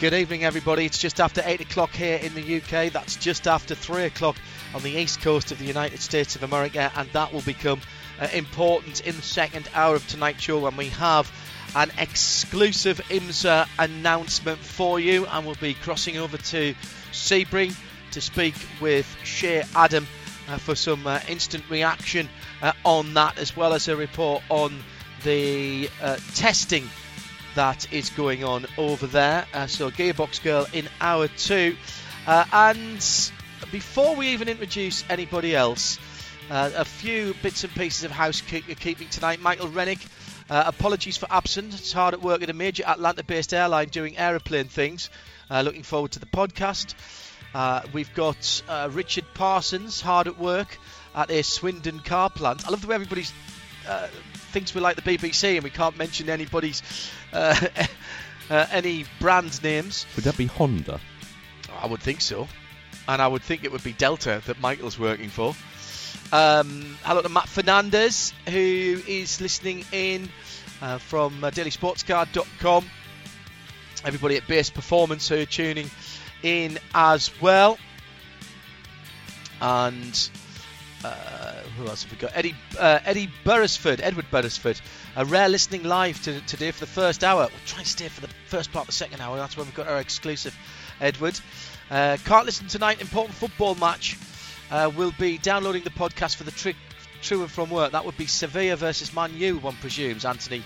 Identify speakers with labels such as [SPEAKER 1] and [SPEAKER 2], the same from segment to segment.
[SPEAKER 1] Good evening, everybody. It's just after 8 o'clock here in the UK. That's just after 3 o'clock on the east coast of the United States of America, and that will become uh, important in the second hour of tonight's show when we have an exclusive IMSA announcement for you, and we'll be crossing over to Sebring to speak with Shea Adam uh, for some uh, instant reaction uh, on that, as well as a report on the uh, testing that is going on over there. Uh, so, Gearbox Girl in hour two. Uh, and before we even introduce anybody else, uh, a few bits and pieces of housekeeping tonight. Michael Rennick, uh, apologies for absence. It's hard at work at a major Atlanta based airline doing aeroplane things. Uh, looking forward to the podcast. Uh, we've got Richard Parsons, hard at work at a Swindon car plant. I love the way everybody's thinks we're like the BBC and we can't mention anybody's any brand names.
[SPEAKER 2] Would that be Honda?
[SPEAKER 1] I would think so, and I would think it would be Delta that Michael's working for. Um, hello to Matt Fernandez who is listening in uh, from uh, DailySportscar.com. Everybody at Base Performance who are tuning in as well, and uh, who else have we got? Eddie uh, Eddie Burrisford, Edward Burrisford. A rare listening live to, today for the first hour. We'll try and stay for the first part of the second hour. That's when we've got our exclusive, Edward. Uh, can't listen tonight. Important football match. Uh, we'll be downloading the podcast for the tri- true and from work. That would be Sevilla versus Man U, one presumes. Anthony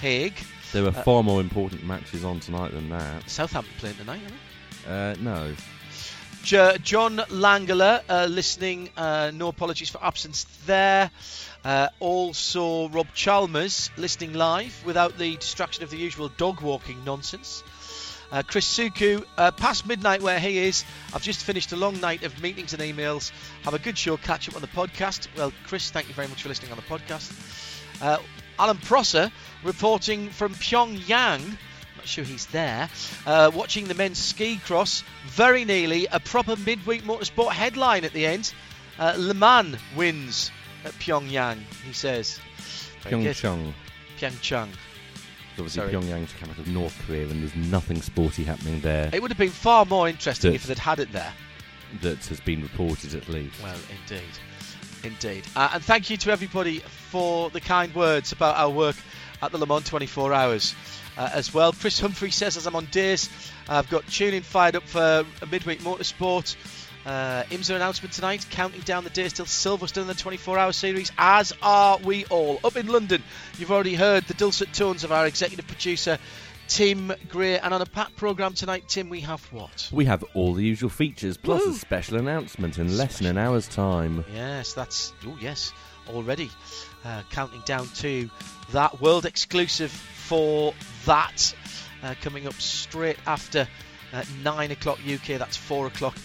[SPEAKER 1] Haig.
[SPEAKER 2] There are far more important matches on tonight than that.
[SPEAKER 1] Southampton playing tonight,
[SPEAKER 2] aren't they? no.
[SPEAKER 1] John Langler uh, listening. Uh, no apologies for absence there. Uh, also, Rob Chalmers listening live without the distraction of the usual dog walking nonsense. Uh, Chris Suku, uh, past midnight where he is. I've just finished a long night of meetings and emails. Have a good show. Catch up on the podcast. Well, Chris, thank you very much for listening on the podcast. Uh, Alan Prosser reporting from Pyongyang sure he's there. Uh, watching the men's ski cross, very nearly a proper midweek motorsport headline at the end. Uh, Le Mans wins at Pyongyang, he says.
[SPEAKER 2] Pyeongchang.
[SPEAKER 1] Pyeongchang.
[SPEAKER 2] Obviously, Sorry. Pyongyang's the capital of North Korea, and there's nothing sporty happening there.
[SPEAKER 1] It would have been far more interesting if they'd had it there.
[SPEAKER 2] That has been reported, at least.
[SPEAKER 1] Well, indeed. Indeed. Uh, and thank you to everybody for the kind words about our work at the Le Mans 24 Hours uh, as well. Chris Humphrey says, as I'm on days, I've got tuning fired up for a midweek motorsport. Uh, IMSA announcement tonight, counting down the days till Silverstone in the 24 hour series, as are we all. Up in London, you've already heard the dulcet tones of our executive producer, Tim Gray. And on a packed programme tonight, Tim, we have what?
[SPEAKER 2] We have all the usual features, plus Woo! a special announcement in less than an hour's time.
[SPEAKER 1] Yes, that's. Oh, yes, already. Uh, counting down to that world exclusive for that. Uh, coming up straight after uh, 9 o'clock UK, that's 4 o'clock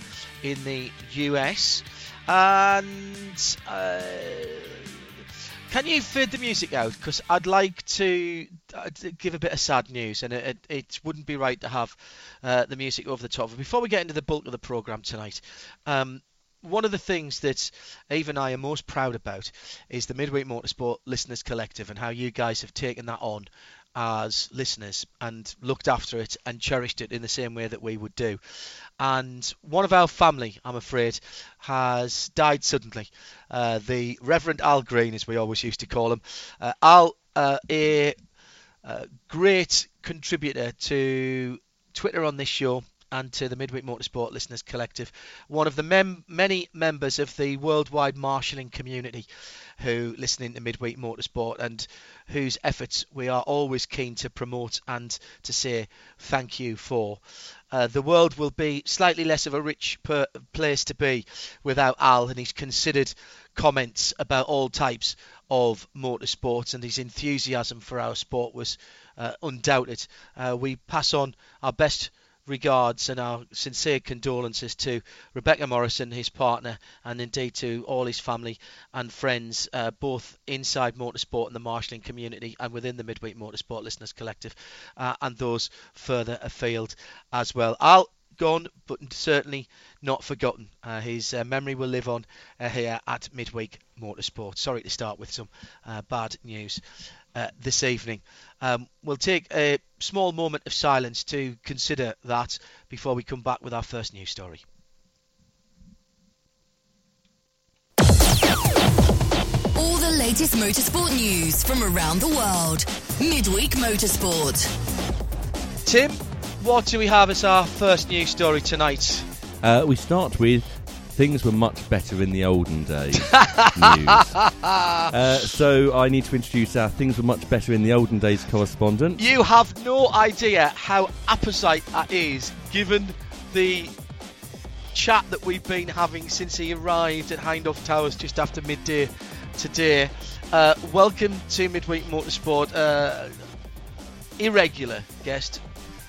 [SPEAKER 1] in the US. And uh, can you fade the music out? Because I'd like to, give a bit of sad news, and it, it, it wouldn't be right to have uh, the music over the top. But before we get into the bulk of the programme tonight, um, one of the things that Eve and I are most proud about is the Midweek Motorsport Listeners Collective and how you guys have taken that on as listeners and looked after it and cherished it in the same way that we would do. And one of our family, I'm afraid, has died suddenly. Uh, the Reverend Al Green, as we always used to call him. Uh, Al, uh, a, a great contributor to Twitter on this show, and to the Midweek Motorsport Listeners Collective, one of the mem- many members of the worldwide marshalling community who listen into Midweek Motorsport and whose efforts we are always keen to promote and to say thank you for. Uh, the world will be slightly less of a rich per- place to be without Al and his considered comments about all types of motorsports and his enthusiasm for our sport was uh, undoubted. Uh, we pass on our best regards and our sincere condolences to Rebecca Morrison, his partner, and indeed to all his family and friends, uh, both inside motorsport and the marshalling community and within the Midweek Motorsport Listeners Collective, uh, and those further afield as well. I'll gone, but certainly not forgotten. Uh, his uh, memory will live on uh, here at Midweek Motorsport. Sorry to start with some uh, bad news uh, this evening. Um, we'll take a small moment of silence to consider that before we come back with our first news story.
[SPEAKER 3] All the latest motorsport news from around the world. Midweek Motorsport.
[SPEAKER 1] Tim, what do we have as our first news story tonight?
[SPEAKER 2] Uh, we start with things were much better in the olden days news. Uh, so I need to introduce our things were much better in the olden days correspondent.
[SPEAKER 1] You have no idea how apposite that is, given the chat that we've been having since he arrived at Hindhaugh Towers just after midday today. Uh, welcome to Midweek Motorsport. Uh, irregular guest.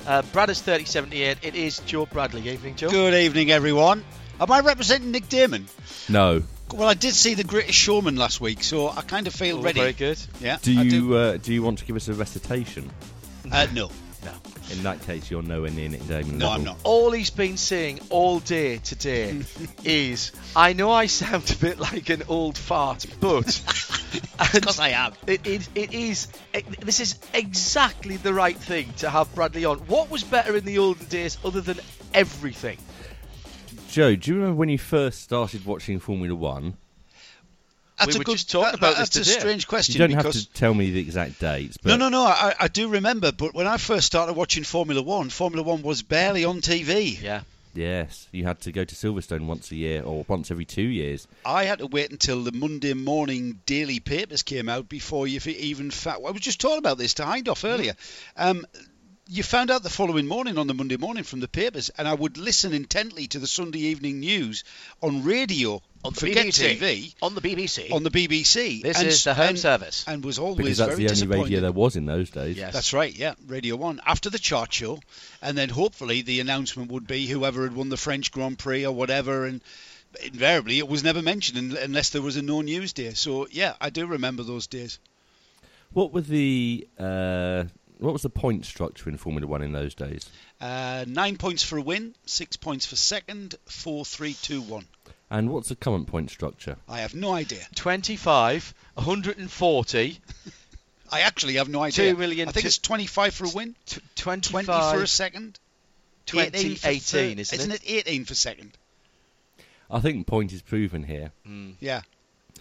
[SPEAKER 1] Uh, is 3078. It is Joe Bradley. Evening, Joe.
[SPEAKER 4] Good evening, everyone. Am I representing Nick Daman?
[SPEAKER 2] No.
[SPEAKER 4] Well, I did see the Greatest Showman last week, so I kind of feel
[SPEAKER 1] Oh,
[SPEAKER 4] ready.
[SPEAKER 1] Very good.
[SPEAKER 4] Yeah.
[SPEAKER 2] Do
[SPEAKER 4] I
[SPEAKER 2] you uh, do you want to give us a recitation?
[SPEAKER 4] Uh, no,
[SPEAKER 1] No.
[SPEAKER 2] In that case, you're nowhere near Nick Daman.
[SPEAKER 4] no,
[SPEAKER 2] level.
[SPEAKER 4] I'm not.
[SPEAKER 1] All he's been saying all day today is, I know I sound a bit like an old fart, but.
[SPEAKER 4] Because I am.
[SPEAKER 1] It, it, it is. It, this is exactly the right thing to have Bradley on. What was better in the olden days other than everything?
[SPEAKER 2] Joe, do you remember when you first started watching Formula One?
[SPEAKER 4] That's
[SPEAKER 1] We
[SPEAKER 4] a
[SPEAKER 1] were
[SPEAKER 4] good.
[SPEAKER 1] just talking
[SPEAKER 4] that-
[SPEAKER 1] about this
[SPEAKER 4] that's a strange question
[SPEAKER 2] You don't have to tell me the exact dates. But
[SPEAKER 4] no, no, no. I, I do remember, but when I first started watching Formula One, Formula One was barely on TV.
[SPEAKER 1] Yeah.
[SPEAKER 2] Yes, you had to go to Silverstone once a year or once every two years.
[SPEAKER 4] I had to wait until the Monday morning daily papers came out before you even found. I was just talking about this to Hindhaugh earlier. Um, you found out the following morning on the Monday morning from the papers, and I would listen intently to the Sunday evening news on radio.
[SPEAKER 1] On the
[SPEAKER 4] forget
[SPEAKER 1] BBC.
[SPEAKER 4] TV
[SPEAKER 1] On the BBC.
[SPEAKER 4] on the BBC.
[SPEAKER 1] This
[SPEAKER 4] and,
[SPEAKER 1] is the home
[SPEAKER 4] and,
[SPEAKER 1] service.
[SPEAKER 4] and was always
[SPEAKER 2] Because that's
[SPEAKER 4] very
[SPEAKER 2] the only radio there was in those days.
[SPEAKER 1] Yes.
[SPEAKER 4] That's right, yeah, Radio 1. After the chart show, and then hopefully the announcement would be whoever had won the French Grand Prix or whatever, and invariably it was never mentioned unless there was a no news day. So, yeah, I do remember those days.
[SPEAKER 2] What were the uh, what was the point structure in Formula One in those days?
[SPEAKER 4] Uh, nine points for a win, six points for second, four, three, two, one.
[SPEAKER 2] And what's the current point structure?
[SPEAKER 4] I have no idea.
[SPEAKER 1] 25, 140,
[SPEAKER 4] I actually have no idea.
[SPEAKER 1] Two million
[SPEAKER 4] I think
[SPEAKER 1] two-
[SPEAKER 4] it's 25 for a win,
[SPEAKER 1] t-
[SPEAKER 4] 20 for a second,
[SPEAKER 1] 20,
[SPEAKER 4] 18, for
[SPEAKER 1] 18,
[SPEAKER 4] third.
[SPEAKER 1] isn't
[SPEAKER 4] isn't
[SPEAKER 1] it?
[SPEAKER 4] it 18 for second?
[SPEAKER 2] I think point is proven here.
[SPEAKER 4] Yeah.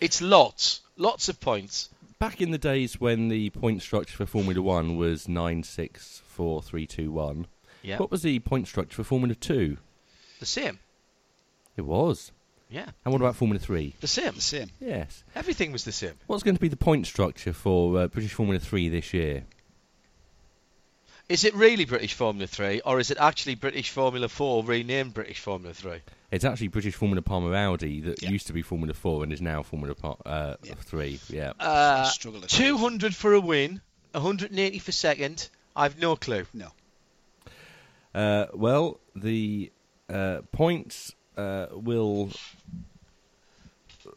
[SPEAKER 1] It's lots. Lots of points.
[SPEAKER 2] Back in the days when the point structure for Formula One was nine, six, four, three, two, one.
[SPEAKER 1] Yeah.
[SPEAKER 2] What was the point structure for Formula Two?
[SPEAKER 1] The same.
[SPEAKER 2] It was.
[SPEAKER 1] Yeah.
[SPEAKER 2] And what about Formula Three?
[SPEAKER 1] The same.
[SPEAKER 4] The same.
[SPEAKER 2] Yes.
[SPEAKER 1] Everything was the same.
[SPEAKER 2] What's going to be the point structure for uh, British Formula Three this year?
[SPEAKER 1] Is it really British Formula 3 or is it actually British Formula 4 renamed British Formula 3?
[SPEAKER 2] It's actually British Formula Palmer Audi that
[SPEAKER 4] Yeah.
[SPEAKER 2] used to be Formula Four and is now Formula uh,
[SPEAKER 4] Yeah.
[SPEAKER 2] Three. Yeah.
[SPEAKER 1] Uh, 200 for a win, 180 for second. I've no clue.
[SPEAKER 4] No.
[SPEAKER 2] Uh, well, the uh, points uh, will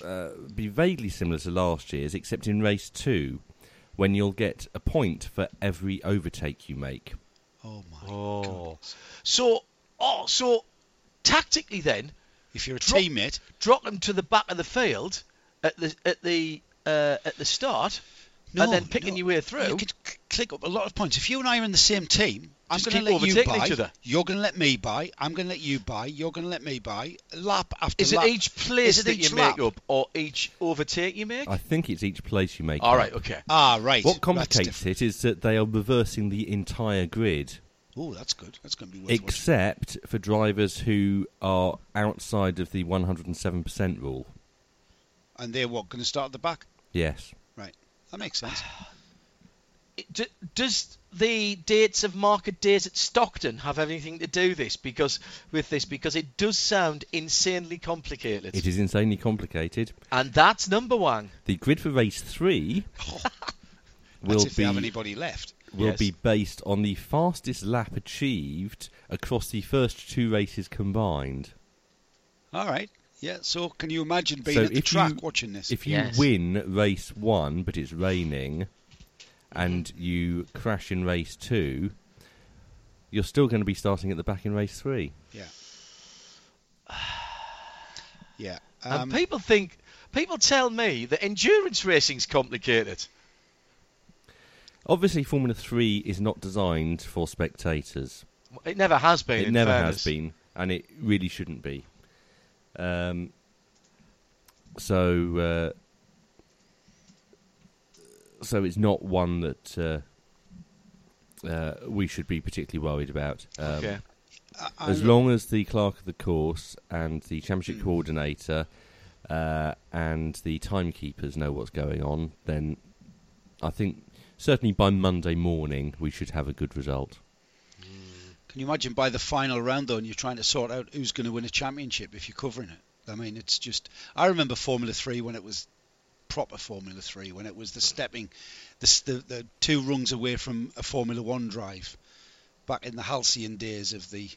[SPEAKER 2] uh, be vaguely similar to last year's, except in race two, when you'll get a point for every overtake you make.
[SPEAKER 4] Oh, my
[SPEAKER 1] Oh.
[SPEAKER 4] God.
[SPEAKER 1] So, oh, so tactically then,
[SPEAKER 4] If you're a
[SPEAKER 1] Drop-
[SPEAKER 4] teammate,
[SPEAKER 1] drop them to the back of the field at the at the uh, at the start,
[SPEAKER 4] No,
[SPEAKER 1] and then picking
[SPEAKER 4] no.
[SPEAKER 1] your way through.
[SPEAKER 4] You could c- click up a lot of points. If you and I are in the same team, I'm going to let you buy.
[SPEAKER 1] each other.
[SPEAKER 4] You're going to let me buy. I'm going to let you buy. You're going to let me buy. Lap after lap.
[SPEAKER 1] Is it each place
[SPEAKER 4] it
[SPEAKER 1] that
[SPEAKER 4] each
[SPEAKER 1] you
[SPEAKER 4] lap?
[SPEAKER 1] make up, or each overtake you make?
[SPEAKER 2] I think it's each place you make.
[SPEAKER 1] All
[SPEAKER 2] up.
[SPEAKER 1] right, okay.
[SPEAKER 4] Ah, right.
[SPEAKER 2] What complicates it is that they are reversing the entire grid.
[SPEAKER 4] Oh, that's good. That's going to be worth watching.
[SPEAKER 2] except for drivers who are outside of the 107% rule.
[SPEAKER 4] And they're what going to start at the back?
[SPEAKER 2] Yes.
[SPEAKER 4] Right. That makes sense.
[SPEAKER 1] D- does the dates of market days at Stockton have anything to do this because with this because it does sound insanely complicated
[SPEAKER 2] It is insanely complicated.
[SPEAKER 1] and that's number one
[SPEAKER 2] The grid for race three will
[SPEAKER 4] That's if they have
[SPEAKER 2] be
[SPEAKER 4] anybody left.
[SPEAKER 2] will
[SPEAKER 1] Yes.
[SPEAKER 2] be based on the fastest lap achieved across the first two races combined.
[SPEAKER 4] All right. Yeah. So can you imagine being
[SPEAKER 2] So
[SPEAKER 4] at the track
[SPEAKER 2] you-
[SPEAKER 4] watching this?
[SPEAKER 2] If you
[SPEAKER 1] Yes.
[SPEAKER 2] win race one, but it's raining, and you crash in race two, you're still going to be starting at the back in race three.
[SPEAKER 4] yeah. Yeah.
[SPEAKER 1] and
[SPEAKER 4] Um,
[SPEAKER 1] people think people tell me that endurance racing's complicated
[SPEAKER 2] Obviously, Formula Three is not designed for spectators.
[SPEAKER 1] it never has been
[SPEAKER 2] it
[SPEAKER 1] in
[SPEAKER 2] never
[SPEAKER 1] fairness.
[SPEAKER 2] has been, and it really shouldn't be. Um, so, uh, so it's not one that uh, uh, we should be particularly worried about. Um,
[SPEAKER 1] okay
[SPEAKER 4] I-
[SPEAKER 2] As long as the clerk of the course and the championship coordinator uh, and the timekeepers know what's going on, then I think certainly by Monday morning we should have a good result.
[SPEAKER 4] Can you imagine by the final round though, and you're trying to sort out who's going to win a championship if you're covering it? I mean, it's just. I remember Formula Three when it was proper Formula Three, when it was the stepping, the the, the two rungs away from a Formula One drive, back in the halcyon days of the.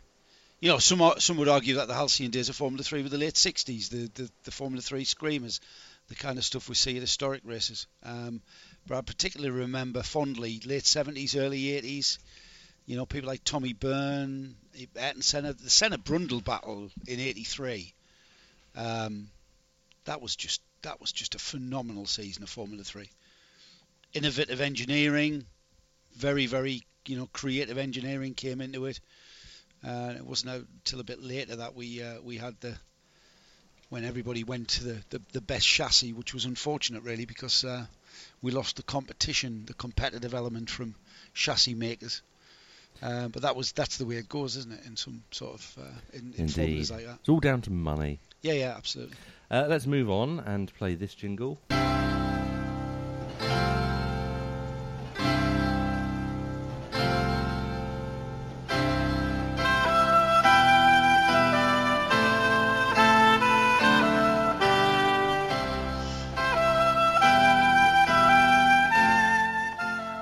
[SPEAKER 4] You know, some some would argue that the halcyon days of Formula Three were the late '60s, the the, the Formula Three screamers, the kind of stuff we see at historic races. Um, but I particularly remember fondly late '70s, early '80s. You know, people like Tommy Byrne, Ayrton Senna, the Senna Brundle battle in '83. Um, that was just that was just a phenomenal season of Formula Three. Innovative engineering, very very you know creative engineering came into it. Uh, it wasn't until a bit later that we uh, we had the when everybody went to the, the, the best chassis, which was unfortunate really because uh, we lost the competition, the competitive element from chassis makers. Uh, but that was that's the way it goes, isn't it? In some sort of uh, in, in formulas like that.
[SPEAKER 2] It's all down to money.
[SPEAKER 4] Yeah, yeah, absolutely.
[SPEAKER 2] Uh, let's move on and play this jingle.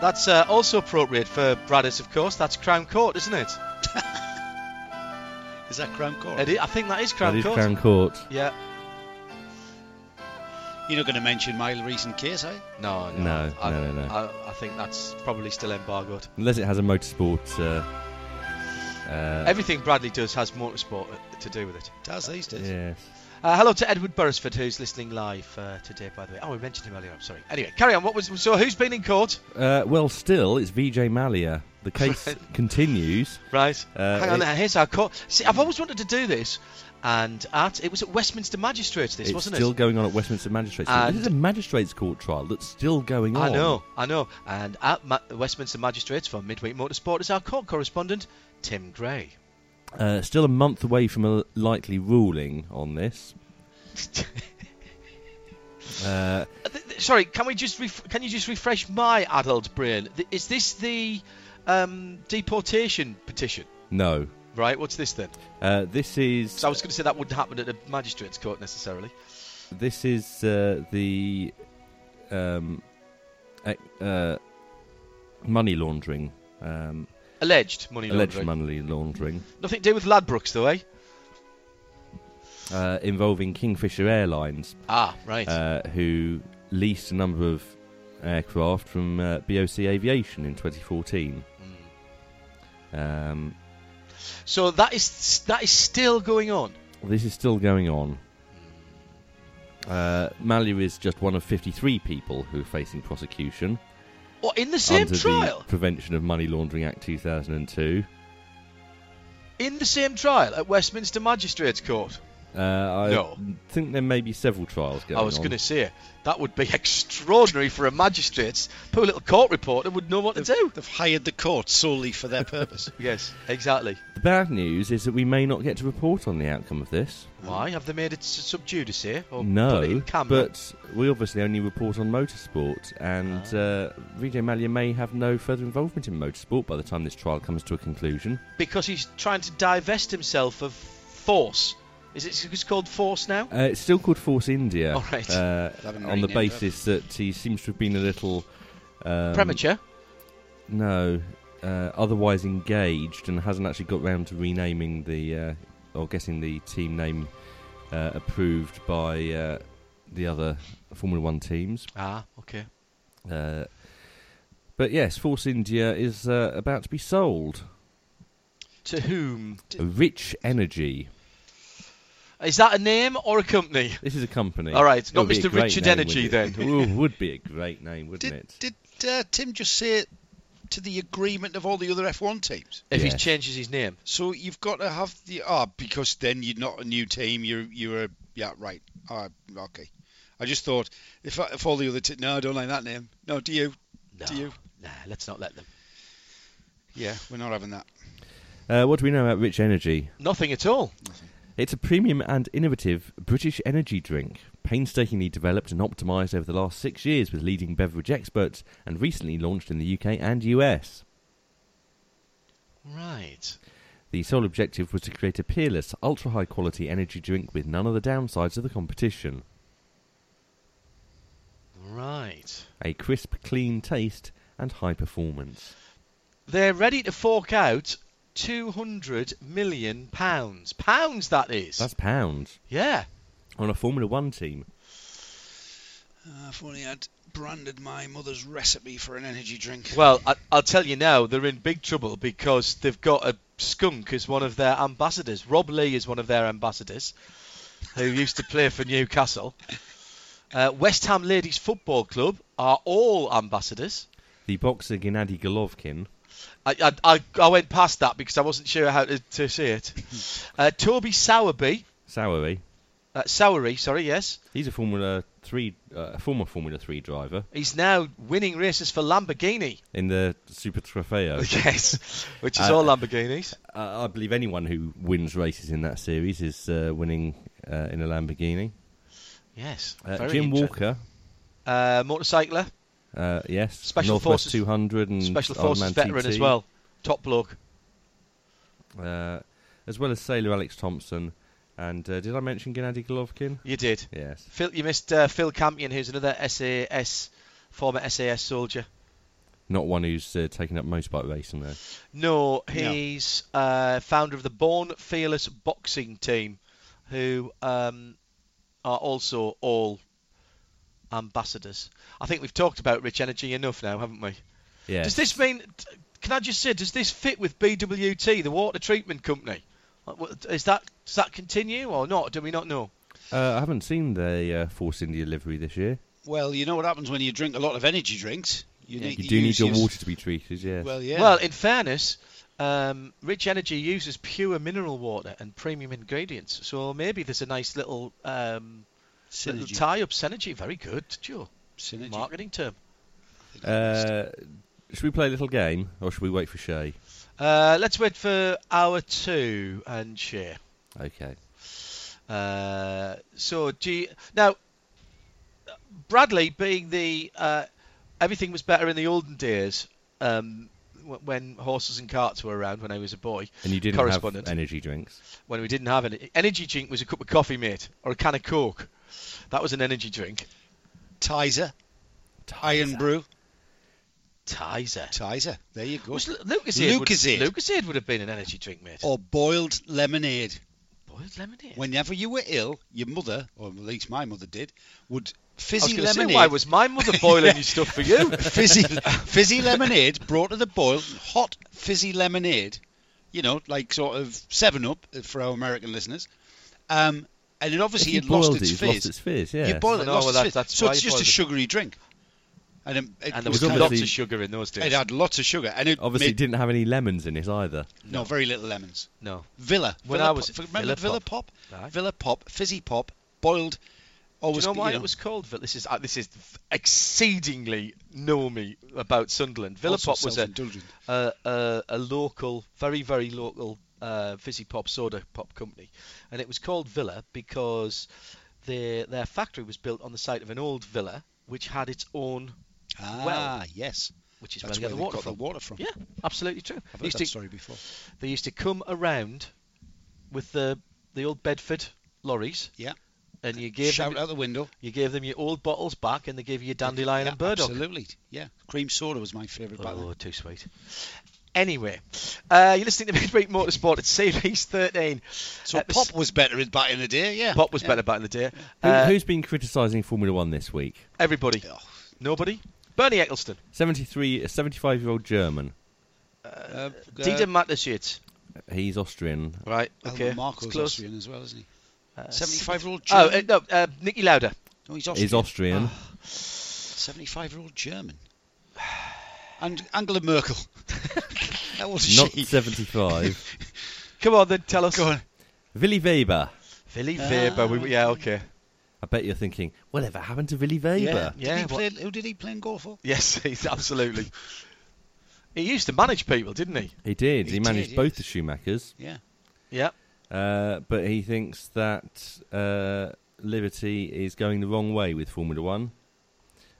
[SPEAKER 1] that's uh, also appropriate for Bradders of course that's Crown Court isn't it
[SPEAKER 4] Is that Crown Court?
[SPEAKER 1] It i I think that is Crown
[SPEAKER 2] that is
[SPEAKER 1] Court
[SPEAKER 2] Crown Court.
[SPEAKER 1] yeah
[SPEAKER 4] You're not going to mention my recent case, are you?
[SPEAKER 1] no no
[SPEAKER 2] No,
[SPEAKER 1] I,
[SPEAKER 2] no, no, no.
[SPEAKER 1] I, I think that's probably still embargoed
[SPEAKER 2] Unless it has a motorsport. Uh, uh,
[SPEAKER 1] everything Bradley does has motorsport uh, to do with it
[SPEAKER 4] It does these days.
[SPEAKER 2] yes.
[SPEAKER 1] Uh, hello to Edward Burrisford, who's listening live uh, today, by the way. Oh, we mentioned him earlier. I'm sorry. Anyway, carry on. What was so? Who's been in court?
[SPEAKER 2] Uh, well, still, it's Vijay Mallya. The case
[SPEAKER 1] Right.
[SPEAKER 2] continues.
[SPEAKER 1] Right.
[SPEAKER 2] Uh,
[SPEAKER 1] Hang on.
[SPEAKER 2] it-
[SPEAKER 1] Now, here's our court. See, I've always wanted to do this, and at it was at Westminster Magistrates. This
[SPEAKER 2] it's
[SPEAKER 1] wasn't it?
[SPEAKER 2] still
[SPEAKER 1] it?
[SPEAKER 2] going on at Westminster Magistrates Court. This is a magistrates court trial that's still going on.
[SPEAKER 1] I know. I know. And at Ma- Westminster Magistrates for Midweek Motorsport is our court correspondent, Tim Gray.
[SPEAKER 2] Uh, still a month away from a likely ruling on this. Uh,
[SPEAKER 1] th- Sorry, can we just ref- can you just refresh my adult brain? Is this the um, deportation petition?
[SPEAKER 2] no.
[SPEAKER 1] Right. What's this then?
[SPEAKER 2] Uh, this is
[SPEAKER 1] So I was going to say that wouldn't happen at a magistrates court necessarily.
[SPEAKER 2] this is uh, the um, uh, money laundering. Um,
[SPEAKER 1] Alleged money
[SPEAKER 2] alleged
[SPEAKER 1] laundering.
[SPEAKER 2] money laundering
[SPEAKER 1] Nothing to do with Ladbrokes, though, eh?
[SPEAKER 2] uh, involving Kingfisher Airlines,
[SPEAKER 1] Ah, right.
[SPEAKER 2] uh, who leased a number of aircraft from uh, BOC Aviation in 2014. Um,
[SPEAKER 1] so that is that is still going on.
[SPEAKER 2] this is still going on. Uh, Mallya is just one of 53 people who are facing prosecution
[SPEAKER 1] Or in the same
[SPEAKER 2] under
[SPEAKER 1] trial?
[SPEAKER 2] the Prevention of Money Laundering Act 2002.
[SPEAKER 1] In the same trial at Westminster Magistrates Court.
[SPEAKER 2] Uh, I
[SPEAKER 1] No.
[SPEAKER 2] think there may be several trials going on.
[SPEAKER 1] I was going to say that would be extraordinary for a magistrate. Poor little court reporter would know what to do.
[SPEAKER 4] They've hired the court solely for their purpose.
[SPEAKER 1] Yes, exactly.
[SPEAKER 2] The bad news is that we may not get to report on the outcome of this.
[SPEAKER 1] Why have they made it sub judice here? Or put it
[SPEAKER 2] No,
[SPEAKER 1] in
[SPEAKER 2] but we obviously only report on motorsport, and
[SPEAKER 1] Ah.
[SPEAKER 2] uh, Vijay Mallya may have no further involvement in motorsport by the time this trial comes to a conclusion.
[SPEAKER 1] because he's trying to divest himself of force. Is it it's called force now?
[SPEAKER 2] Uh, it's still called Force India,
[SPEAKER 1] All right.
[SPEAKER 2] uh, on the basis that he seems to have been a little um,
[SPEAKER 1] Premature.
[SPEAKER 2] No, uh, otherwise engaged, and hasn't actually got round to renaming the uh, or getting the team name uh, approved by uh, the other Formula One teams.
[SPEAKER 1] Ah, okay.
[SPEAKER 2] Uh, but yes, Force India is uh, about to be sold.
[SPEAKER 1] To whom?
[SPEAKER 2] Rich Energy.
[SPEAKER 1] Is that a name or a company?
[SPEAKER 2] This is a company.
[SPEAKER 1] All right,
[SPEAKER 2] It
[SPEAKER 1] not
[SPEAKER 2] would be a
[SPEAKER 1] Mr. Richard
[SPEAKER 2] name,
[SPEAKER 1] Energy
[SPEAKER 2] wouldn't
[SPEAKER 1] then.
[SPEAKER 2] Ooh, would be a great name, wouldn't
[SPEAKER 4] Did,
[SPEAKER 2] it?
[SPEAKER 4] did uh, Tim just say it to the agreement of all the other F1 teams?
[SPEAKER 1] If he changes his name.
[SPEAKER 4] So you've got to have the ah because then you're not a new team. You're you're a yeah right. Ah, okay. I just thought if if all the other te- no I don't like that name. No, do you?
[SPEAKER 1] No,
[SPEAKER 4] Do you?
[SPEAKER 1] nah, let's not let them.
[SPEAKER 4] Yeah, we're not having that.
[SPEAKER 2] Uh, what do we know about Rich Energy?
[SPEAKER 1] Nothing at all.
[SPEAKER 2] It's a premium and innovative British energy drink, painstakingly developed and optimised over the last six years with leading beverage experts, and recently launched in the UK and US.
[SPEAKER 1] Right.
[SPEAKER 2] The sole objective was to create a peerless, ultra high quality energy drink with none of the downsides of the competition.
[SPEAKER 1] Right.
[SPEAKER 2] A crisp, clean taste and high performance.
[SPEAKER 1] They're ready to fork out two hundred million pounds. Pounds, that is.
[SPEAKER 2] That's pounds
[SPEAKER 1] yeah.
[SPEAKER 2] on a Formula One team.
[SPEAKER 4] Uh, if only I'd branded my mother's recipe for an energy drink.
[SPEAKER 1] Well, I, I'll tell you now, they're in big trouble because they've got a skunk as one of their ambassadors. Rob Lee is one of their ambassadors, who used to play for Newcastle. Uh, West Ham Ladies Football Club are all ambassadors.
[SPEAKER 2] The boxer Gennady Golovkin.
[SPEAKER 1] I, I, I, I went past that because I wasn't sure how to, to say it. Uh, Toby Sowerby,
[SPEAKER 2] Sowery.
[SPEAKER 1] uh, Sowery, sorry, yes.
[SPEAKER 2] He's a Formula Three, uh, a former Formula Three driver
[SPEAKER 1] He's now winning races for Lamborghini.
[SPEAKER 2] in the Super Trofeo.
[SPEAKER 1] yes, which is
[SPEAKER 2] Uh,
[SPEAKER 1] all Lamborghinis.
[SPEAKER 2] Uh, I believe anyone who wins races in that series is uh, winning uh, in a Lamborghini.
[SPEAKER 1] Yes.
[SPEAKER 2] Uh, Jim. Walker,
[SPEAKER 1] Uh, motorcycler,
[SPEAKER 2] uh, yes,
[SPEAKER 1] Special
[SPEAKER 2] Northwest
[SPEAKER 1] Forces-
[SPEAKER 2] 200 and
[SPEAKER 1] Special Forces
[SPEAKER 2] Man
[SPEAKER 1] veteran
[SPEAKER 2] TT,
[SPEAKER 1] as well. Top bloke.
[SPEAKER 2] uh, as well as sailor Alex Thomson. And uh, did I mention Gennady Golovkin?
[SPEAKER 1] You did.
[SPEAKER 2] Yes.
[SPEAKER 1] Phil, you missed uh, Phil Campion, who's another SAS, former SAS soldier.
[SPEAKER 2] Not one who's uh, taken up motorbike racing though.
[SPEAKER 1] No, he's uh, founder of the Born Fearless boxing team, who um, are also all ambassadors. I think we've talked about Rich Energy enough now, haven't we?
[SPEAKER 2] Yes.
[SPEAKER 1] Does this mean? Can I just say, does this fit with BWT, the water treatment company? Like, what- Is that does that continue or not? Do we not know?
[SPEAKER 2] Uh, I haven't seen the uh, Force India livery this year.
[SPEAKER 4] Well, you know what happens when you drink a lot of energy drinks. You,
[SPEAKER 1] Yeah,
[SPEAKER 4] need,
[SPEAKER 2] You do need
[SPEAKER 4] use
[SPEAKER 2] your water to be treated, yes.
[SPEAKER 4] Well, yeah.
[SPEAKER 1] Well, in fairness, um, Rich Energy uses pure mineral water and premium ingredients, so maybe there's a nice little um, little
[SPEAKER 4] synergy.
[SPEAKER 1] tie-up synergy. Very good, Joe.
[SPEAKER 4] synergy.
[SPEAKER 1] Marketing term.
[SPEAKER 2] Uh, should we play a little game, or should we wait for Shea?
[SPEAKER 1] Uh, let's wait for hour two and Shea.
[SPEAKER 2] Okay.
[SPEAKER 1] Uh, so, do you, now Bradley being the uh, everything was better in the olden days um, when horses and carts were around when I was a boy.
[SPEAKER 2] And you didn't have energy drinks.
[SPEAKER 1] When we didn't have any energy drink was a cup of coffee, mate, or a can of Coke. That was an energy drink.
[SPEAKER 4] Tizer. Iron Brew.
[SPEAKER 1] Tizer.
[SPEAKER 4] Tizer. There you go.
[SPEAKER 1] Was Lu- Lucozade,
[SPEAKER 4] Lucozade.
[SPEAKER 1] Would, Lucozade would have been an energy drink, mate.
[SPEAKER 4] Or boiled lemonade.
[SPEAKER 1] Boiled lemonade.
[SPEAKER 4] Whenever you were ill, your mother, or at least my mother did, would fizzy
[SPEAKER 1] going say,
[SPEAKER 4] lemonade.
[SPEAKER 1] why was my mother boiling your stuff for you?
[SPEAKER 4] fizzy, fizzy lemonade brought to the boil, hot fizzy lemonade, you know, like sort of Seven Up for our American listeners. Um, and it obviously
[SPEAKER 2] if you
[SPEAKER 4] had lost
[SPEAKER 2] boiled
[SPEAKER 4] its
[SPEAKER 2] it,
[SPEAKER 4] fizz.
[SPEAKER 2] lost its fizz, yeah.
[SPEAKER 4] You boil it,
[SPEAKER 1] No,
[SPEAKER 4] lost
[SPEAKER 1] well,
[SPEAKER 4] its
[SPEAKER 1] that-
[SPEAKER 4] fizz. so it's just a
[SPEAKER 1] boiled it.
[SPEAKER 4] sugary drink. and it, it
[SPEAKER 1] And there
[SPEAKER 4] was
[SPEAKER 1] was lots
[SPEAKER 4] of,
[SPEAKER 1] of sugar in those days.
[SPEAKER 4] it had lots of sugar, and it
[SPEAKER 2] Obviously,
[SPEAKER 4] made,
[SPEAKER 2] didn't have any lemons in it either.
[SPEAKER 4] no very little lemons.
[SPEAKER 1] no.
[SPEAKER 4] Villa.
[SPEAKER 1] When
[SPEAKER 4] Villa
[SPEAKER 1] I was
[SPEAKER 4] Pop, remember
[SPEAKER 1] Villa
[SPEAKER 4] Villa
[SPEAKER 1] Pop.
[SPEAKER 4] Pop,
[SPEAKER 1] Right.
[SPEAKER 4] Villa Pop, fizzy pop, boiled.
[SPEAKER 1] Do you know why
[SPEAKER 4] know,
[SPEAKER 1] it was called Villa? This is uh, this is exceedingly know me about Sunderland. Villa Pop was a, a, a a local, very very local uh, fizzy pop soda pop company, and it was called Villa because their their factory was built on the site of an old villa which had its own,
[SPEAKER 4] Ah,
[SPEAKER 1] well,
[SPEAKER 4] yes.
[SPEAKER 1] which is
[SPEAKER 4] That's
[SPEAKER 1] where
[SPEAKER 4] where
[SPEAKER 1] they
[SPEAKER 4] they
[SPEAKER 1] get the water
[SPEAKER 4] got
[SPEAKER 1] from.
[SPEAKER 4] the water from.
[SPEAKER 1] Yeah, absolutely true.
[SPEAKER 4] I've heard
[SPEAKER 1] used,
[SPEAKER 4] that
[SPEAKER 1] to,
[SPEAKER 4] story before.
[SPEAKER 1] they used to come around with the the old Bedford lorries.
[SPEAKER 4] Yeah.
[SPEAKER 1] And you gave
[SPEAKER 4] Shout
[SPEAKER 1] them
[SPEAKER 4] out the window.
[SPEAKER 1] you gave them your old bottles back, and they gave you your dandelion
[SPEAKER 4] yeah,
[SPEAKER 1] and burdock.
[SPEAKER 4] Absolutely. Yeah. Cream soda was my favourite
[SPEAKER 1] Oh, too sweet. Anyway, uh, you're listening to Midweek Motorsport at Series 13.
[SPEAKER 4] So
[SPEAKER 1] Uh,
[SPEAKER 4] pop was better in- back in the day, yeah.
[SPEAKER 1] Pop was
[SPEAKER 4] yeah.
[SPEAKER 1] better back in the day.
[SPEAKER 2] Who,
[SPEAKER 1] Uh,
[SPEAKER 2] who's been criticising Formula One this week?
[SPEAKER 1] everybody.
[SPEAKER 4] Oh,
[SPEAKER 1] Nobody? Bernie Ecclestone.
[SPEAKER 2] 73, a 75 year old German.
[SPEAKER 4] uh,
[SPEAKER 1] Dieter Mateschitz.
[SPEAKER 2] He's Austrian.
[SPEAKER 1] Right, okay.
[SPEAKER 4] Marko's
[SPEAKER 1] it's close.
[SPEAKER 4] Austrian as well, isn't he?
[SPEAKER 1] Uh,
[SPEAKER 4] 75 year old
[SPEAKER 1] Oh,
[SPEAKER 4] German.
[SPEAKER 1] uh, no, uh, Niki Lauda.
[SPEAKER 4] no, he's Austrian.
[SPEAKER 2] He's Austrian.
[SPEAKER 4] 75 year old German. And Angela Merkel. How old is
[SPEAKER 2] Not
[SPEAKER 4] she?
[SPEAKER 2] 75.
[SPEAKER 1] Come on then, tell us.
[SPEAKER 4] Go on.
[SPEAKER 2] Willy Weber.
[SPEAKER 1] Willy
[SPEAKER 4] Ah,
[SPEAKER 1] Weber. We, yeah, okay.
[SPEAKER 2] I bet you're thinking, whatever happened to Willy Weber?
[SPEAKER 4] Yeah.
[SPEAKER 1] Yeah,
[SPEAKER 4] Did he play, who did he play in goal for?
[SPEAKER 1] Yes, he's absolutely. he used to manage people, didn't he?
[SPEAKER 2] He did.
[SPEAKER 4] He
[SPEAKER 2] He, managed
[SPEAKER 4] did,
[SPEAKER 2] both
[SPEAKER 4] yes.
[SPEAKER 2] the Schumachers.
[SPEAKER 4] Yeah.
[SPEAKER 1] Yeah.
[SPEAKER 2] Uh, but he thinks that uh, Liberty is going the wrong way with Formula One.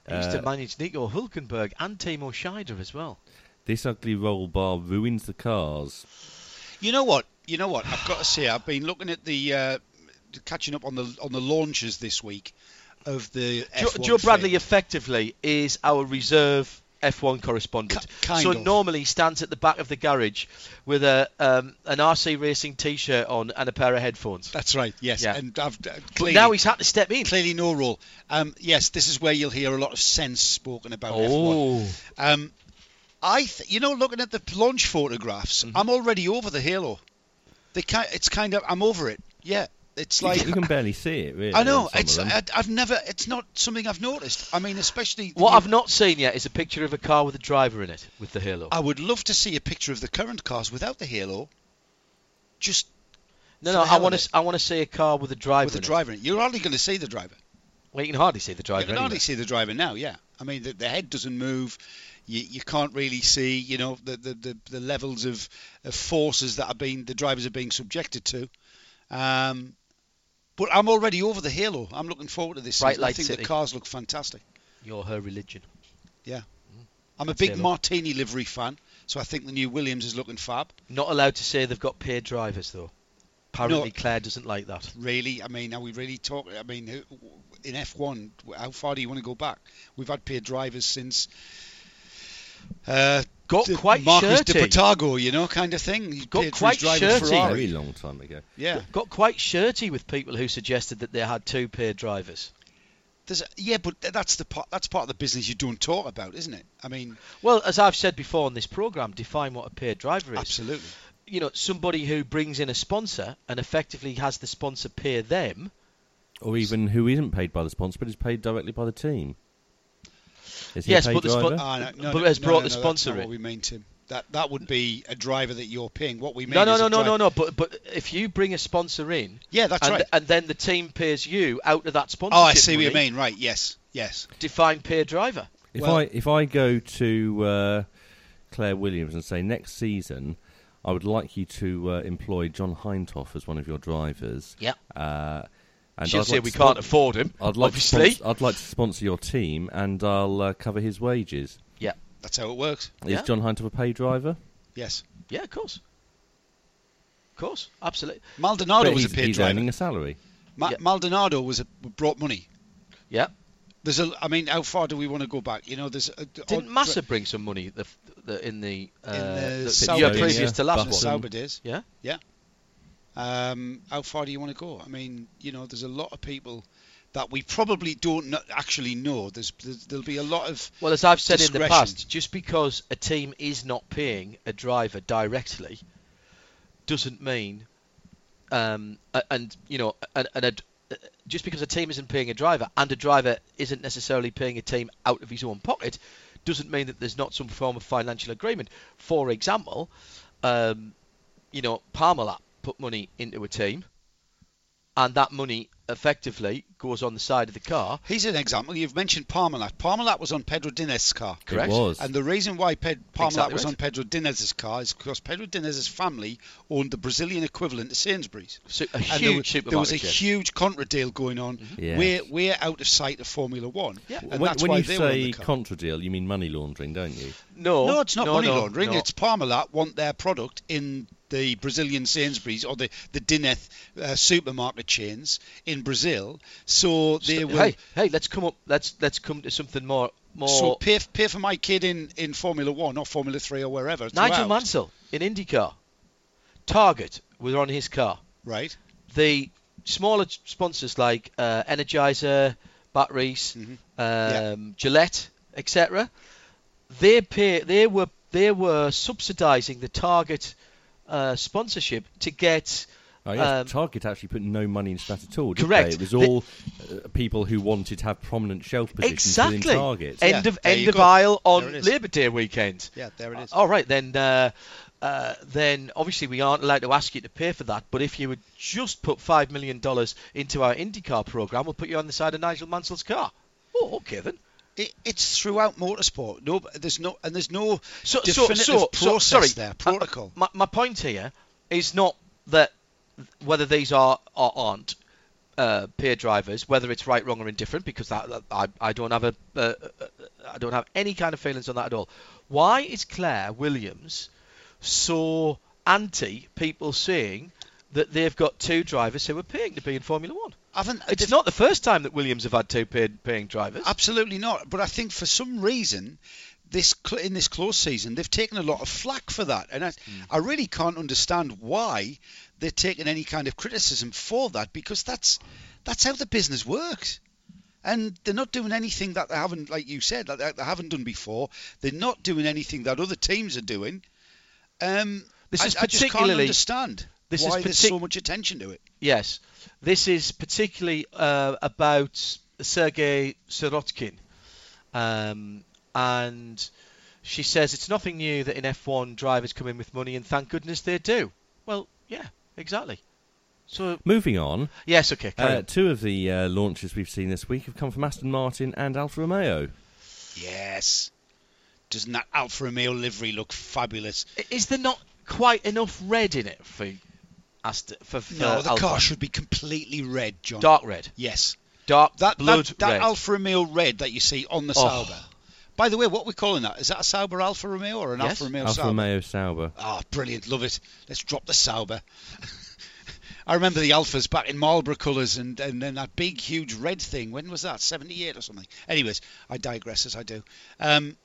[SPEAKER 1] He used
[SPEAKER 2] Uh,
[SPEAKER 1] to manage Nico Hulkenberg and Timo Scheider as well.
[SPEAKER 2] This ugly roll bar ruins the cars.
[SPEAKER 4] You know what? You know what? I've got to say, I've been looking at the uh, catching up on the on the launches this week of the
[SPEAKER 1] Joe,
[SPEAKER 4] F1
[SPEAKER 1] Joe Bradley
[SPEAKER 4] fair.
[SPEAKER 1] effectively is our reserve F1 correspondent.
[SPEAKER 4] Kind
[SPEAKER 1] so
[SPEAKER 4] of.
[SPEAKER 1] normally he stands at the back of the garage with a um, an RC Racing T-shirt on and a pair of headphones.
[SPEAKER 4] That's right. Yes.
[SPEAKER 1] Yeah.
[SPEAKER 4] And I've uh, clearly,
[SPEAKER 1] now he's had to step in.
[SPEAKER 4] clearly no role. Um, yes, this is where you'll hear a lot of sense spoken about F1.
[SPEAKER 1] Oh,
[SPEAKER 4] Um, I, th- you know, looking at the launch photographs,
[SPEAKER 1] Mm-hmm.
[SPEAKER 4] I'm already over the halo. They kind, it's kind of, I'm over it. Yeah, it's like.
[SPEAKER 2] you can barely see it, really.
[SPEAKER 4] I know it's. I, I've never. It's not something I've noticed. I mean, especially.
[SPEAKER 1] what
[SPEAKER 4] new-
[SPEAKER 1] I've not seen yet is a picture of a car with a driver in it with the halo.
[SPEAKER 4] I would love to see a picture of the current cars without the halo. Just
[SPEAKER 1] no, no, I want to. I want to see a car with a driver.
[SPEAKER 4] with the
[SPEAKER 1] in
[SPEAKER 4] driver in it. You're hardly going to see the driver.
[SPEAKER 1] Well, you can hardly see the driver.
[SPEAKER 4] You
[SPEAKER 1] driver.
[SPEAKER 4] can
[SPEAKER 1] anyway.
[SPEAKER 4] hardly see the driver now. Yeah, I mean the, the head doesn't move. You, you can't really see, you know, the the, the, the levels of, of forces that are being the drivers are being subjected to. Um, but I'm already over the halo. I'm looking forward to this. I think
[SPEAKER 1] City.
[SPEAKER 4] the cars look fantastic.
[SPEAKER 1] You're her religion. Yeah.
[SPEAKER 4] I'm a big
[SPEAKER 1] Halo.
[SPEAKER 4] Martini livery fan, so I think the new Williams is looking fab.
[SPEAKER 1] Not allowed to say they've got paid drivers though. Apparently
[SPEAKER 4] No.
[SPEAKER 1] Claire doesn't like that.
[SPEAKER 4] Really, I mean, are we really talking? I mean, in F1, how far do you want to go back? We've had paid drivers since. Uh,
[SPEAKER 1] Got
[SPEAKER 4] the
[SPEAKER 1] quite
[SPEAKER 4] Marcus
[SPEAKER 1] shirty.
[SPEAKER 4] de Portago, you know, kind of thing. He
[SPEAKER 1] Got
[SPEAKER 4] paid for
[SPEAKER 1] quite shirty.
[SPEAKER 4] Ferrari.
[SPEAKER 2] Very long time ago.
[SPEAKER 4] Yeah,
[SPEAKER 1] Got quite shirty with people who suggested that they had two paid drivers.
[SPEAKER 4] there's a, yeah, but that's the part. That's part of the business you don't talk about, isn't it? I mean,
[SPEAKER 1] Well, as I've said before on this program, define what a paid driver is.
[SPEAKER 4] absolutely.
[SPEAKER 1] You know, somebody who brings in a sponsor and effectively has the sponsor pay them.
[SPEAKER 2] Or even who isn't paid by the sponsor, but is paid directly by the team. Is he
[SPEAKER 1] Yes,
[SPEAKER 2] a paid
[SPEAKER 1] but the spo-
[SPEAKER 2] driver?
[SPEAKER 4] Ah, no, no,
[SPEAKER 1] But
[SPEAKER 4] no,
[SPEAKER 1] has
[SPEAKER 4] no,
[SPEAKER 1] brought
[SPEAKER 4] no,
[SPEAKER 1] the
[SPEAKER 4] no,
[SPEAKER 1] sponsor
[SPEAKER 4] That's not
[SPEAKER 1] in.
[SPEAKER 4] what we mean, Tim. That that would be a driver that you're paying. What we mean
[SPEAKER 1] No, no,
[SPEAKER 4] is
[SPEAKER 1] no, no, no, no. But but if you bring a sponsor in,
[SPEAKER 4] Yeah, that's
[SPEAKER 1] and,
[SPEAKER 4] right.
[SPEAKER 1] and then the team pays you out of that sponsorship
[SPEAKER 4] Oh, I see what you mean. Right? Yes, yes.
[SPEAKER 1] Define paid driver.
[SPEAKER 2] If
[SPEAKER 4] Well-
[SPEAKER 2] I if I go to uh, Claire Williams and say next season, I would like you to uh, employ John Hindhaugh as one of your drivers.
[SPEAKER 1] Yeah.
[SPEAKER 2] Uh, and
[SPEAKER 1] She'll
[SPEAKER 2] I'd
[SPEAKER 1] say
[SPEAKER 2] like
[SPEAKER 1] we
[SPEAKER 2] to
[SPEAKER 1] can't
[SPEAKER 2] spon-
[SPEAKER 1] afford him.
[SPEAKER 2] I'd like
[SPEAKER 1] obviously.
[SPEAKER 2] To sponsor, I'd like to sponsor your team, and I'll uh, cover his wages.
[SPEAKER 1] Yeah.
[SPEAKER 4] That's how it works.
[SPEAKER 1] Yeah.
[SPEAKER 2] Is John Hindhaugh a paid driver?
[SPEAKER 4] Yes.
[SPEAKER 1] Yeah, of course. Of course, absolutely.
[SPEAKER 4] Maldonado
[SPEAKER 2] But
[SPEAKER 4] was
[SPEAKER 2] he's,
[SPEAKER 4] a paid
[SPEAKER 2] he's
[SPEAKER 4] driver.
[SPEAKER 2] earning a salary.
[SPEAKER 4] Ma-
[SPEAKER 1] Yeah.
[SPEAKER 4] Maldonado was a, brought money.
[SPEAKER 1] Yeah.
[SPEAKER 4] There's a. I mean, how far do we want to go back? You know, there's. A,
[SPEAKER 1] Didn't Massa bring some money the, the, in the, uh,
[SPEAKER 4] In the
[SPEAKER 1] the,
[SPEAKER 4] Sauber
[SPEAKER 1] year
[SPEAKER 4] days,
[SPEAKER 1] previous
[SPEAKER 2] yeah.
[SPEAKER 1] to last one?
[SPEAKER 4] Sauber days.
[SPEAKER 1] Yeah.
[SPEAKER 4] Yeah. Um, how far do you want to go? I mean, you know, there's a lot of people that we probably don't actually know. There's, there'll be a lot of
[SPEAKER 1] Well, as I've said in the past, just because a team is not paying a driver directly doesn't mean, um, and you know, and, and a, just because a team isn't paying a driver and a driver isn't necessarily paying a team out of his own pocket, doesn't mean that there's not some form of financial agreement. For example, um, you know, Parmalat put money into a team, and that money effectively goes on the side of the car.
[SPEAKER 4] Here's an example. You've mentioned Parmalat. Parmalat was on Pedro Diniz's car.
[SPEAKER 1] Correct.
[SPEAKER 2] It was.
[SPEAKER 4] And the reason why Ped- Parmalat
[SPEAKER 1] Exactly
[SPEAKER 4] was
[SPEAKER 1] right.
[SPEAKER 4] on Pedro Diniz's car is because Pedro Diniz's family owned the Brazilian equivalent to Sainsbury's.
[SPEAKER 1] Su- a
[SPEAKER 4] And
[SPEAKER 1] huge
[SPEAKER 4] there, wa- there was a huge contra deal going on. Mm-hmm.
[SPEAKER 2] Yes.
[SPEAKER 4] We're, we're out of sight of Formula One.
[SPEAKER 1] Yeah.
[SPEAKER 4] And
[SPEAKER 2] when
[SPEAKER 4] that's
[SPEAKER 2] when
[SPEAKER 4] why
[SPEAKER 2] you
[SPEAKER 4] they were on
[SPEAKER 2] say
[SPEAKER 4] the car.
[SPEAKER 2] contra deal, you mean money laundering, don't you?
[SPEAKER 1] No,
[SPEAKER 4] No, it's not
[SPEAKER 1] no,
[SPEAKER 4] money
[SPEAKER 1] no,
[SPEAKER 4] laundering.
[SPEAKER 1] no.
[SPEAKER 4] It's Parmalat want their product in the Brazilian Sainsbury's or the the Dineth uh, supermarket chains in Brazil. So they
[SPEAKER 1] So-
[SPEAKER 4] will.
[SPEAKER 1] hey, hey, let's come up. Let's let's come to something more more.
[SPEAKER 4] So pay, pay for my kid in, in Formula One or Formula Three or wherever.
[SPEAKER 1] Nigel
[SPEAKER 4] throughout,
[SPEAKER 1] Mansell in IndyCar. Target was on his car.
[SPEAKER 4] Right.
[SPEAKER 1] The smaller sponsors like uh, Energizer, batteries,
[SPEAKER 4] Mhm.
[SPEAKER 1] um,
[SPEAKER 4] Yeah.
[SPEAKER 1] Gillette, etc. They pay. They were they were subsidising the Target uh, sponsorship to get.
[SPEAKER 2] Oh, yeah,
[SPEAKER 1] Um,
[SPEAKER 2] Target actually put no money into that at all. Did
[SPEAKER 1] Correct.
[SPEAKER 2] They? It was
[SPEAKER 1] The-
[SPEAKER 2] all uh, people who wanted to have prominent shelf positions
[SPEAKER 1] Exactly.
[SPEAKER 2] within Target.
[SPEAKER 4] Yeah,
[SPEAKER 1] End of
[SPEAKER 4] there
[SPEAKER 1] end of
[SPEAKER 4] go.
[SPEAKER 1] aisle on
[SPEAKER 4] There.
[SPEAKER 1] Labour Day weekend.
[SPEAKER 4] Yeah, there it is.
[SPEAKER 1] All right, then. Uh, uh, then obviously we aren't allowed to ask you to pay for that. But if you would just put five million dollars into our IndyCar program, we'll put you on the side of Nigel Mansell's car. Oh, okay then.
[SPEAKER 4] It, it's throughout motorsport. No, there's no and there's no
[SPEAKER 1] So,
[SPEAKER 4] definitive
[SPEAKER 1] so, so
[SPEAKER 4] process
[SPEAKER 1] sorry.
[SPEAKER 4] there.
[SPEAKER 1] uh,
[SPEAKER 4] Protocol.
[SPEAKER 1] my, my point here is not that whether these are or aren't uh, peer drivers, whether it's right, wrong, or indifferent, because that, that- I, I don't have a uh, uh, I don't have any kind of feelings on that at all. Why is Claire Williams so anti people saying that they've got two drivers who are paying to be in Formula One?
[SPEAKER 4] Haven't
[SPEAKER 1] It's not the first time that Williams have had two paid, paying drivers.
[SPEAKER 4] Absolutely not. But I think for some reason, this in this close season, they've taken a lot of flack for that, and I, I really can't understand why they're taking any kind of criticism for that because that's that's how the business works. And they're not doing anything that they haven't, like you said, that they- they haven't done before. They're not doing anything that other teams are doing. Um,
[SPEAKER 1] This
[SPEAKER 4] I,
[SPEAKER 1] is
[SPEAKER 4] I just can't
[SPEAKER 1] particularly-
[SPEAKER 4] understand
[SPEAKER 1] this is
[SPEAKER 4] why there's so much attention to it.
[SPEAKER 1] Yes, this is particularly uh, about Sergei Sirotkin, um, and she says it's nothing new that in F1 drivers come in with money, and thank goodness they do. Well, yeah, exactly. So
[SPEAKER 2] Moving on,
[SPEAKER 1] yes, okay.
[SPEAKER 2] uh,
[SPEAKER 1] on.
[SPEAKER 2] two of the uh, launches we've seen this week have come from Aston Martin and Alfa Romeo.
[SPEAKER 4] Yes. Doesn't that Alfa Romeo livery look fabulous?
[SPEAKER 1] Is there not quite enough red in it for Aston? For, for
[SPEAKER 4] No, the
[SPEAKER 1] Alpha?
[SPEAKER 4] car should be completely red, John.
[SPEAKER 1] dark red,
[SPEAKER 4] Yes.
[SPEAKER 1] dark
[SPEAKER 4] That
[SPEAKER 1] blood
[SPEAKER 4] that, that
[SPEAKER 1] red.
[SPEAKER 4] Alfa Romeo red that you see on the
[SPEAKER 1] Oh.
[SPEAKER 4] Sauber. By the way, what we're we calling that? Is that a Sauber Alfa Romeo or an
[SPEAKER 1] Yes.
[SPEAKER 4] Alfa Romeo
[SPEAKER 2] Alfa
[SPEAKER 4] Sauber?
[SPEAKER 2] Romeo Sauber.
[SPEAKER 4] Oh, brilliant. Love it. Let's drop the Sauber. I remember the Alphas back in Marlborough colours and, and then that big, huge red thing. When was that? 78 or something. Anyways, I digress as I do. Um,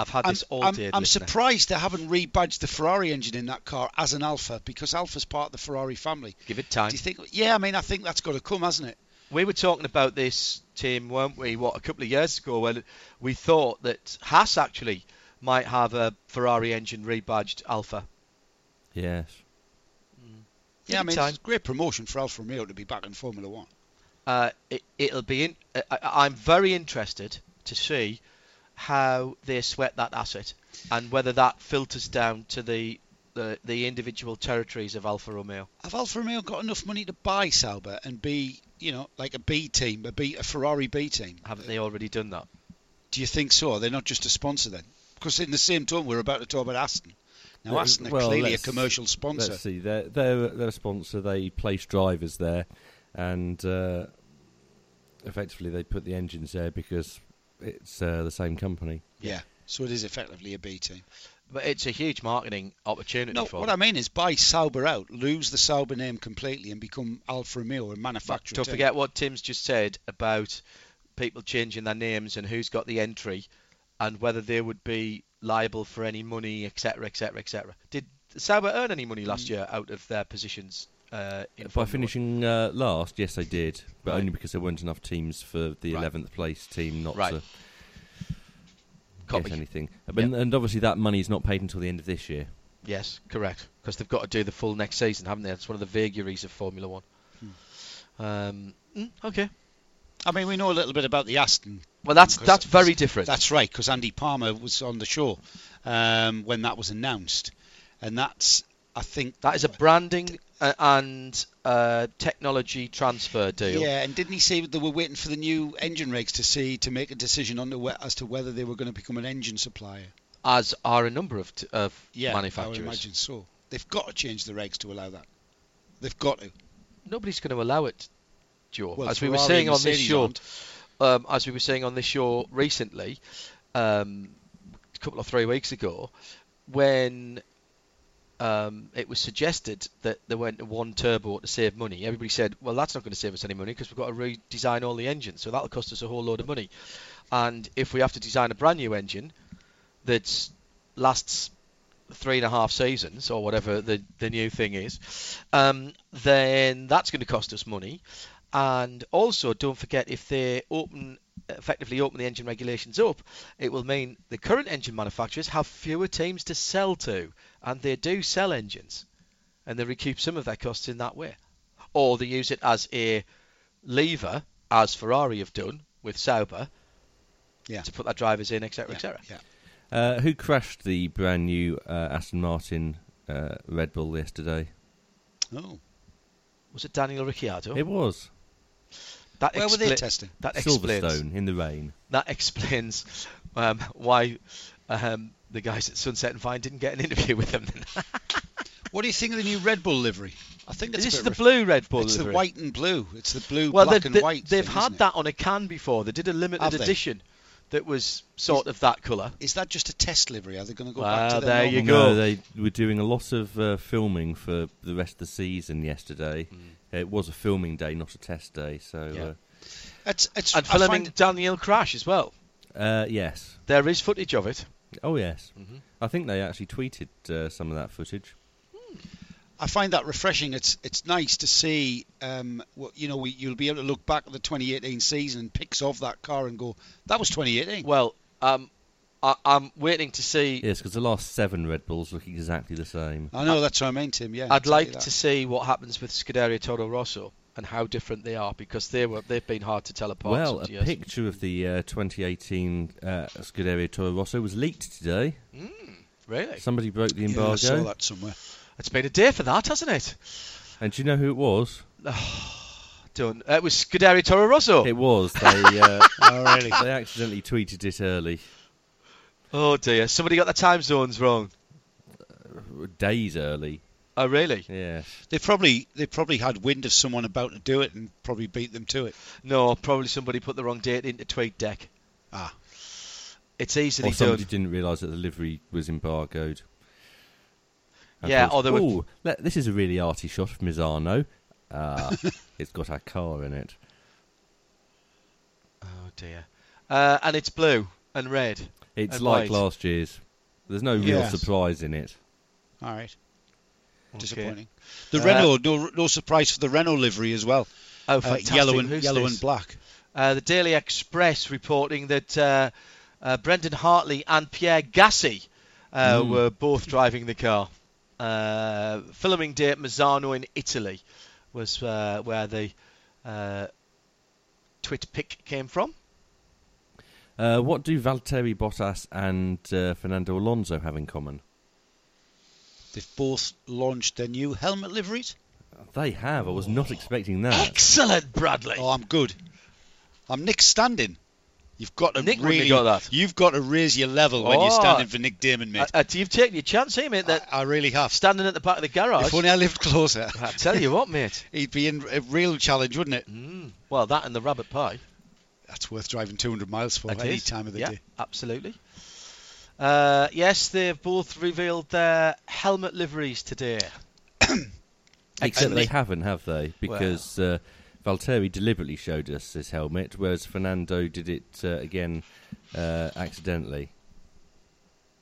[SPEAKER 1] I've had
[SPEAKER 4] I'm,
[SPEAKER 1] this all
[SPEAKER 4] I'm,
[SPEAKER 1] day.
[SPEAKER 4] I'm
[SPEAKER 1] listener.
[SPEAKER 4] surprised they haven't rebadged the Ferrari engine in that car as an Alpha because Alpha's part of the Ferrari family.
[SPEAKER 1] Give it time.
[SPEAKER 4] Do you think? Yeah, I mean, I think that's got to come, hasn't it?
[SPEAKER 1] we were talking about this, Tim, weren't we? What a couple of years ago, when we thought that Haas actually might have a Ferrari engine rebadged Alpha.
[SPEAKER 2] Yes.
[SPEAKER 1] Give
[SPEAKER 4] Yeah, I mean,
[SPEAKER 1] time.
[SPEAKER 4] it's great promotion for Alfa Romeo to be back in Formula One.
[SPEAKER 1] Uh, it, it'll be. In, I, I'm very interested to see how they sweat that asset and whether that filters down to the the, the individual territories of Alfa Romeo.
[SPEAKER 4] Have Alfa Romeo got enough money to buy Sauber and be, you know, like a B team, a B, a Ferrari B team?
[SPEAKER 1] Haven't they already done that?
[SPEAKER 4] Do you think so? They're not just a sponsor then? Because in the same tone, we're about to talk about Aston. Now,
[SPEAKER 2] Well,
[SPEAKER 4] Aston are
[SPEAKER 2] well,
[SPEAKER 4] clearly a commercial sponsor.
[SPEAKER 2] Let's see. They're, they're, they're a sponsor. They place drivers there, and uh, effectively they put the engines there because it's uh, the same company.
[SPEAKER 4] Yeah, so it is effectively a B team.
[SPEAKER 1] But it's a huge marketing opportunity
[SPEAKER 4] No,
[SPEAKER 1] for
[SPEAKER 4] what
[SPEAKER 1] them.
[SPEAKER 4] I mean is buy Sauber out, lose the Sauber name completely, and become Alfa Romeo and manufacture.
[SPEAKER 1] Don't forget what Tim's just said about people changing their names and who's got the entry and whether they would be liable for any money, etc., etc., etc. Did Sauber earn any money last year out of their positions? Uh, in
[SPEAKER 2] By
[SPEAKER 1] Formula
[SPEAKER 2] finishing uh, last, yes, they did, but
[SPEAKER 1] Right.
[SPEAKER 2] only because there weren't enough teams for the
[SPEAKER 1] Right.
[SPEAKER 2] 11th place team not
[SPEAKER 1] Right.
[SPEAKER 2] to
[SPEAKER 1] Copy.
[SPEAKER 2] get anything. But, And obviously that money is not paid until the end of this year.
[SPEAKER 1] Yes, correct. Because they've got to do the full next season, haven't they? That's one of the vagaries of Formula One.
[SPEAKER 4] Hmm.
[SPEAKER 1] Um, Mm, okay.
[SPEAKER 4] I mean, we know a little bit about the Aston.
[SPEAKER 1] Well, that's
[SPEAKER 4] 'cause
[SPEAKER 1] that's very different.
[SPEAKER 4] That's right, because Andy Palmer was on the show um, when that was announced, and that's I think
[SPEAKER 1] that is a branding uh, and uh, technology transfer deal.
[SPEAKER 4] Yeah, and didn't he say that they were waiting for the new engine regs to see to make a decision on the, as to whether they were going to become an engine supplier?
[SPEAKER 1] As are a number of, t- of
[SPEAKER 4] Yeah, I would
[SPEAKER 1] manufacturers.
[SPEAKER 4] imagine so. They've got to change the regs to allow that. They've got to.
[SPEAKER 1] Nobody's going to allow it, Joe.
[SPEAKER 4] Well,
[SPEAKER 1] as we were saying on this show, um, as we were saying on this show recently, um, a couple of three weeks ago, when um, it was suggested that they went one turbo to save money, everybody said, "Well, that's not going to save us any money because we've got to redesign all the engines, so that'll cost us a whole load of money." And if we have to design a brand new engine that lasts three and a half seasons or whatever the the new thing is, um, then that's going to cost us money. And also, don't forget if they open effectively open the engine regulations up, it will mean the current engine manufacturers have fewer teams to sell to, and they do sell engines, and they recoup some of their costs in that way, or they use it as a lever, as Ferrari have done with Sauber,
[SPEAKER 4] Yeah.
[SPEAKER 1] to put their drivers in, etc.,
[SPEAKER 4] Yeah,
[SPEAKER 1] etc.
[SPEAKER 4] yeah.
[SPEAKER 2] Uh, who crashed the brand new uh, Aston Martin uh, Red Bull yesterday?
[SPEAKER 4] Oh,
[SPEAKER 1] Was it Daniel Ricciardo?
[SPEAKER 2] It was
[SPEAKER 1] that
[SPEAKER 4] where were they testing?
[SPEAKER 1] That explains.
[SPEAKER 2] Silverstone in the rain.
[SPEAKER 1] that explains um, why um, the guys at Sunset and Vine didn't get an interview with them.
[SPEAKER 4] What do you think of the new Red Bull livery? I think it's
[SPEAKER 1] this
[SPEAKER 4] a
[SPEAKER 1] is the
[SPEAKER 4] ref-
[SPEAKER 1] blue Red Bull
[SPEAKER 4] It's
[SPEAKER 1] livery.
[SPEAKER 4] the white and blue. It's the blue,
[SPEAKER 1] well,
[SPEAKER 4] black
[SPEAKER 1] they,
[SPEAKER 4] and
[SPEAKER 1] they,
[SPEAKER 4] white.
[SPEAKER 1] they've
[SPEAKER 4] thing,
[SPEAKER 1] had that on a can before. They did a limited
[SPEAKER 4] Have they?
[SPEAKER 1] edition that was sort of that colour.
[SPEAKER 4] Is that just a test livery? Are they going to go
[SPEAKER 1] Well,
[SPEAKER 4] back to their
[SPEAKER 1] there you go.
[SPEAKER 2] No, they were doing a lot of uh, filming for the rest of the season yesterday. It was a filming day, not a test day. So
[SPEAKER 1] Yeah.
[SPEAKER 4] It's, it's,
[SPEAKER 1] And
[SPEAKER 4] I
[SPEAKER 1] filming
[SPEAKER 4] find-
[SPEAKER 1] Daniel Crash as well.
[SPEAKER 2] uh, uh, yes,
[SPEAKER 1] There is footage of it.
[SPEAKER 2] oh yes.
[SPEAKER 1] Mhm.
[SPEAKER 2] I think they actually tweeted uh, some of that footage.
[SPEAKER 4] I find that refreshing. It's it's nice to see. Um, what, you know, we, you'll be able to look back at the 2018 season and pics of that car and go, that was 2018.
[SPEAKER 1] Well, um, I, I'm waiting to see.
[SPEAKER 2] Yes, because the last seven Red Bulls look exactly the same.
[SPEAKER 4] I know that's what I mean, Tim. Yeah,
[SPEAKER 1] I'd
[SPEAKER 4] exactly
[SPEAKER 1] like
[SPEAKER 4] that.
[SPEAKER 1] to see what happens with Scuderia Toro Rosso and how different they are because they were they've been hard to tell apart.
[SPEAKER 2] well, a
[SPEAKER 1] years.
[SPEAKER 2] picture of the uh, 2018 uh, Scuderia Toro Rosso was leaked today.
[SPEAKER 1] Really,
[SPEAKER 2] Somebody broke the
[SPEAKER 4] Yeah, I
[SPEAKER 2] embargo.
[SPEAKER 4] saw that somewhere.
[SPEAKER 1] it's been a day for that, hasn't it?
[SPEAKER 2] And do you know who it was?
[SPEAKER 1] Done. Uh, it was Scuderia Toro Rosso.
[SPEAKER 2] It was. They uh,
[SPEAKER 4] Oh, really?
[SPEAKER 2] they accidentally tweeted it early,
[SPEAKER 1] Oh dear, somebody got the time zones wrong.
[SPEAKER 2] days early.
[SPEAKER 1] Oh really?
[SPEAKER 2] Yes.
[SPEAKER 4] They probably they probably had wind of someone about to do it and probably beat them to it.
[SPEAKER 1] No, probably somebody put the wrong date into Tweet Deck.
[SPEAKER 4] Ah.
[SPEAKER 1] It's easily
[SPEAKER 2] Or somebody
[SPEAKER 1] done.
[SPEAKER 2] didn't realise that the livery was embargoed. And
[SPEAKER 1] Yeah,
[SPEAKER 2] thought,
[SPEAKER 1] or they were-
[SPEAKER 2] "Ooh, this is a really arty shot of Misano. Ah, it's got our car in it.
[SPEAKER 1] Oh dear. Uh, and it's blue and red.
[SPEAKER 2] It's
[SPEAKER 1] And
[SPEAKER 2] like
[SPEAKER 1] white.
[SPEAKER 2] last year's. There's no real
[SPEAKER 4] Yes.
[SPEAKER 2] surprise in it.
[SPEAKER 4] All right.
[SPEAKER 1] Okay.
[SPEAKER 4] Disappointing. The
[SPEAKER 1] Uh,
[SPEAKER 4] Renault, no, no surprise for the Renault livery as well.
[SPEAKER 1] Oh,
[SPEAKER 4] Uh,
[SPEAKER 1] fantastic.
[SPEAKER 4] yellow and
[SPEAKER 1] Who's
[SPEAKER 4] yellow
[SPEAKER 1] this?
[SPEAKER 4] and black.
[SPEAKER 1] Uh, the Daily Express reporting that uh, uh, Brendan Hartley and Pierre Gasly uh,
[SPEAKER 2] Mm.
[SPEAKER 1] were both driving the car. Uh, filming day at Misano in Italy was uh, where the uh, twit pic came from.
[SPEAKER 2] Uh, what do Valtteri Bottas and uh, Fernando Alonso have in common?
[SPEAKER 4] They've both launched their new helmet liveries.
[SPEAKER 2] They have. I was not expecting that.
[SPEAKER 1] Excellent, Bradley.
[SPEAKER 4] Oh, I'm good. I'm Nick Standing. You've got to
[SPEAKER 1] Nick
[SPEAKER 4] really,
[SPEAKER 1] got that.
[SPEAKER 4] you've got to raise your level when you're
[SPEAKER 1] Oh.
[SPEAKER 4] standing for Nick Daman, mate.
[SPEAKER 1] Uh, uh, you've taken your chance here, mate. That
[SPEAKER 4] I, I really have.
[SPEAKER 1] standing at the back of the garage.
[SPEAKER 4] If only I lived closer,
[SPEAKER 1] I tell you what, mate.
[SPEAKER 4] he'd be in a real challenge, wouldn't it?
[SPEAKER 1] Mm. Well, that and the rabbit pie.
[SPEAKER 4] That's worth driving 200 miles for
[SPEAKER 1] That
[SPEAKER 4] any
[SPEAKER 1] is.
[SPEAKER 4] time of the
[SPEAKER 1] yeah,
[SPEAKER 4] day.
[SPEAKER 1] absolutely. Uh, yes, they've both revealed their helmet liveries today.
[SPEAKER 2] Except they
[SPEAKER 4] they-
[SPEAKER 2] haven't, have they? Because uh, Valtteri deliberately showed us his helmet, whereas Fernando did it uh, again uh, accidentally.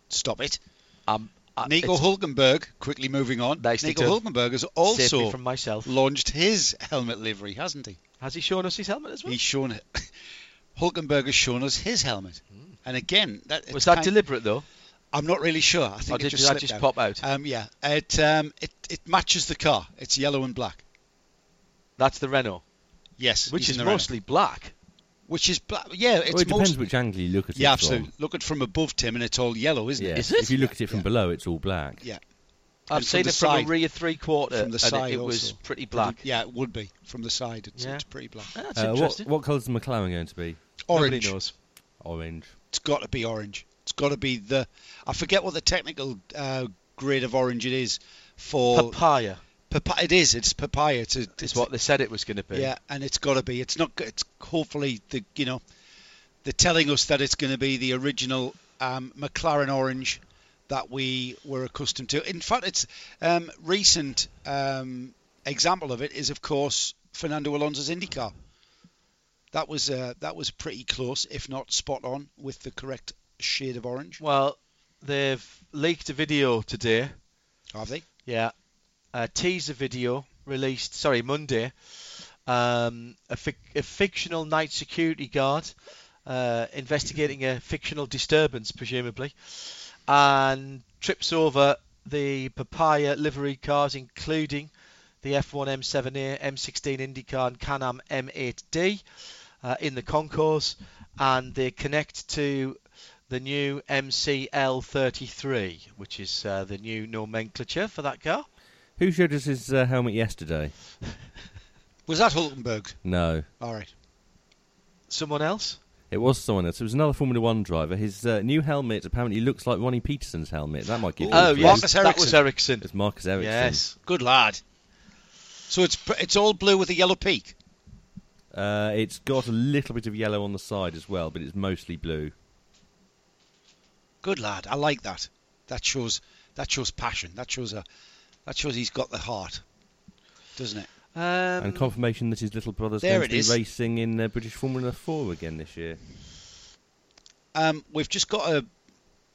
[SPEAKER 4] Stop it.
[SPEAKER 1] Um, uh,
[SPEAKER 4] Nico Hulkenberg, quickly moving on.
[SPEAKER 1] Nicely
[SPEAKER 4] Nico. Hulkenberg has also
[SPEAKER 1] from myself.
[SPEAKER 4] launched his helmet livery, hasn't he?
[SPEAKER 1] Has he shown us his helmet as well?
[SPEAKER 4] He's shown it. Hulkenberg has shown us his helmet. And again, that,
[SPEAKER 1] Was that deliberate though?
[SPEAKER 4] I'm not really sure. I think
[SPEAKER 1] Or
[SPEAKER 4] it
[SPEAKER 1] did
[SPEAKER 4] just
[SPEAKER 1] that just
[SPEAKER 4] out.
[SPEAKER 1] pop out?
[SPEAKER 4] Um, yeah, it um, it it matches the car. It's yellow and black.
[SPEAKER 1] That's the Renault.
[SPEAKER 4] Yes,
[SPEAKER 1] which is
[SPEAKER 4] in the running.
[SPEAKER 1] mostly black.
[SPEAKER 4] which is black. Yeah, it's
[SPEAKER 2] well, it depends
[SPEAKER 4] most,
[SPEAKER 2] which angle you look at it.
[SPEAKER 4] Yeah,
[SPEAKER 2] it
[SPEAKER 4] absolutely.
[SPEAKER 2] from.
[SPEAKER 4] Look at it from above, Tim, and it's all yellow, isn't
[SPEAKER 2] Yeah.
[SPEAKER 4] it?
[SPEAKER 1] Is it?
[SPEAKER 2] If you look at it from
[SPEAKER 4] Yeah.
[SPEAKER 2] below, it's all black.
[SPEAKER 4] Yeah.
[SPEAKER 1] I've
[SPEAKER 4] And
[SPEAKER 1] seen it from
[SPEAKER 4] side-
[SPEAKER 1] a rear three quarter,
[SPEAKER 4] from the
[SPEAKER 1] and
[SPEAKER 4] side
[SPEAKER 1] it, it was
[SPEAKER 4] also.
[SPEAKER 1] pretty black.
[SPEAKER 4] Yeah, it would be from the side. It's,
[SPEAKER 1] Yeah.
[SPEAKER 4] it's pretty black.
[SPEAKER 1] Ah, That's
[SPEAKER 2] Uh, what
[SPEAKER 1] interesting.
[SPEAKER 2] what colour's the McLaren going to be?
[SPEAKER 4] Orange.
[SPEAKER 1] knows.
[SPEAKER 2] Orange.
[SPEAKER 4] It's got to be orange. It's got to be the. I forget what the technical uh, grade of orange it is for.
[SPEAKER 1] Papaya
[SPEAKER 4] Papa- it is. It's papaya. It's, a,
[SPEAKER 1] is
[SPEAKER 4] it's
[SPEAKER 1] what they said it was going to be.
[SPEAKER 4] Yeah, and it's got to be. It's not. It's hopefully the you know, they're telling us that it's going to be the original um, McLaren orange that we were accustomed to. In fact, it's um, recent um, example of it is of course Fernando Alonso's IndyCar. That was uh, that was pretty close, if not spot on, with the correct shade of orange.
[SPEAKER 1] Well, they've leaked a video today.
[SPEAKER 4] Have they?
[SPEAKER 1] Yeah, a teaser video released. Sorry, Monday. Um, a, fic- a fictional night security guard uh, investigating a fictional disturbance, presumably, and trips over the Papaya livery cars, including the F1 M7A, M16 IndyCar, and Can-Am M8D uh, in the concourse, and they connect to the new MCL33, which is uh, the new nomenclature for that car.
[SPEAKER 2] Who showed us his uh, helmet yesterday?
[SPEAKER 4] Was that Hulkenberg?
[SPEAKER 2] No.
[SPEAKER 4] All right.
[SPEAKER 1] Someone else?
[SPEAKER 2] It was someone else. It was another Formula One driver. His uh, new helmet apparently looks like Ronnie Peterson's helmet. That might give you
[SPEAKER 1] Oh, yes,
[SPEAKER 4] Marcus
[SPEAKER 1] that was
[SPEAKER 4] Ericsson.
[SPEAKER 1] Ericsson.
[SPEAKER 2] It's Marcus Ericsson.
[SPEAKER 1] Yes.
[SPEAKER 4] Good lad. So it's it's all blue with a yellow peak.
[SPEAKER 2] Uh, it's got a little bit of yellow on the side as well, but it's mostly blue.
[SPEAKER 4] Good lad. I like that. That shows that shows passion. That shows a that shows he's got the heart, doesn't it?
[SPEAKER 1] Um,
[SPEAKER 2] and confirmation that his little brother's
[SPEAKER 4] there
[SPEAKER 2] going to be
[SPEAKER 4] is.
[SPEAKER 2] racing in uh, British Formula 4 again this year.
[SPEAKER 4] Um, we've just got a.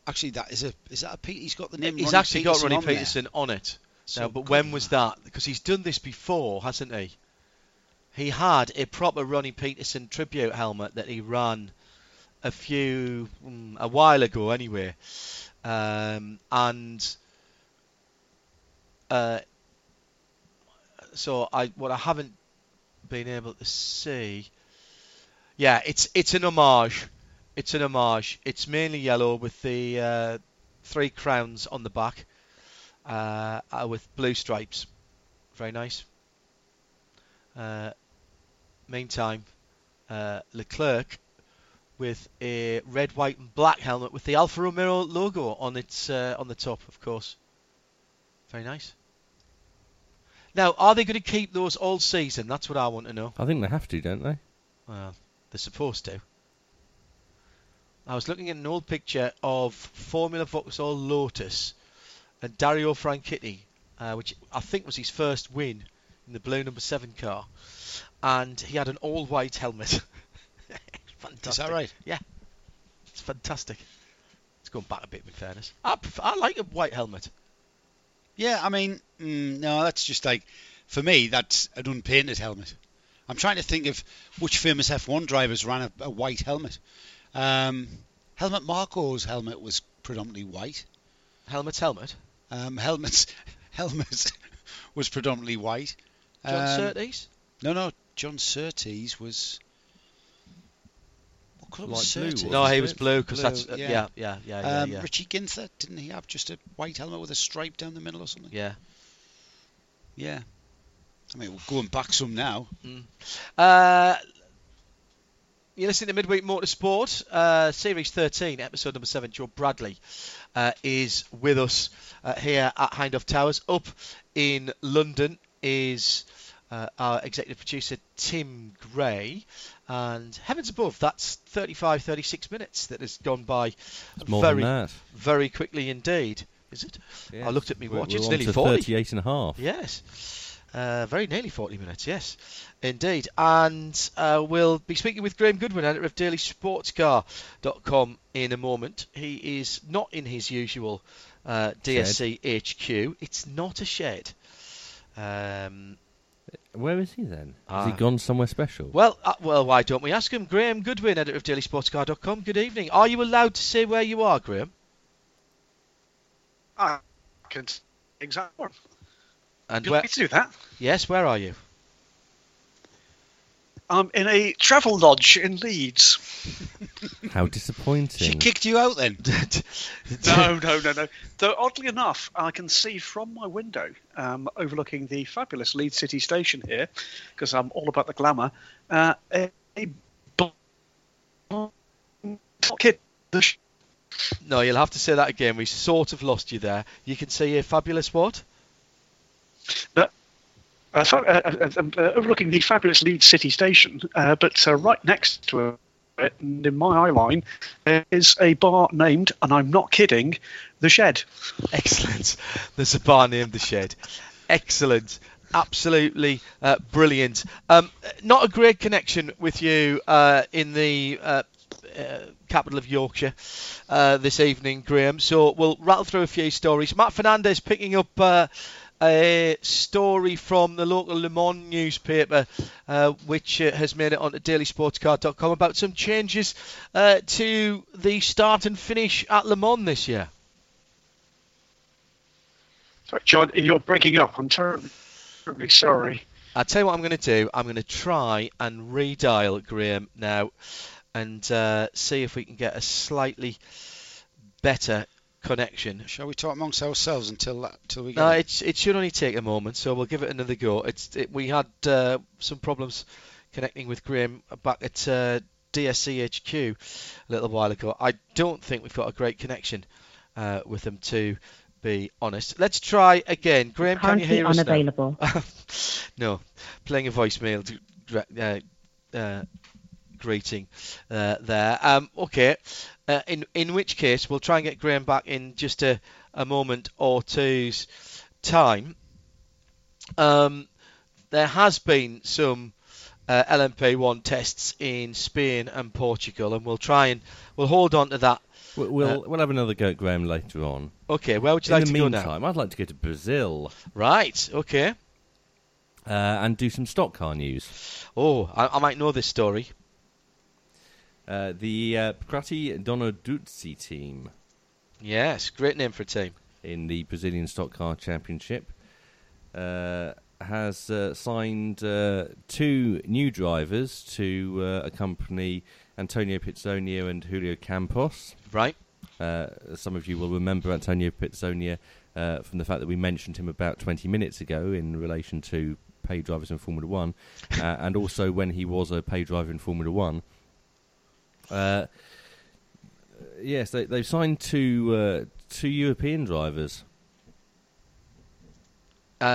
[SPEAKER 4] Actually, that is a is that a Pete? He's got the name.
[SPEAKER 1] he's
[SPEAKER 4] Ronnie
[SPEAKER 1] actually got Ronnie
[SPEAKER 4] on there.
[SPEAKER 1] Peterson on it.
[SPEAKER 4] So
[SPEAKER 1] now, but when was that? Because he's done this before, hasn't he? He had a proper Ronnie Peterson tribute helmet that he ran a few mm, a while ago, anyway, um, and uh, so I what I haven't been able to see. Yeah, it's it's an homage. It's an homage. It's mainly yellow with the uh, three crowns on the back, uh, uh, with blue stripes. Very nice. Uh, meantime, uh, Leclerc with a red, white, and black helmet with the Alfa Romeo logo on its uh, on the top, of course. Very nice. Now, are they going to keep those all season? That's what I want to know.
[SPEAKER 2] I think they have to, don't they?
[SPEAKER 1] Well, they're supposed to. I was looking at an old picture of Formula Vauxhall Lotus and Dario Franchitti, uh, which I think was his first win in the blue number seven car, and he had an all-white helmet. fantastic.
[SPEAKER 4] Is that right?
[SPEAKER 1] Yeah, it's fantastic. It's going back a bit, in fairness. I, pref- I like a white helmet.
[SPEAKER 4] Yeah, I mean, mm, no, that's just like for me. That's an unpainted helmet. I'm trying to think of which famous F1 drivers ran a, a white helmet. Um, Helmut Marko's helmet was predominantly white.
[SPEAKER 1] Helmet's helmet.
[SPEAKER 4] Um, helmets, helmet was predominantly white.
[SPEAKER 1] John
[SPEAKER 4] Um,
[SPEAKER 1] Surtees.
[SPEAKER 4] No, no, John Surtees was. What colour was
[SPEAKER 2] Light blue,
[SPEAKER 1] No, he was blue because that's uh,
[SPEAKER 4] yeah.
[SPEAKER 1] yeah, yeah, yeah, yeah,
[SPEAKER 4] Um,
[SPEAKER 1] yeah.
[SPEAKER 4] Richie Ginther, didn't he have just a white helmet with a stripe down the middle or something?
[SPEAKER 1] yeah.
[SPEAKER 4] Yeah. I mean, we're going back some now.
[SPEAKER 1] Uh, you're listening to Midweek Motorsport, uh, Series 13, Episode number 7. Joe Bradley uh, is with us uh, here at Hindhaugh Towers. Up in London is uh, our executive producer, Tim Gray. And heavens above, that's 35, 36 minutes that has gone by very, very quickly indeed. Is it? I looked at my watch.
[SPEAKER 2] we're
[SPEAKER 1] It's nearly
[SPEAKER 2] to
[SPEAKER 1] 40.
[SPEAKER 2] 38 and a half.
[SPEAKER 1] Yes. Uh, very nearly 40 minutes, yes. Indeed. And uh, we'll be speaking with Graham Goodwin, editor of dailysportscar.com, in a moment. He is not in his usual uh, DSC HQ. It's not a shed. Um,
[SPEAKER 2] Where is he then? Has
[SPEAKER 1] Ah.
[SPEAKER 2] he gone somewhere special?
[SPEAKER 1] well, uh, well, why don't we ask him? Graham Goodwin, editor of dailysportscar.com. Good evening. Are you allowed to say where you are, Graham?
[SPEAKER 5] I can exactly.
[SPEAKER 1] And
[SPEAKER 5] Would you
[SPEAKER 1] where?
[SPEAKER 5] like to do that?
[SPEAKER 1] Yes, where are you?
[SPEAKER 5] I'm in a travel lodge in Leeds.
[SPEAKER 2] How disappointing!
[SPEAKER 4] She kicked you out then.
[SPEAKER 5] No, no, no, no. Though oddly enough, I can see from my window, um, overlooking the fabulous Leeds City Station here, because I'm all about the glamour. Uh, a, a kid.
[SPEAKER 1] No, you'll have to say that again. We sort of lost you there. You can see a fabulous what?
[SPEAKER 5] Uh, sorry, uh, uh, uh, uh, overlooking the fabulous Leeds City Station, uh, but uh, right next to it, and in my eye line, is a bar named, and I'm not kidding, The Shed.
[SPEAKER 1] Excellent. There's a bar named The Shed. Excellent. Absolutely uh, brilliant. Um, not a great connection with you uh, in the uh, uh, capital of Yorkshire uh, this evening, Graham. So we'll rattle through a few stories. Matt Fernandez picking up. Uh, a story from the local Le Mans newspaper, uh, which uh, has made it onto dailysportscar.com about some changes uh, to the start and finish at Le Mans this year.
[SPEAKER 5] Sorry, John, you're breaking up. I'm terribly, terribly sorry.
[SPEAKER 1] I'll tell you what I'm going to do. I'm going to try and redial Graham now and uh, see if we can get a slightly better connection.
[SPEAKER 4] Shall we talk amongst ourselves until that, until we get?
[SPEAKER 1] No,
[SPEAKER 4] it?
[SPEAKER 1] it should only take a moment, so we'll give it another go. It's it, we had uh, some problems connecting with Graham back at uh, DSC HQ a little while ago. I don't think we've got a great connection uh, with them, to be honest. Let's try again. Graham, can you
[SPEAKER 6] Currently
[SPEAKER 1] hear us now?
[SPEAKER 6] unavailable.
[SPEAKER 1] no, playing a voicemail uh, uh, greeting uh, there. Um, okay, uh, in in which case we'll try and get Graham back in just a, a moment or two's time. Um, there has been some uh, LMP1 tests in Spain and Portugal, and we'll try and we'll hold on to that.
[SPEAKER 2] We'll we'll, we'll have another go at Graham later on.
[SPEAKER 1] Okay, where would you
[SPEAKER 2] In
[SPEAKER 1] like
[SPEAKER 2] the
[SPEAKER 1] to go now?
[SPEAKER 2] In the meantime, I'd like to go to Brazil
[SPEAKER 1] Right. Okay.
[SPEAKER 2] uh, and do some stock car news.
[SPEAKER 1] Oh, I, I might know this story.
[SPEAKER 2] Uh, the uh, Prati Donaduzzi team
[SPEAKER 1] Yes, great name for a team.
[SPEAKER 2] in the Brazilian Stock Car Championship uh, has uh, signed uh, two new drivers to uh, accompany Antonio Pizzonia and Julio Campos.
[SPEAKER 1] Right.
[SPEAKER 2] Uh, some of you will remember Antonio Pizzonia uh, from the fact that we mentioned him about 20 minutes ago in relation to pay drivers in Formula One, uh, and also when he was a pay driver in Formula One. Uh, yes, they, they've signed two uh, two European drivers.
[SPEAKER 1] Uh,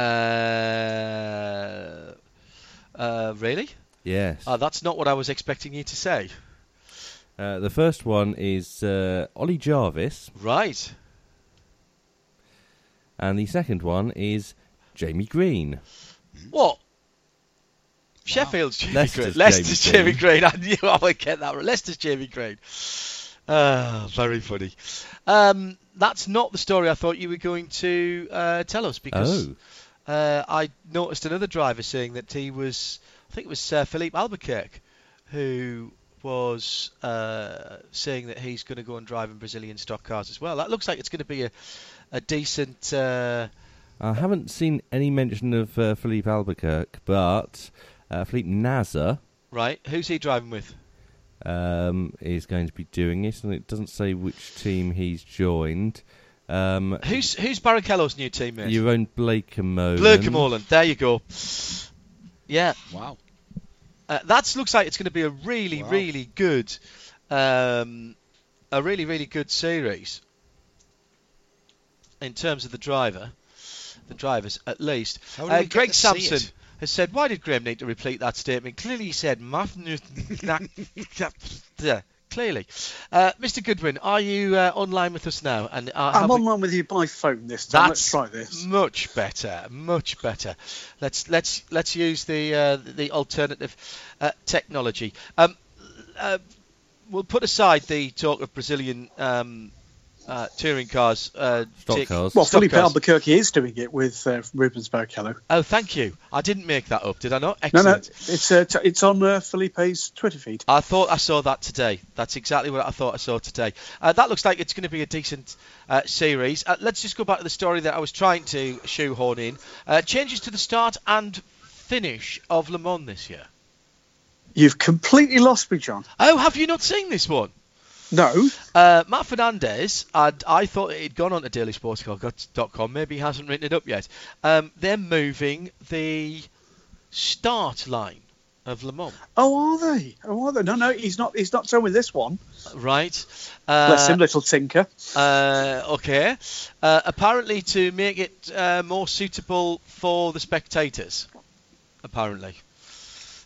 [SPEAKER 1] uh, really?
[SPEAKER 2] Yes.
[SPEAKER 1] That's not what I was expecting you to say.
[SPEAKER 2] Uh, the first one is uh, Ollie Jarvis,
[SPEAKER 1] Right.
[SPEAKER 2] and the second one is Jamie Green.
[SPEAKER 1] What? Sheffield's Jamie
[SPEAKER 2] Leicester's
[SPEAKER 1] Green. Leicester's
[SPEAKER 2] Jamie
[SPEAKER 1] Jamie Green. I knew I would get that. right. Leicester's Jamie Green. Ah, very funny. Um, that's not the story I thought you were going to uh, tell us because
[SPEAKER 2] Oh,
[SPEAKER 1] uh, I noticed another driver saying that he was, I think it was uh, Philippe Albuquerque, who was uh, saying that he's going to go and drive in Brazilian stock cars as well. That looks like it's going to be a, a decent. Uh,
[SPEAKER 2] I haven't seen any mention of uh, Philippe Albuquerque, but uh, Felipe Nasr
[SPEAKER 1] right, who's he driving with?
[SPEAKER 2] um, is going to be doing it, and it doesn't say which team he's joined. Um,
[SPEAKER 1] Who's who's Barrichello's new teammate?
[SPEAKER 2] your own Blake Molan.
[SPEAKER 1] Blue Moreland. There you go. Yeah,
[SPEAKER 4] Wow.
[SPEAKER 1] Uh, that looks like it's going to be a really,
[SPEAKER 4] Wow.
[SPEAKER 1] really good, um, a really, really good series in terms of the driver, the drivers at least. Uh, Greg Sampson has said, "Why did Graham need to repeat that statement?" Clearly, he said, "Math- Clearly, uh, Mr. Goodwin, are you uh, online with us now? And uh,
[SPEAKER 5] I'm
[SPEAKER 1] have we-
[SPEAKER 5] online with you by phone this time.
[SPEAKER 1] That's
[SPEAKER 5] Let's try this.
[SPEAKER 1] Much better, much better. Let's let's let's use the uh, the alternative uh, technology. Um, uh, we'll put aside the talk of Brazilian um, uh, touring cars. Uh,
[SPEAKER 2] Stock
[SPEAKER 1] take-
[SPEAKER 2] cars.
[SPEAKER 5] Well,
[SPEAKER 1] stock
[SPEAKER 5] Filipe
[SPEAKER 1] cars.
[SPEAKER 5] Albuquerque is doing it with uh, Rubens Barrichello.
[SPEAKER 1] Oh, thank you. I didn't make that up, did I not?
[SPEAKER 5] No,
[SPEAKER 1] Excellent.
[SPEAKER 5] no, it's uh, t- it's on uh, Filipe's Twitter feed.
[SPEAKER 1] I thought I saw that today. That's exactly what I thought I saw today. Uh, that looks like it's going to be a decent uh, series. Uh, let's just go back to the story that I was trying to shoehorn in. Uh, changes to the start and finish of Le Mans this year.
[SPEAKER 6] You've completely lost me, John.
[SPEAKER 1] Oh, have you not seen this one?
[SPEAKER 6] No.
[SPEAKER 1] Uh, Matt Fernandez, I'd, I thought it had gone on to dailysportscar.com. Maybe he hasn't written it up yet. Um, they're moving the start line of Le Mans.
[SPEAKER 6] Oh, are they? Oh, are they? No, no, he's not. He's not done with this one.
[SPEAKER 1] Right.
[SPEAKER 6] Bless
[SPEAKER 1] Uh,
[SPEAKER 6] him, little tinker.
[SPEAKER 1] Uh, okay. Uh, apparently to make it uh, more suitable for the spectators. Apparently.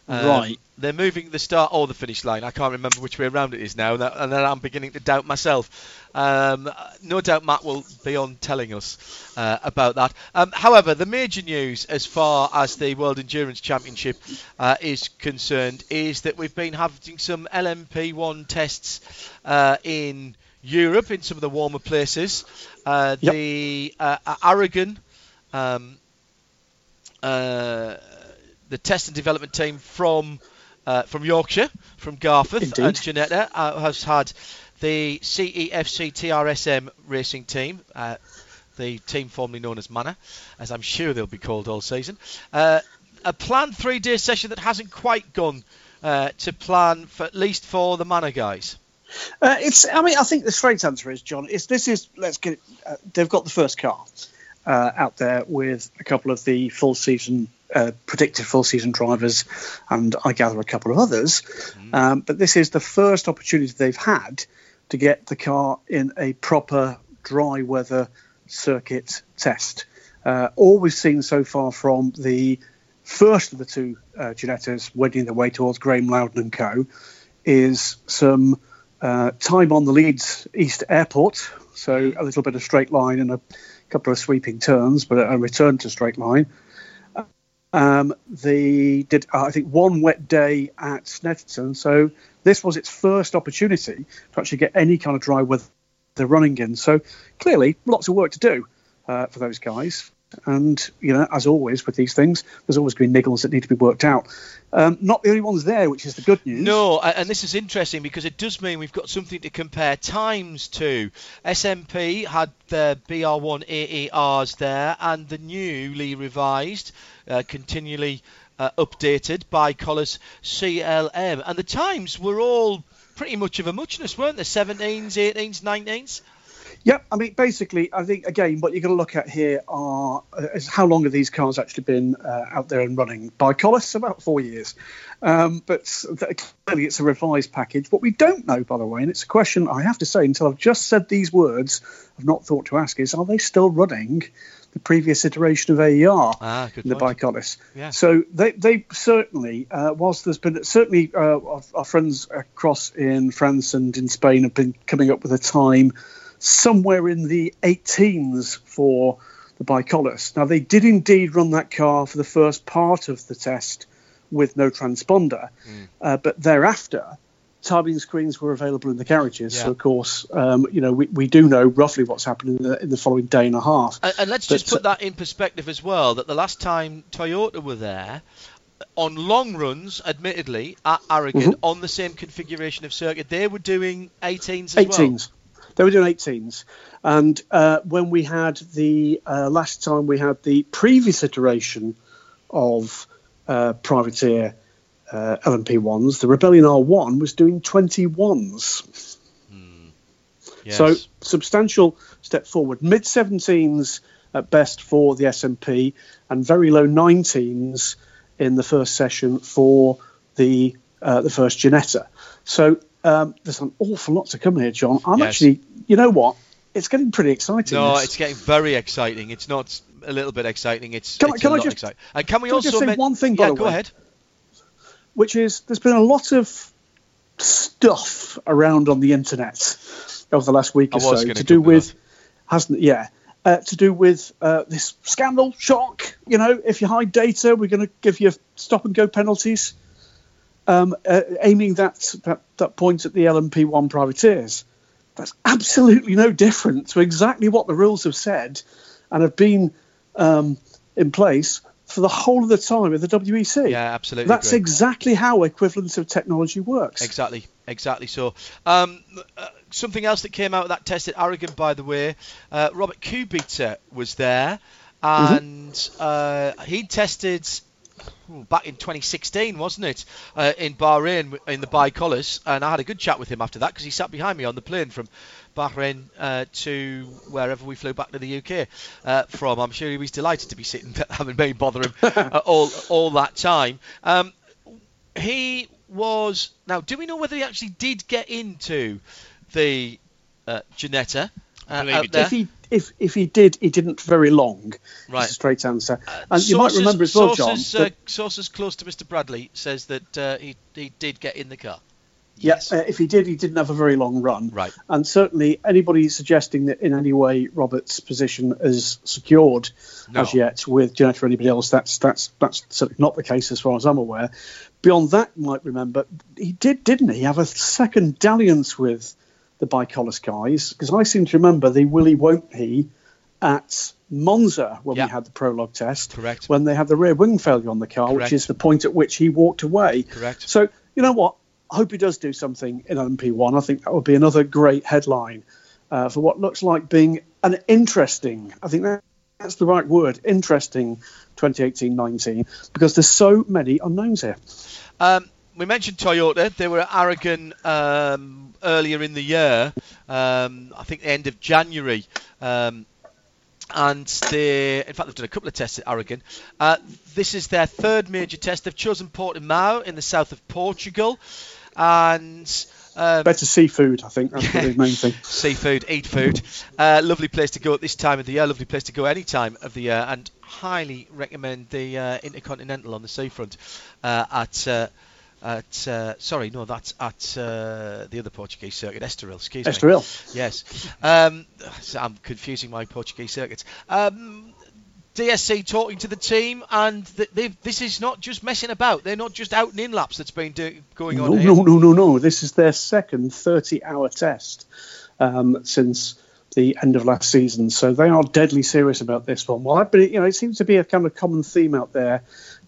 [SPEAKER 1] Um,
[SPEAKER 6] Right.
[SPEAKER 1] They're moving the start or the finish line. I can't remember which way around it is now, and, that, and then I'm beginning to doubt myself. Um, no doubt Matt will be on telling us uh, about that. Um, however, the major news as far as the World Endurance Championship uh, is concerned is that we've been having some LMP1 tests uh, in Europe in some of the warmer places. Uh,
[SPEAKER 6] Yep.
[SPEAKER 1] The uh, Aragon. Um, uh, the test and development team from uh, from Yorkshire, from Garforth
[SPEAKER 6] Indeed.
[SPEAKER 1] and Ginetta, uh, has had the CEFC TRSM racing team, uh, the team formerly known as Manor, as I'm sure they'll be called all season. Uh, a planned three-day session that hasn't quite gone uh, to plan, for, at least for the Manor guys.
[SPEAKER 6] Uh, it's. I mean, I think the straight answer is John. Is this is let's get. It, uh, they've got the first car uh, out there with a couple of the full season uh, predicted full season drivers, and I gather a couple of others. Um, but this is the first opportunity they've had to get the car in a proper dry weather circuit test. Uh, all we've seen so far from the first of the two uh, Ginettas wending their way towards Graeme Lowdon and Co. is some uh, time on the Leeds East Airport, so a little bit of straight line and a couple of sweeping turns, but a return to straight line. Um, they did, uh, I think, one wet day at Snetterton, so this was its first opportunity to actually get any kind of dry weather running in. So clearly, lots of work to do uh, for those guys. And you know, as always with these things, there's always going to be niggles that need to be worked out. Um, not the only ones there, which is the good news.
[SPEAKER 1] No, and this is interesting because it does mean we've got something to compare times to. SMP had their BR1 AERs there, and the newly revised, uh, continually uh, updated ByKolles CLM, and the times were all pretty much of a muchness, weren't they? 17s, 18s, 19s.
[SPEAKER 6] Yeah, I mean, basically, I think again, what you're going to look at here are uh, is how long have these cars actually been uh, out there and running? ByKolles, about four years. Um, but clearly, it's a revised package. What we don't know, by the way, and it's a question I have to say until I've just said these words, I've not thought to ask, is are they still running the previous iteration of AER
[SPEAKER 1] Ah,
[SPEAKER 6] in the. ByKolles?
[SPEAKER 1] Yeah.
[SPEAKER 6] So they, they certainly, uh, whilst there's been certainly uh, our, our friends across in France and in Spain have been coming up with a time somewhere in the 18s for the ByKolles. Now they did indeed run that car for the first part of the test with no transponder,
[SPEAKER 1] Hmm.
[SPEAKER 6] uh, but thereafter. Timing screens were available in the carriages.
[SPEAKER 1] Yeah.
[SPEAKER 6] so of course, um, you know we, we do know roughly what's happening in the, in the following day and a half.
[SPEAKER 1] And, and let's
[SPEAKER 6] But,
[SPEAKER 1] just put that in perspective as well. That the last time Toyota were there, on long runs, admittedly at Aragon,
[SPEAKER 6] Mhm.
[SPEAKER 1] on the same configuration of circuit, they were doing 18s as
[SPEAKER 6] 18s. They were doing 18s. And uh, when we had the uh, last time we had the previous iteration of uh, privateer uh, LMP ones, the Rebellion R1 was doing 21s.
[SPEAKER 1] well. Yes.
[SPEAKER 6] So substantial step forward. Mid 17s at best for the SMP, and very low 19s in the first session for the uh, the first Ginetta. So um, there's an awful lot to come here, John. I'm
[SPEAKER 1] Yes.
[SPEAKER 6] actually, you know what? It's getting pretty exciting.
[SPEAKER 1] no,
[SPEAKER 6] this.
[SPEAKER 1] it's getting very exciting. It's not a little bit exciting. It's,
[SPEAKER 6] Can I-
[SPEAKER 1] it's
[SPEAKER 6] can I
[SPEAKER 1] lot
[SPEAKER 6] just-
[SPEAKER 1] exciting. And can we
[SPEAKER 6] can I
[SPEAKER 1] also
[SPEAKER 6] just say
[SPEAKER 1] men-
[SPEAKER 6] one thing, by
[SPEAKER 1] Yeah,
[SPEAKER 6] the
[SPEAKER 1] go
[SPEAKER 6] way?
[SPEAKER 1] ahead.
[SPEAKER 6] which is there's been a lot of stuff around on the internet over the last week or so
[SPEAKER 1] gonna
[SPEAKER 6] do with
[SPEAKER 1] that.
[SPEAKER 6] hasn't yeah uh, to do with uh, this scandal shock you know if you hide data we're going to give you stop and go penalties um, uh, aiming that, that that point at the LMP1 privateers that's absolutely no different to exactly what the rules have said and have been um, in place for the whole of the time of the WEC.
[SPEAKER 1] Yeah, absolutely.
[SPEAKER 6] That's
[SPEAKER 1] agree.
[SPEAKER 6] exactly how equivalence of technology works.
[SPEAKER 1] Exactly, exactly. So, um, uh, something else that came out of that test at Aragon, by the way, uh, Robert Kubica was there,
[SPEAKER 6] Mm-hmm.
[SPEAKER 1] and uh, he tested back in 2016, wasn't it, uh, in Bahrain in the ByKolles, and I had a good chat with him after that because he sat behind me on the plane from Bahrain uh, to wherever we flew back to the UK uh, from. I'm sure he was delighted to be sitting, there having me bother him uh, all all that time. Um, he was now. Do we know whether he actually did get into the uh, Ginetta? Uh, out there?
[SPEAKER 6] If he if if he did, he didn't very long.
[SPEAKER 1] Right.
[SPEAKER 6] A straight answer.
[SPEAKER 1] Uh,
[SPEAKER 6] and you might remember as well, John.
[SPEAKER 1] sources, uh, sources close to Mr. Bradley says that uh, he he did get in the car.
[SPEAKER 6] Yes, uh, if he did, he didn't have a very long run.
[SPEAKER 1] Right.
[SPEAKER 6] And certainly, anybody suggesting that in any way Robert's position is secured
[SPEAKER 1] No.
[SPEAKER 6] as yet with Ginetta or anybody else, that's that's that's certainly not the case as far as I'm aware. Beyond that, you might remember he did, didn't he, have a second dalliance with the ByKolles guys? Because I seem to remember the Willy Won't He at Monza when
[SPEAKER 1] Yeah.
[SPEAKER 6] we had the prologue test.
[SPEAKER 1] Correct.
[SPEAKER 6] When they had the rear wing failure on the car,
[SPEAKER 1] Correct.
[SPEAKER 6] which is the point at which he walked away.
[SPEAKER 1] Correct.
[SPEAKER 6] So, you know what? I hope he does do something in LMP1. I think that would be another great headline uh, for what looks like being an interesting, I think that, that's the right word, interesting 2018 19, because there's so many unknowns here.
[SPEAKER 1] Um, we mentioned Toyota. They were at Aragon um, earlier in the year. Um, I think the end of January. Um, and they, in fact, they've done a couple of tests at Aragon. Uh, this is their third major test. They've chosen Portimao in the south of Portugal, and um,
[SPEAKER 6] Better seafood, I think. That's the main thing.
[SPEAKER 1] seafood, eat food. Uh, lovely place to go at this time of the year. Lovely place to go any time of the year, and highly recommend the uh, Intercontinental on the seafront uh, at. At uh, sorry, no, that's at uh, the other Portuguese circuit, Estoril. Excuse me.
[SPEAKER 6] Estoril.
[SPEAKER 1] Yes. Um, so I'm confusing my Portuguese circuits. Um, DSC talking to the team, and this is not just messing about. They're not just out and in laps that's been do- going on
[SPEAKER 6] No,
[SPEAKER 1] here.
[SPEAKER 6] no, no, no, no. This is their second 30 hour test um, since the end of last season. So they are deadly serious about this one. Well, but it, you know, it seems to be a kind of common theme out there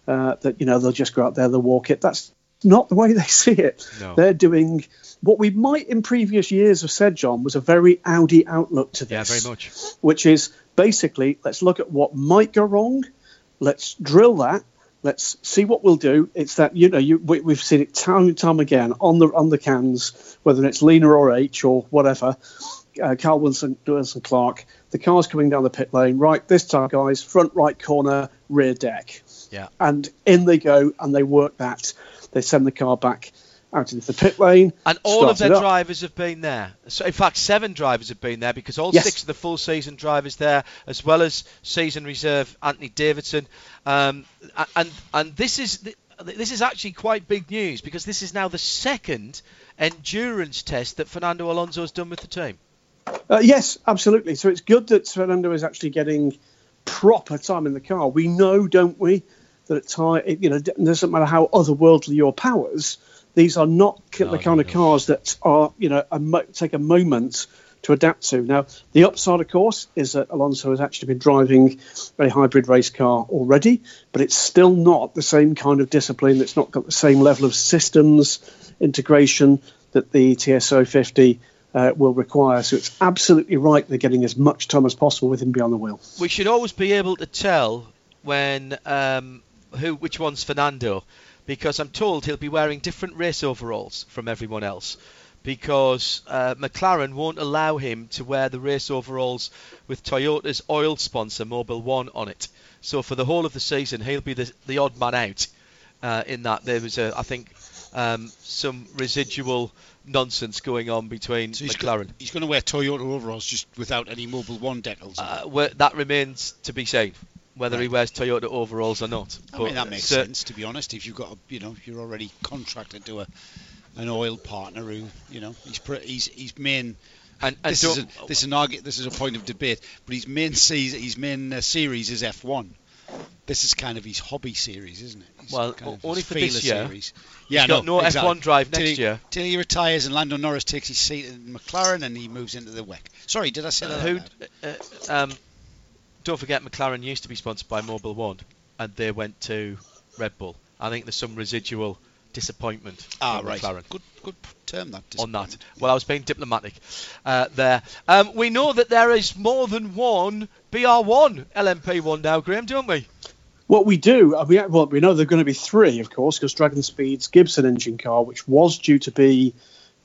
[SPEAKER 6] uh, that, you know, they'll just go out there, they'll walk it. That's not the way they see it.
[SPEAKER 1] No.
[SPEAKER 6] They're doing what we might in previous years have said, John, was a very Audi outlook to this.
[SPEAKER 1] Yeah, very much.
[SPEAKER 6] Which is basically let's look at what might go wrong, let's drill that, let's see what we'll do. It's that you know you we, we've seen it time and time again on the on the cans, whether it's Lena or H or whatever. Uh, Carl Wilson, Wilson Clark, the car's coming down the pit lane. Right, this time, guys, front right corner, rear deck
[SPEAKER 1] Yeah.
[SPEAKER 6] and in they go and they work that. They send the car back out into the pit lane.
[SPEAKER 1] And all of their drivers have been there. So in fact, seven drivers have been there because all
[SPEAKER 6] Yes.
[SPEAKER 1] six of the full season drivers there, as well as season reserve Anthony Davidson. Um, and and this is th- this is actually quite big news because this is now the second endurance test that Fernando Alonso has done with the team.
[SPEAKER 6] Uh, yes, absolutely. So it's good that Fernando is actually getting proper time in the car. We know, don't we, that at time, it, you know, it doesn't matter how otherworldly your powers, these are not
[SPEAKER 1] No,
[SPEAKER 6] the kind
[SPEAKER 1] no,
[SPEAKER 6] of cars that are, you know, a mo- take a moment to adapt to. Now, the upside, of course, is that Alonso has actually been driving a hybrid race car already, but it's still not the same kind of discipline. It's not got the same level of systems integration that the TS050 uh, will require. So it's absolutely right they're getting as much time as possible with him behind the wheel.
[SPEAKER 1] We should always be able to tell when um, who which one's Fernando, because I'm told he'll be wearing different race overalls from everyone else. Because uh, McLaren won't allow him to wear the race overalls with Toyota's oil sponsor Mobil One on it. So for the whole of the season, he'll be the, the odd man out. Uh, in that there was, a, I think, um, some residual nonsense going on between
[SPEAKER 4] So he's,
[SPEAKER 1] McLaren.
[SPEAKER 4] Go, he's going to wear Toyota overalls just without any Mobil One decals.
[SPEAKER 1] Uh, that remains to be seen whether he wears Toyota overalls or not.
[SPEAKER 4] I
[SPEAKER 1] But,
[SPEAKER 4] mean that makes sense to be honest. If you've got a, you know you're already contracted to a an oil partner who you know he's pre- he's he's main.
[SPEAKER 1] And, and
[SPEAKER 4] This is, a, this is an argu- This is a point of debate, but his main season, his main uh, series is F1. This is kind of his hobby series, isn't it? His
[SPEAKER 1] Well,
[SPEAKER 4] kind of
[SPEAKER 1] only for this year.
[SPEAKER 4] Series. Yeah,
[SPEAKER 1] got
[SPEAKER 4] no,
[SPEAKER 1] no
[SPEAKER 4] exactly.
[SPEAKER 1] F1 drive
[SPEAKER 4] Till
[SPEAKER 1] next
[SPEAKER 4] he-
[SPEAKER 1] year.
[SPEAKER 4] Till he retires and Lando Norris takes his seat in McLaren and he moves into the WEC. Sorry, did I say that?
[SPEAKER 1] who? Uh, um, don't forget, McLaren used to be sponsored by Mobil One, and they went to Red Bull. I think there's some residual disappointment
[SPEAKER 4] Ah, right.
[SPEAKER 1] McLaren.
[SPEAKER 4] Good, good term that.
[SPEAKER 1] on that. Well, I was being diplomatic uh, there. Um, we know that there is more than one BR1 LMP1 now, Graham, don't we?
[SPEAKER 6] What we do, uh, we, well, we know there are going to be three, of course, because DragonSpeed's Gibson engine car, which was due to be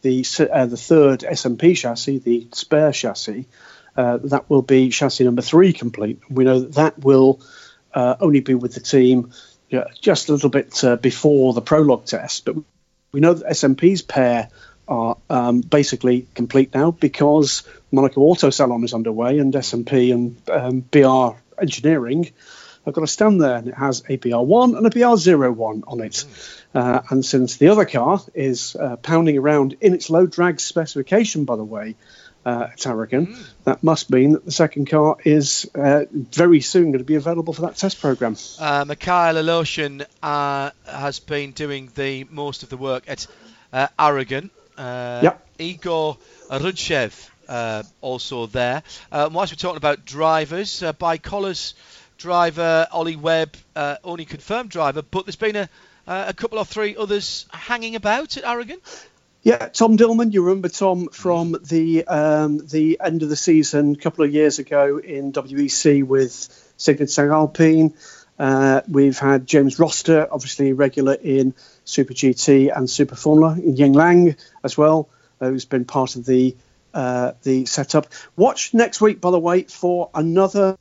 [SPEAKER 6] the uh, the third SMP chassis, the spare chassis, uh, that will be chassis number three complete. We know that that will uh, only be with the team just a little bit uh, before the prologue test, but we know that SMP's pair are um, basically complete now because Monaco Auto Salon is underway and SMP and um, BR Engineering I've got a stand there and it has a BR1 and a BR01 on it. Uh, and since the other car is uh, pounding around in its low drag specification, by the way, uh, at Aragon, mm. that must mean that the second car is uh, very soon going to be available for that test program.
[SPEAKER 1] Uh, Mikhail Aloshin uh, has been doing the most of the work at uh, Aragon. Uh,
[SPEAKER 6] yep.
[SPEAKER 1] Egor Orudzhev also there. whilst we're talking about drivers, ByKolles driver, Ollie Webb, uh, only confirmed driver, but there's been a, a couple or three others hanging about at Aragon.
[SPEAKER 6] Yeah, Tom Dillmann. You remember Tom from the um, the end of the season a couple of years ago in WEC with Signatech Alpine. Uh, we've had James Rossiter, obviously regular in Super GT and Super Formula, in Ying Lang as well, uh, who's been part of the uh, the setup. Watch next week, by the way, for another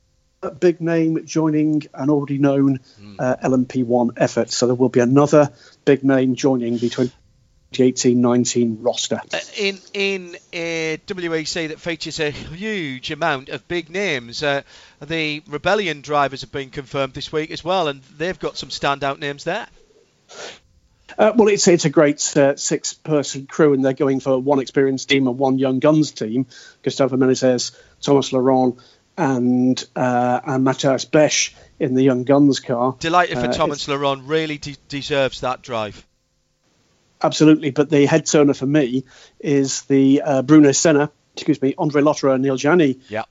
[SPEAKER 6] big name joining an already known mm. uh, LMP1 effort. So there will be another big name joining the 2018-19 roster.
[SPEAKER 1] Uh, in in a WEC that features a huge amount of big names, uh, the Rebellion drivers have been confirmed this week as well, and they've got some standout names there.
[SPEAKER 6] Uh, well, it's it's a great uh, six-person crew, and they're going for one experienced team and one young guns team. Gustavo Menezes, Thomas Laurent, and uh, and Mathias Beche in the Young Guns car.
[SPEAKER 1] Delighted for uh, Thomas Laurent, really de- deserves that drive.
[SPEAKER 6] Absolutely, but the head turner for me is the uh, Bruno Senna, excuse me, Andre Lotterer and Neel Jani
[SPEAKER 1] yeah.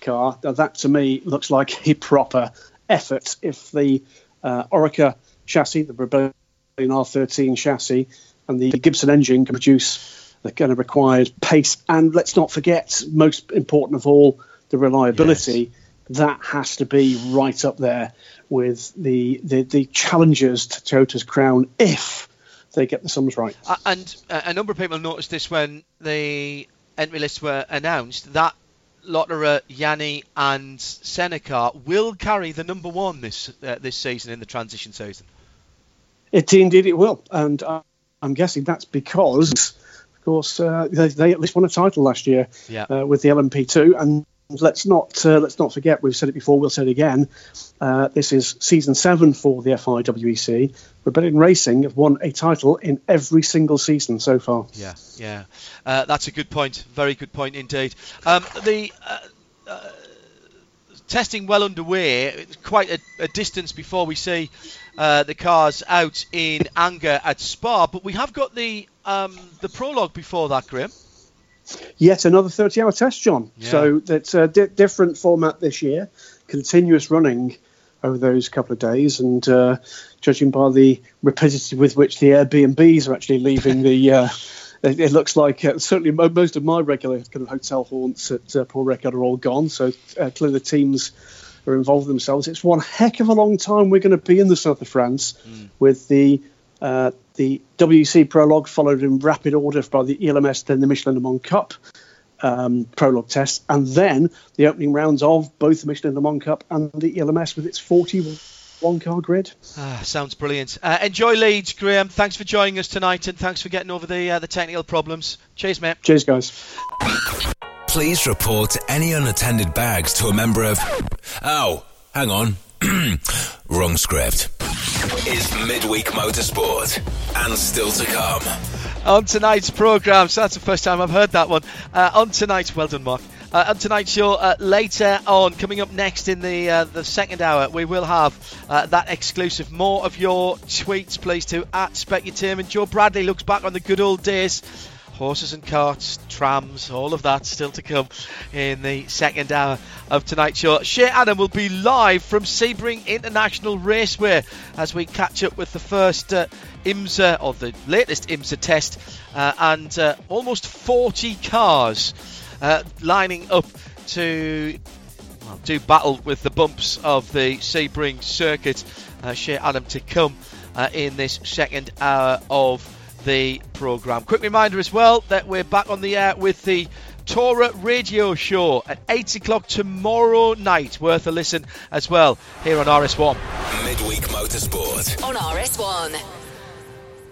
[SPEAKER 6] car. Now, that to me looks like a proper effort. If the uh, Oreca chassis, the Rebellion R13 chassis, and the Gibson engine can produce the kind of required pace, and let's not forget, most important of all, the reliability, yes. that has to be right up there with the the, the challengers to Toyota's crown if they get the sums right.
[SPEAKER 1] And uh, a number of people noticed this when the entry lists were announced that Lotterer, Jani, and Seneca will carry the number one this uh, this season in the transition season.
[SPEAKER 6] It indeed it will, and uh, I'm guessing that's because, of course, uh, they, they, at least won a title last year
[SPEAKER 1] yeah.
[SPEAKER 6] Uh, with the LMP2, and let's not uh, let's not forget we've said it before we'll say it again uh, this is season seven for the FIWEC Rebellion Racing have won a title in every single season so far.
[SPEAKER 1] Yeah yeah. Uh, that's a good point very good point indeed. Um, the uh, uh, testing well underway it's quite a, a, distance before we see uh, the cars out in anger at Spa but we have got the um, the prologue before that Graham
[SPEAKER 6] Yet another 30 hour test, John. Yeah. So that's a di- different format this year, continuous running over those couple of days. And uh, judging by the rapidity with which the Airbnbs are actually leaving the. Uh, it, it, looks like uh, certainly most of my regular kind of hotel haunts at uh, Paul Ricard are all gone. So uh, clearly the teams are involved themselves. It's one heck of a long time we're going to be in the south of France mm. with the uh, the WEC prologue followed in rapid order by the ELMS, then the Michelin Le Mans Cup um, prologue test, and then the opening rounds of both the Michelin Le Mans Cup and the ELMS with its 41 car grid.
[SPEAKER 1] Ah, sounds brilliant. Uh, enjoy Leeds, Graham. Thanks for joining us tonight, and thanks for getting over the uh, the technical problems. Cheers, mate.
[SPEAKER 6] Cheers, guys.
[SPEAKER 7] Please report any unattended bags to a member of. Oh, hang on. Wrong script. Is midweek motorsport and still to come.
[SPEAKER 1] On tonight's programme, so that's the first time I've heard that one. Uh, on tonight's, well done, Mark. Uh, on tonight's show, uh, later on, coming up next in the uh, the second hour, we will have uh, that exclusive. More of your tweets, please, to at Specutainment. Joe Bradley looks back on the good old days horses and carts, trams, all of that still to come in the second hour of tonight's show. Shea Adam will be live from Sebring International Raceway as we catch up with the first uh, IMSA or the latest IMSA test uh, and uh, almost 40 cars uh, lining up to well, do battle with the bumps of the Sebring circuit. Uh, Shea Adam to come uh, in this second hour of the programme. Quick reminder as well that we're back on the air with the Tora radio show at 8 o'clock tomorrow night. Worth a listen as well here on RS1.
[SPEAKER 7] Midweek Motorsport.
[SPEAKER 3] On RS1.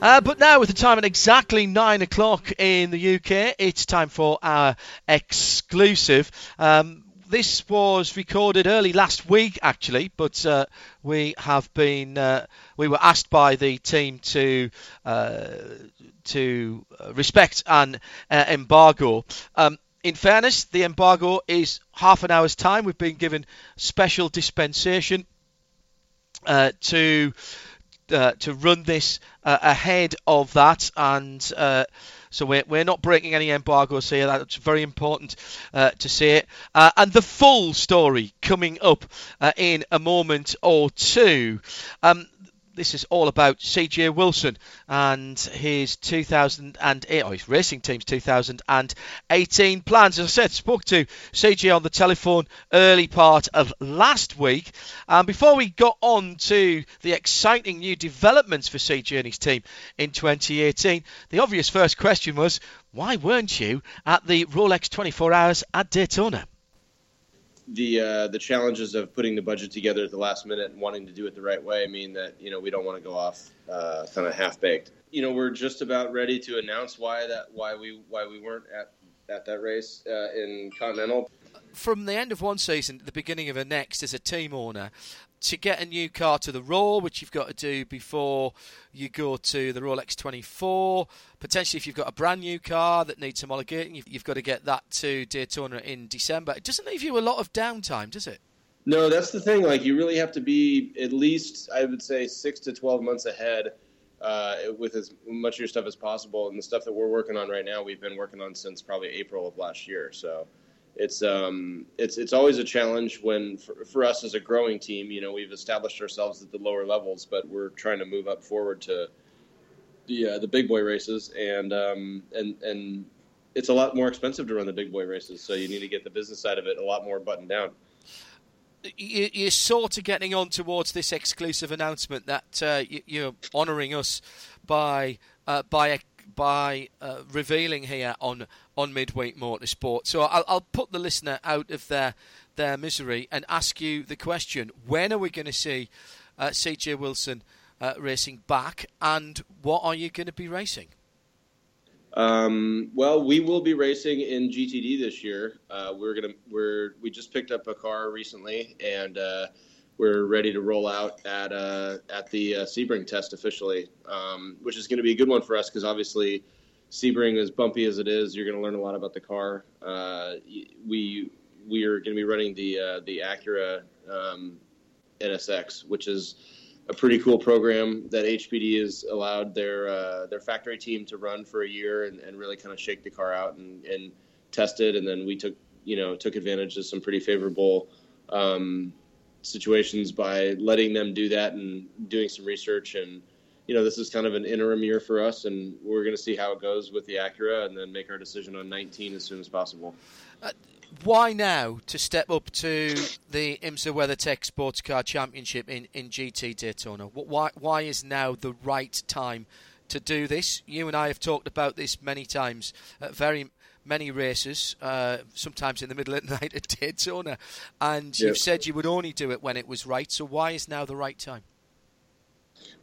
[SPEAKER 1] Uh, but now, with the time at exactly 9 o'clock in the UK, it's time for our exclusive. Um, this was recorded early last week, actually, but uh, we have been uh, we were asked by the team to uh, to respect an uh, embargo. Um, in fairness, the embargo is half an hour's time. We've been given special dispensation uh, to uh, to run this ahead of that and so we're, we're not breaking any embargoes here. That's very important uh, to say it. Uh, and the full story coming up uh, in a moment or two. Um, this is all about CJ Wilson and his 2008, or his racing team's 2018 plans. As I said, spoke to CJ on the telephone early part of last week. And before we got on to the exciting new developments for CJ and his team in 2018, the obvious first question was, why weren't you at the Rolex 24 Hours at Daytona?
[SPEAKER 8] The uh, the challenges of putting the budget together at the last minute and wanting to do it the right way mean that you know we don't want to go off uh, kind of half baked. You know, we're just about ready to announce why that why we why we weren't at at that race uh, in Continental.
[SPEAKER 1] From the end of one season to the beginning of a next, as a team owner, to get a new car to the Roar, which you've got to do before you go to the Rolex 24. Potentially, if you've got a brand new car that needs homologating, you've, you've got to get that to Daytona in December. It doesn't leave you a lot of downtime, does it?
[SPEAKER 8] No, that's the thing. Like, you really have to be at least, I would say, six to 12 months ahead uh, with as much of your stuff as possible. And the stuff that we're working on right now, we've been working on since probably April of last year. So it's um, it's it's always a challenge when for, for, us as a growing team. You know, we've established ourselves at the lower levels, but we're trying to move up forward to the uh, the big boy races, and um, and and it's a lot more expensive to run the big boy races. So you need to get the business side of it a lot more buttoned down.
[SPEAKER 1] You're sort of getting on towards this exclusive announcement that uh, you're honouring us by uh, by by uh, revealing here on on midweek motorsport. So I'll, I'll put the listener out of their their misery and ask you the question: When are we going to see uh, CJ Wilson uh, racing back, and what are you going to be racing?
[SPEAKER 8] Um, well, we will be racing in GTD this year. Uh, we're gonna we're we just picked up a car recently, and uh, we're ready to roll out at uh, at the uh, Sebring test officially, um, which is going to be a good one for us because obviously Sebring, as bumpy as it is, you're going to learn a lot about the car. Uh, we we are going to be running the uh, the Acura um, NSX, which is a pretty cool program that HPD has allowed their uh, their factory team to run for a year and, and really kind of shake the car out and, and test it. And then we took you know took advantage of some pretty favorable um, situations by letting them do that and doing some research and you know, this is kind of an interim year for us, and we're going to see how it goes with the Acura, and then make our decision on 19 as soon as possible.
[SPEAKER 1] Uh, why now to step up to the IMSA WeatherTech Sports Car Championship in, in GT Daytona? Why why is now the right time to do this? You and I have talked about this many times at very many races, uh, sometimes in the middle of the night at Daytona, and you've said you would only do it when it was right. So why is now the right time?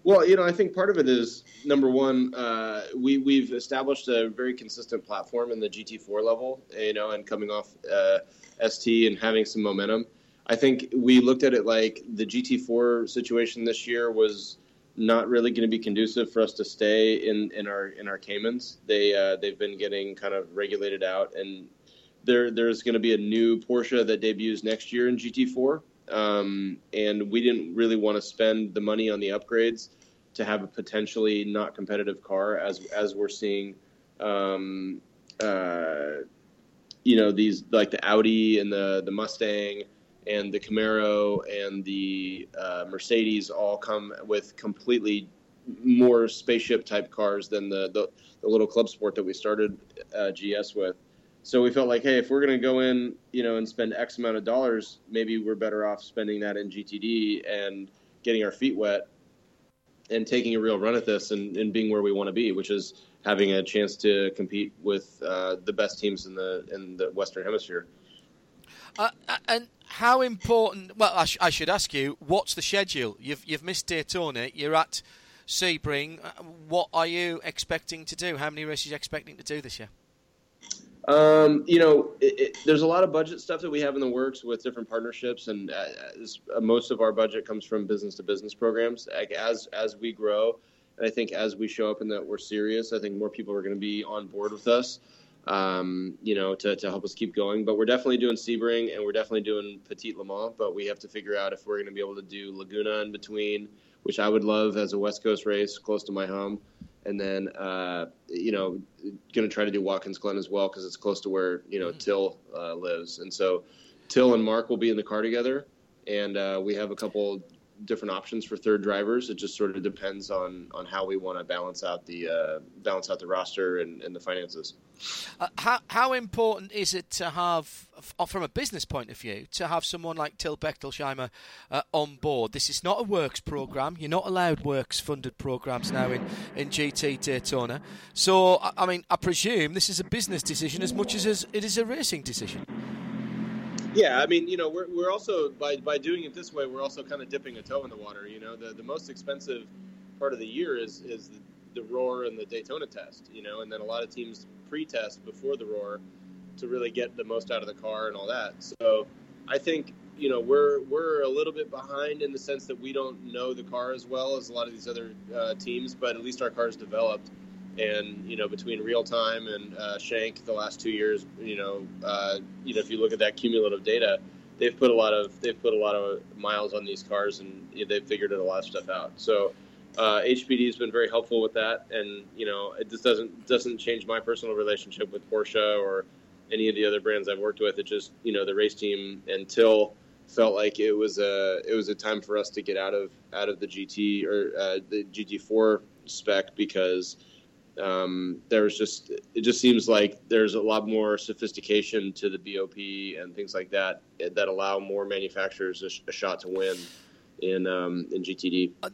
[SPEAKER 8] Well, you know, I think part of it is number one, uh, we we've established a very consistent platform in the GT4 level, you know, and coming off uh, ST and having some momentum. I think we looked at it like the GT4 situation this year was not really going to be conducive for us to stay in, in our in our Caymans. They uh, they've been getting kind of regulated out, and there there's going to be a new Porsche that debuts next year in GT4 um, and we didn't really want to spend the money on the upgrades to have a potentially not competitive car as as we're seeing um, uh, you know these like the Audi and the the Mustang and the Camaro and the uh, Mercedes all come with completely more spaceship type cars than the, the, the little club sport that we started uh, GS with. So we felt like, hey, if we're going to go in, you know, and spend X amount of dollars, maybe we're better off spending that in GTD and getting our feet wet and taking a real run at this and, and being where we want to be, which is having a chance to compete with uh, the best teams in the in the Western Hemisphere.
[SPEAKER 1] Uh, and how important? Well, I, sh- I, should ask you, what's the schedule? You've you've missed Daytona. You're at Sebring. Uh, what are you expecting to do? How many races are you expecting to do this year?
[SPEAKER 8] Um, you know, it, it, there's a lot of budget stuff that we have in the works with different partnerships, and uh, uh, most of our budget comes from business to business programs. As as we grow, and I think as we show up and that we're serious, I think more people are going to be on board with us. Um, you know, to, to help us keep going. But we're definitely doing Sebring and we're definitely doing Petit Le Mans. But we have to figure out if we're going to be able to do Laguna in between, which I would love as a West Coast race close to my home and then uh, you know going to try to do Watkins Glen as well because it's close to where you know mm-hmm. Till uh, lives, and so Till and Mark will be in the car together, and uh, we have a couple different options for third drivers. It just sort of depends on on how we want to balance out the uh, balance out the roster and, and the finances.
[SPEAKER 1] Uh, how how important is it to have, from a business point of view, to have someone like Till Bechtolsheimer uh, on board? This is not a works program. You're not allowed works funded programs now in in GT Daytona. So I mean, I presume this is a business decision as much as it is a racing decision.
[SPEAKER 8] Yeah, I mean, you know, we're, we're also by by doing it this way, we're also kind of dipping a toe in the water. You know, the the most expensive part of the year is is the, the roar and the Daytona test. You know, and then a lot of teams pre-test before the roar to really get the most out of the car and all that. So, I think you know we're we're a little bit behind in the sense that we don't know the car as well as a lot of these other uh, teams, but at least our car's developed and you know between RealTime and uh, Shank the last two years, you know, uh, you know if you look at that cumulative data, they've put a lot of they've put a lot of miles on these cars and they've figured a lot of stuff out. So uh, HPD has been very helpful with that, and you know it just doesn't doesn't change my personal relationship with Porsche or any of the other brands I've worked with. It just you know the race team until felt like it was a it was a time for us to get out of out of the GT or uh, the GT4 spec because um, there's just it just seems like there's a lot more sophistication to the BOP and things like that that allow more manufacturers a, a shot to win in um, in GTD. Uh,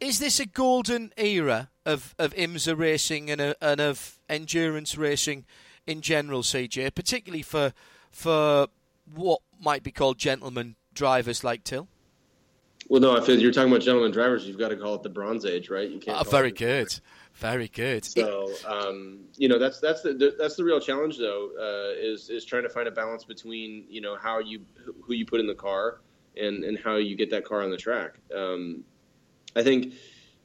[SPEAKER 1] is this a golden era of, of IMSA racing and, a, and of endurance racing in general, CJ, particularly for for what might be called gentlemen drivers like Till?
[SPEAKER 8] Well, no, if you're talking about gentlemen drivers, you've got to call it the Bronze Age, right? You
[SPEAKER 1] can't. Uh, very good. Very good.
[SPEAKER 8] So, um, you know, that's that's the that's the real challenge, though, uh, is is trying to find a balance between you know how you who you put in the car and and how you get that car on the track. Um, I think,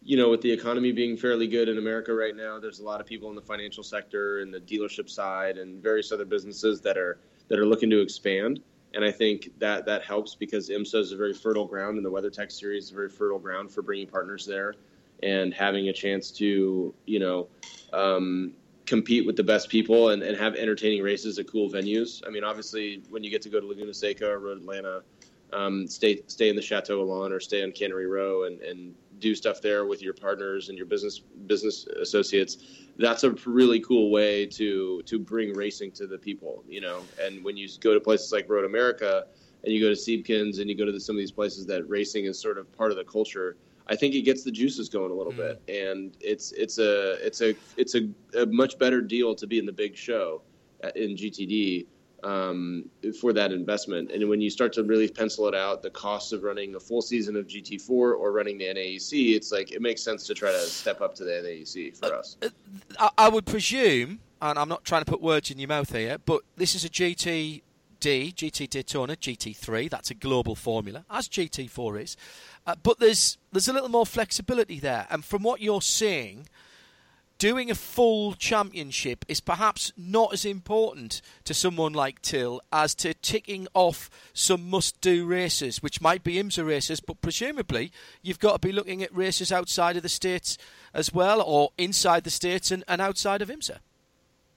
[SPEAKER 8] you know, with the economy being fairly good in America right now, there's a lot of people in the financial sector and the dealership side and various other businesses that are that are looking to expand. And I think that that helps because IMSA is a very fertile ground, and the WeatherTech Series is a very fertile ground for bringing partners there and having a chance to, you know, um, compete with the best people and, and have entertaining races at cool venues. I mean, obviously, when you get to go to Laguna Seca or Road Atlanta, um, stay stay in the Chateau Elan or stay on Cannery Row and, and do stuff there with your partners and your business business associates. That's a really cool way to to bring racing to the people, you know. And when you go to places like Road America and you go to Siebkens and you go to the, some of these places that racing is sort of part of the culture I think it gets the juices going a little mm. bit, and it's it's a it's a it's a, a, much better deal to be in the big show in GTD um, for that investment. And when you start to really pencil it out, the cost of running a full season of GT4 or running the NAEC, it's like it makes sense to try to step up to the NAEC for uh, us.
[SPEAKER 1] Uh, I would presume, and I'm not trying to put words in your mouth here, but this is a GT D, GT Daytona, GT3. That's a global formula, as GT4 is. Uh, but there's there's a little more flexibility there, and from what you're seeing, doing a full championship is perhaps not as important to someone like Till as to ticking off some must-do races, which might be IMSA races, but presumably you've got to be looking at races outside of the states as well, or inside the states and, and outside of IMSA.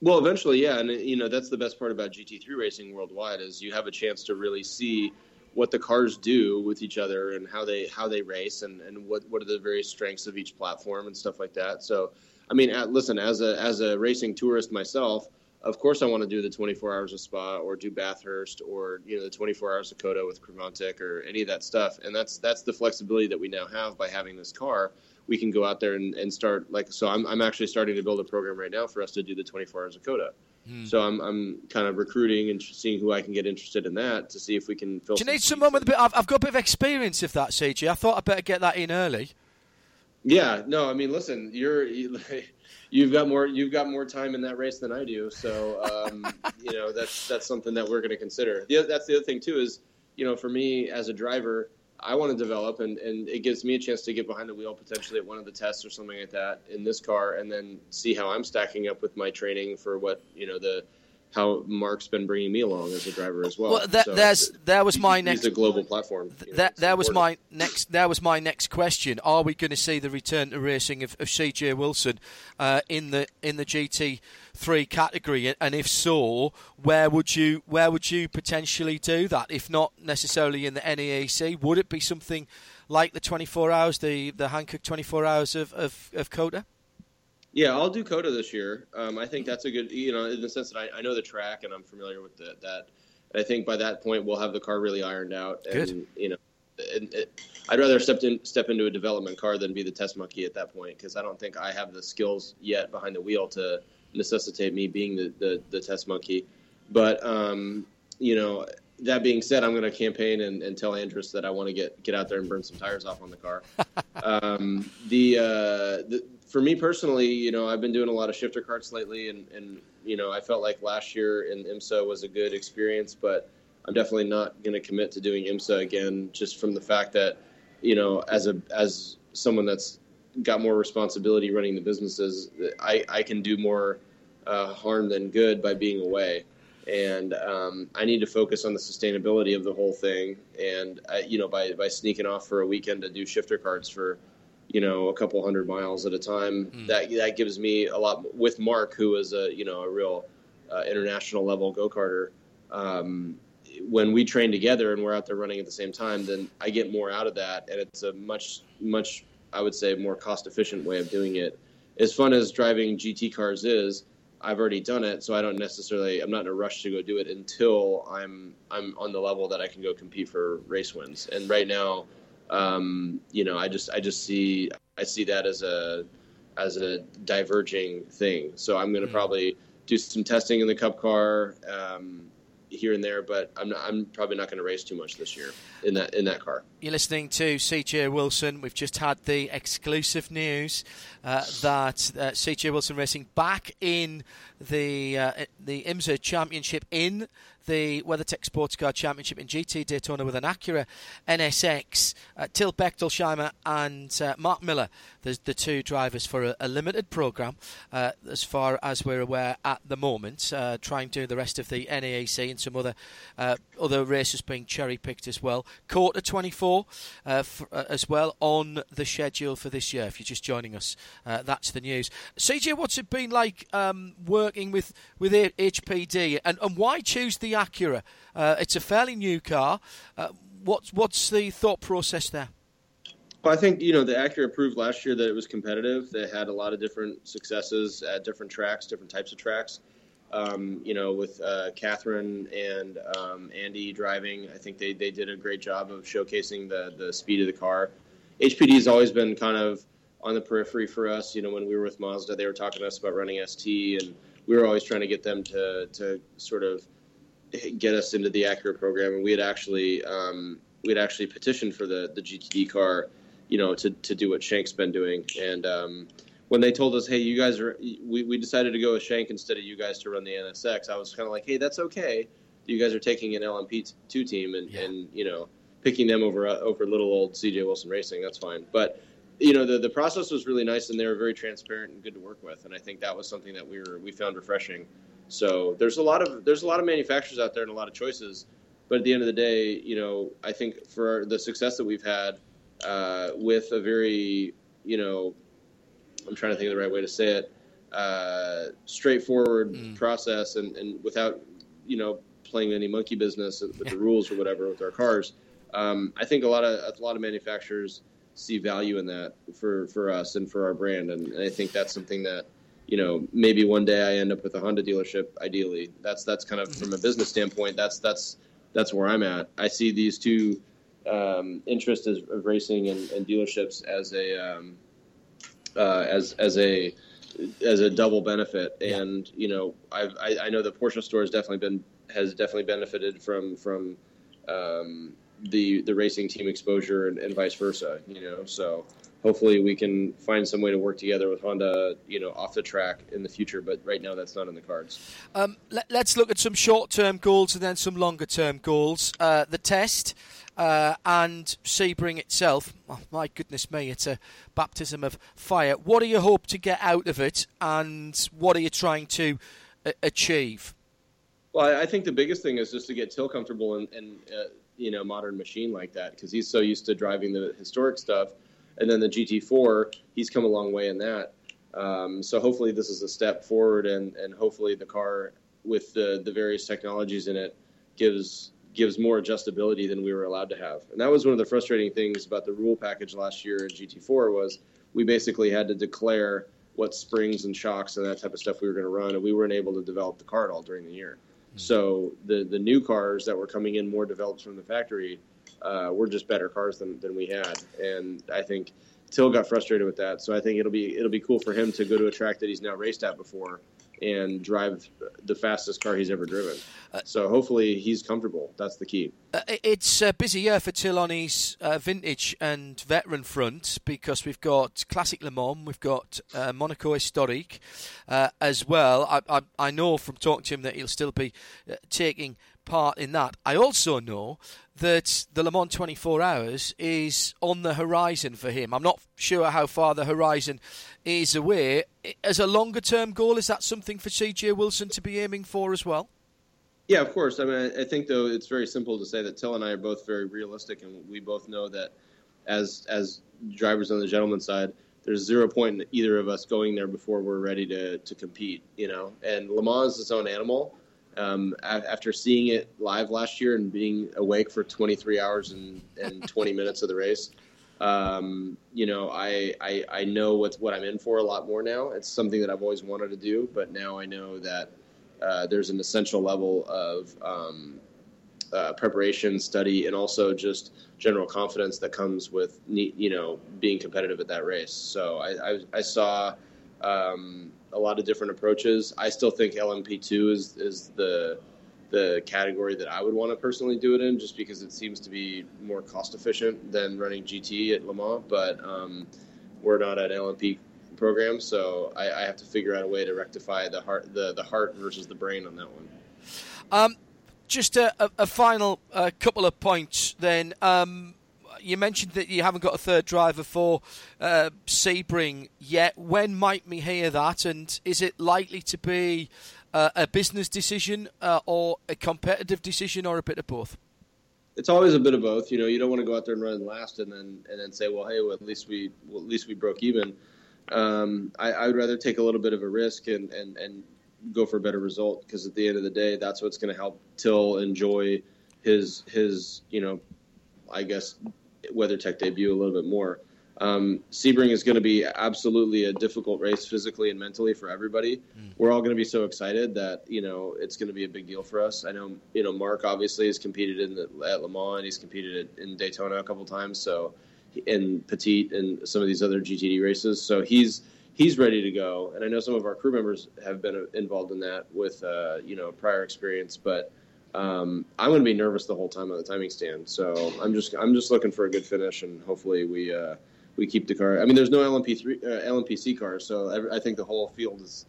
[SPEAKER 8] Well, eventually, yeah, and you know that's the best part about GT3 racing worldwide is you have a chance to really see what the cars do with each other and how they how they race and, and what what are the various strengths of each platform and stuff like that. So, I mean, at, listen, as a as a racing tourist myself, of course I want to do the 24 hours of Spa or do Bathurst or you know the 24 hours of COTA with Creventic or any of that stuff. And that's that's the flexibility that we now have by having this car. We can go out there and, and start like so. I'm I'm actually starting to build a program right now for us to do the 24 hours of COTA. Hmm. So I'm I'm kind of recruiting and seeing who I can get interested in that to see if we can fill.
[SPEAKER 1] Do you need someone with a bit? I've, I've got a bit of experience of that, CJ. I thought I'd better get that in early.
[SPEAKER 8] Yeah, no, I mean, listen, you're. You, you've got more you've got more time in that race than I do. So um, you know that's that's something that we're going to consider. The, that's the other thing too is you know for me as a driver, I want to develop and, and it gives me a chance to get behind the wheel potentially at one of the tests or something like that in this car and then see how I'm stacking up with my training for what you know the how Mark's been bringing me along as a driver as well.
[SPEAKER 1] Well, that, so there's that was my next.
[SPEAKER 8] He's a global platform.
[SPEAKER 1] You know, that that was my next. That was my next question. Are we going to see the return to racing of, of CJ Wilson uh, in the in the GT three category? And if so, where would you where would you potentially do that? If not necessarily in the NEAC, would it be something like the 24 hours, the the Hankook 24 hours of of, of COTA?
[SPEAKER 8] Yeah, I'll do COTA this year. Um, I think that's a good, you know, in the sense that I, I know the track and I'm familiar with the, that. And I think by that point we'll have the car really ironed out. And, good. you know, and it, I'd rather step in, step into a development car than be the test monkey at that point because I don't think I have the skills yet behind the wheel to necessitate me being the, the, the test monkey. But, um, you know, that being said, I'm going to campaign and, and, tell Andrus that I want to get get out there and burn some tires off on the car. um, the, uh, the for me personally, you know, I've been doing a lot of shifter karts lately, and, and you know, I felt like last year in IMSA was a good experience, but I'm definitely not going to commit to doing IMSA again, just from the fact that, you know, as a as someone that's got more responsibility running the businesses, I, I can do more uh, harm than good by being away. And um, I need to focus on the sustainability of the whole thing. And, I, you know, by, by sneaking off for a weekend to do shifter karts for you know, a couple hundred miles at a time. Mm. That that gives me a lot with Mark, who is a you know a real uh, international level go karter. Um, when we train together and we're out there running at the same time, then I get more out of that, and it's a much much I would say more cost efficient way of doing it. As fun as driving GT cars is, I've already done it, so I don't necessarily I'm not in a rush to go do it until I'm I'm on the level that I can go compete for race wins. And right now um, you know, I just I just see I see that as a as a diverging thing. So I'm going to mm. probably do some testing in the Cup car um, here and there, but I'm not, I'm probably not going to race too much this year in that in that car.
[SPEAKER 1] You're listening to CJ Wilson. We've just had the exclusive news uh, that uh, CJ Wilson Racing back in the uh, the IMSA Championship in the WeatherTech Sports Car Championship in GT Daytona with an Acura NSX. Uh, Till Bechtolsheimer and uh, Mark Miller, the, the two drivers for a, a limited program, uh, as far as we're aware at the moment. Uh, trying to do the rest of the NAAC and some other uh, other races being cherry picked as well. COTA 24 uh, as well on the schedule for this year. If you're just joining us, that's the news. CJ, what's it been like um, working with with HPD, and, and why choose the Acura. Uh, it's a fairly new car. Uh, what's what's the thought process there?
[SPEAKER 8] Well, I think you know the Acura proved last year that it was competitive. They had a lot of different successes at different tracks, different types of tracks. Um, you know, with uh, Katherine and um, Andy driving, I think they, they did a great job of showcasing the the speed of the car. HPD has always been kind of on the periphery for us. You know, when we were with Mazda, they were talking to us about running ST, and we were always trying to get them to to sort of get us into the Acura program, and we had actually um, we had actually petitioned for the the GTD car, you know, to to do what Shank's been doing. And um, when they told us, hey, you guys are, we, we decided to go with Shank instead of you guys to run the NSX. I was kind of like, hey, that's okay. You guys are taking an LMP two team and, yeah. and you know picking them over uh, over little old CJ Wilson Racing. That's fine, but you know the the process was really nice and they were very transparent and good to work with and I think that was something that we were we found refreshing so there's a lot of there's a lot of manufacturers out there and a lot of choices. But at the end of the day, you know, I think for the success that we've had uh, with a very, you know, I'm trying to think of the right way to say it, uh, straightforward mm. process and, and without, you know, playing any monkey business with the rules or whatever with our cars. Um, I think a lot of a lot of manufacturers see value in that for, for us and for our brand, and, and I think that's something that you know, maybe one day I end up with a Honda dealership. Ideally, that's that's kind of from a business standpoint. That's that's that's where I'm at. I see these two um, interests of, of racing and, and, dealerships as a um, uh, as as a as a double benefit. Yeah. And you know, I've, i I know the Porsche store has definitely been has definitely benefited from from um, the the racing team exposure and, and, vice versa. You know, so hopefully we can find some way to work together with Honda, you know, off the track in the future. But right now, that's not in the cards.
[SPEAKER 1] Um, let, us look at some short-term goals and then some longer-term goals. Uh, the test. Uh, and Sebring itself, oh, my goodness me, it's a baptism of fire. What do you hope to get out of it, and what are you trying to uh, achieve?
[SPEAKER 8] Well, I think the biggest thing is just to get Till comfortable in, in uh, you know modern machine like that because he's so used to driving the historic stuff, and then the GT4, he's come a long way in that. Um, so hopefully this is a step forward, and and hopefully the car with the the various technologies in it gives gives more adjustability than we were allowed to have. And that was one of the frustrating things about the rule package last year in GT4 was we basically had to declare what springs and shocks and that type of stuff we were going to run, and we weren't able to develop the car at all during the year. Mm-hmm. So the the new cars that were coming in more developed from the factory uh, were just better cars than, than we had, and I think Till got frustrated with that. So I think it'll be it'll be cool for him to go to a track that he's now raced at before and drive the fastest car he's ever driven. Uh, so hopefully he's comfortable. That's the key.
[SPEAKER 1] Uh, it's a busy year for Till on his uh, vintage and veteran front because we've got Classic Le Mans, we've got uh, Monaco Historique uh, as well. I, I, I, know from talking to him that he'll still be uh, taking part in that. I also know that the Le Mans 24 Hours is on the horizon for him. I'm not sure how far the horizon is away. As a longer term goal, is that something for CJ Wilson to be aiming for as well?
[SPEAKER 8] Yeah, of course. I mean, I think though it's very simple to say that Till and I are both very realistic, and we both know that as as drivers on the gentleman side, there's zero point in either of us going there before we're ready to to compete. You know, and Le Mans is its own animal um, after seeing it live last year and being awake for 23 hours and, and 20 minutes of the race, um, you know, I, I, I know what, what I'm in for a lot more now. It's something that I've always wanted to do, but now I know that uh, there's an essential level of um, uh, preparation, study, and also just general confidence that comes with, you know, being competitive at that race. So I, I, I saw um, a lot of different approaches. I still think LMP2 is is the the category that I would want to personally do it in, just because it seems to be more cost efficient than running GT at Le Mans. But um, we're not an LMP program, so I, I, have to figure out a way to rectify the heart the the heart versus the brain on that one.
[SPEAKER 1] Um, just a, a, a final uh, couple of points then. Um, you mentioned that you haven't got a third driver for uh, Sebring yet. When might we hear that? And is it likely to be uh, a business decision uh, or a competitive decision or a bit of both?
[SPEAKER 8] It's always a bit of both. You know, you don't want to go out there and run last and then and then say, well, hey, well, at least we well, at least we broke even. Um, I, I, would rather take a little bit of a risk and and, and go for a better result because at the end of the day, that's what's going to help Till enjoy his his you know I guess WeatherTech debut a little bit more. Um, Sebring is going to be absolutely a difficult race physically and mentally for everybody. Mm. We're all going to be so excited that you know it's going to be a big deal for us. I know you know Mark obviously has competed in the, at Le Mans and he's competed at, in Daytona a couple times. So in Petit and some of these other GTD races, so he's he's ready to go. And I know some of our crew members have been involved in that with uh, you know prior experience, but um, I'm going to be nervous the whole time on the timing stand. So I'm just I'm just looking for a good finish, and hopefully we uh, we keep the car. I mean, there's no LMP3 uh, LMPC cars, so I think the whole field is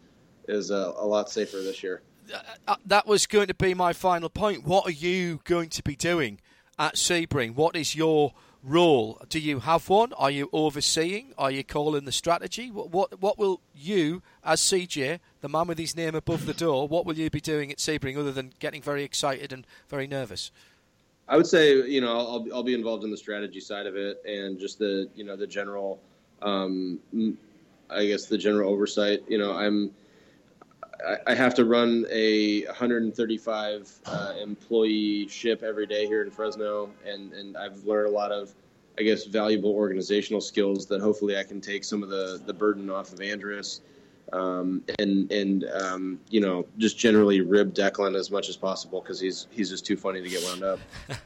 [SPEAKER 8] is uh, a lot safer this year.
[SPEAKER 1] Uh, uh, that was going to be my final point. What are you going to be doing at Sebring? What is your role? Do you have one? Are you overseeing? Are you calling the strategy? What what, what will you, as CJ, the man with his name above the door, what will you be doing at Sebring other than getting very excited and very nervous?
[SPEAKER 8] I would say, you know, I'll, I'll be involved in the strategy side of it and just the, you know, the general, um, I guess the general oversight. You know, I'm, I have to run a 135 uh, employee ship every day here in Fresno, and, and I've learned a lot of, I guess, valuable organizational skills that hopefully I can take some of the, the burden off of Andres um, and and um, you know just generally rib Declan as much as possible because he's he's just too funny to get wound up.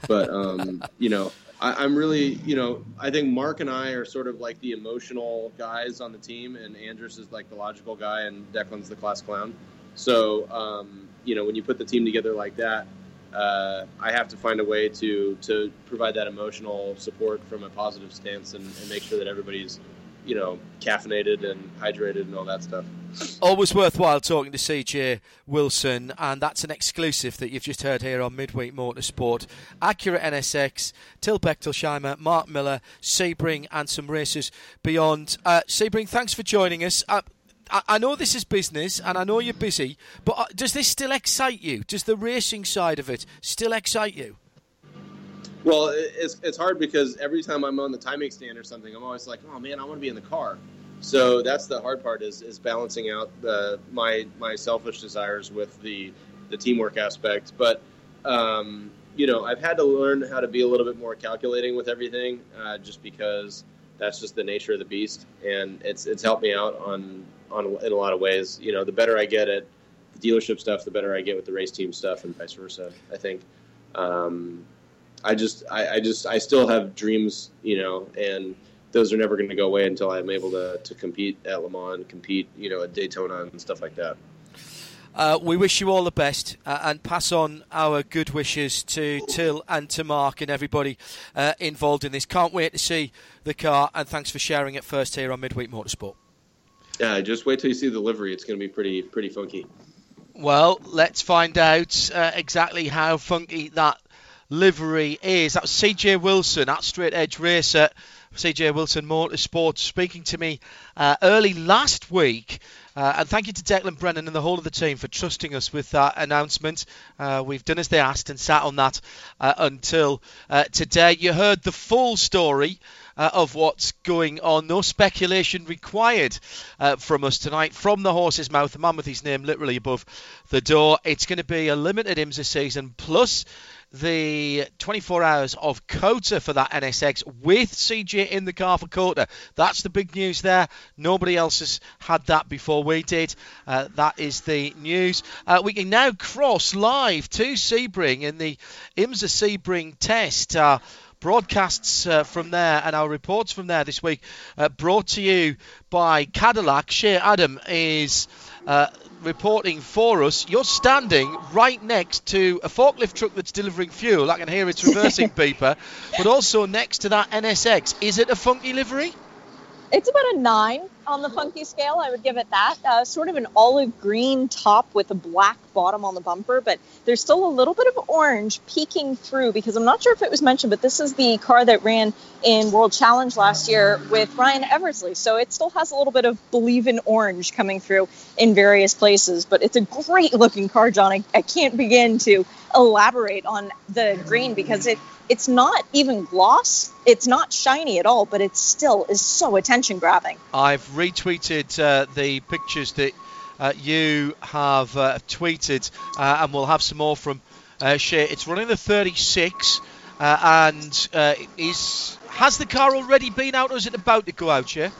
[SPEAKER 8] But um, you know, I, am really you know I think Mark and I are sort of like the emotional guys on the team, and Andrus is like the logical guy, and Declan's the class clown. So um, you know when you put the team together like that. Uh, I have to find a way to to provide that emotional support from a positive stance and, and make sure that everybody's you know, caffeinated and hydrated and all that stuff.
[SPEAKER 1] Always worthwhile talking to CJ Wilson, and that's an exclusive that you've just heard here on Midweek Motorsport. Acura NSX, Till Bechtolsheimer, Mark Miller, Sebring, and some races beyond. Uh, Sebring, thanks for joining us. Uh, I know this is business and I know you're busy, but uh, does this still excite you? Does the racing side of it still excite you?
[SPEAKER 8] Well, it's, it's hard because every time I'm on the timing stand or something, I'm always like, oh man, I want to be in the car. So that's the hard part is, is balancing out the, my my selfish desires with the the teamwork aspect. But um, you know, I've had to learn how to be a little bit more calculating with everything, uh, just because that's just the nature of the beast, and it's it's helped me out on on in a lot of ways. You know, the better I get at the dealership stuff, the better I get with the race team stuff, and vice versa. I think. Um, I just, I, I just, I still have dreams, you know, and those are never going to go away until I'm able to, to compete at Le Mans, compete, you know, at Daytona and stuff like that.
[SPEAKER 1] Uh, we wish you all the best uh, and pass on our good wishes to Till and to Mark and everybody uh, involved in this. Can't wait to see the car and thanks for sharing it first here on Midweek Motorsport.
[SPEAKER 8] Yeah, just wait till you see the livery. It's going to be pretty pretty funky.
[SPEAKER 1] Well, let's find out uh, exactly how funky that livery is. That CJ Wilson at Straight Edge Racer. CJ Wilson Motorsports speaking to me uh, early last week. Uh, and thank you to Declan Brennan and the whole of the team for trusting us with that announcement. Uh, we've done as they asked and sat on that uh, until uh, today. You heard the full story. Uh, of what's going on. No speculation required uh, from us tonight. From the horse's mouth, the man with his name literally above the door. It's going to be a limited IMSA season plus the 24 hours of COTA for that NSX with CJ in the car for COTA. That's the big news there. Nobody else has had that before we did. Uh, that is the news. Uh, we can now cross live to Sebring in the IMSA Sebring test. Uh, broadcasts uh, from there and our reports from there this week uh, brought to you by Cadillac. Shea Adam is uh, reporting for us. You're standing right next to a forklift truck that's delivering fuel. I can hear its reversing beeper, but also next to that NSX. Is it a funky livery?
[SPEAKER 9] It's about a nine on the funky scale. I would give it that. Uh, sort of an olive green top with a black bottom on the bumper, but there's still a little bit of orange peeking through because I'm not sure if it was mentioned, but this is the car that ran in World Challenge last year with Ryan Eversley. So it still has a little bit of believe in orange coming through in various places. But it's a great looking car, John. I, I can't begin to elaborate on the green because it it's not even gloss. It's not shiny at all, but it still is so attention grabbing.
[SPEAKER 1] I've retweeted uh, the pictures that uh, you have uh, tweeted, uh, and we'll have some more from uh, Shea. It's running the 36, uh, and is has the car already been out, or is it about to go out, Shea?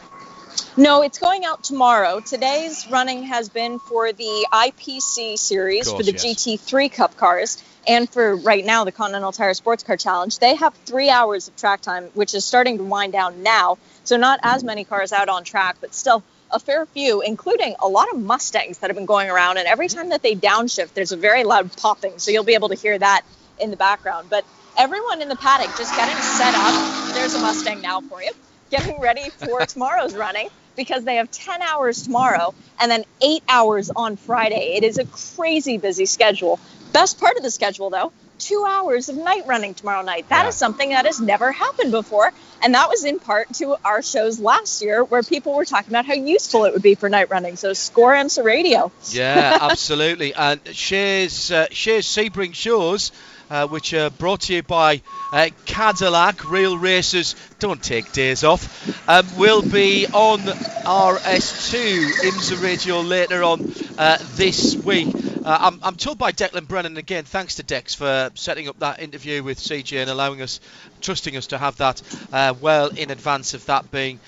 [SPEAKER 9] No, it's going out tomorrow. Today's running has been for the IPC series course, for the yes. GT3 Cup cars and for right now the Continental Tire Sports Car Challenge, they have three hours of track time, which is starting to wind down now. So not as many cars out on track, but still a fair few, including a lot of Mustangs that have been going around. And every time that they downshift, there's a very loud popping. So you'll be able to hear that in the background. But everyone in the paddock just getting set up. There's a Mustang now for you. Getting ready for tomorrow's running because they have 10 hours tomorrow and then eight hours on Friday. It is a crazy busy schedule. Best part of the schedule, though, two hours of night running tomorrow night. That yeah. is something that has never happened before. And that was in part to our shows last year where people were talking about how useful it would be for night running. So score IMSA radio.
[SPEAKER 1] Yeah, absolutely. and Shea's, uh, Shea's Sebring shows. Uh, which are brought to you by uh, Cadillac. Real racers don't take days off. Um, will be on RS2 IMSA Radio later on uh, this week. Uh, I'm, I'm, told by Declan Brennan again. Thanks to Dex for setting up that interview with CJ and allowing us, trusting us to have that uh, well in advance of that being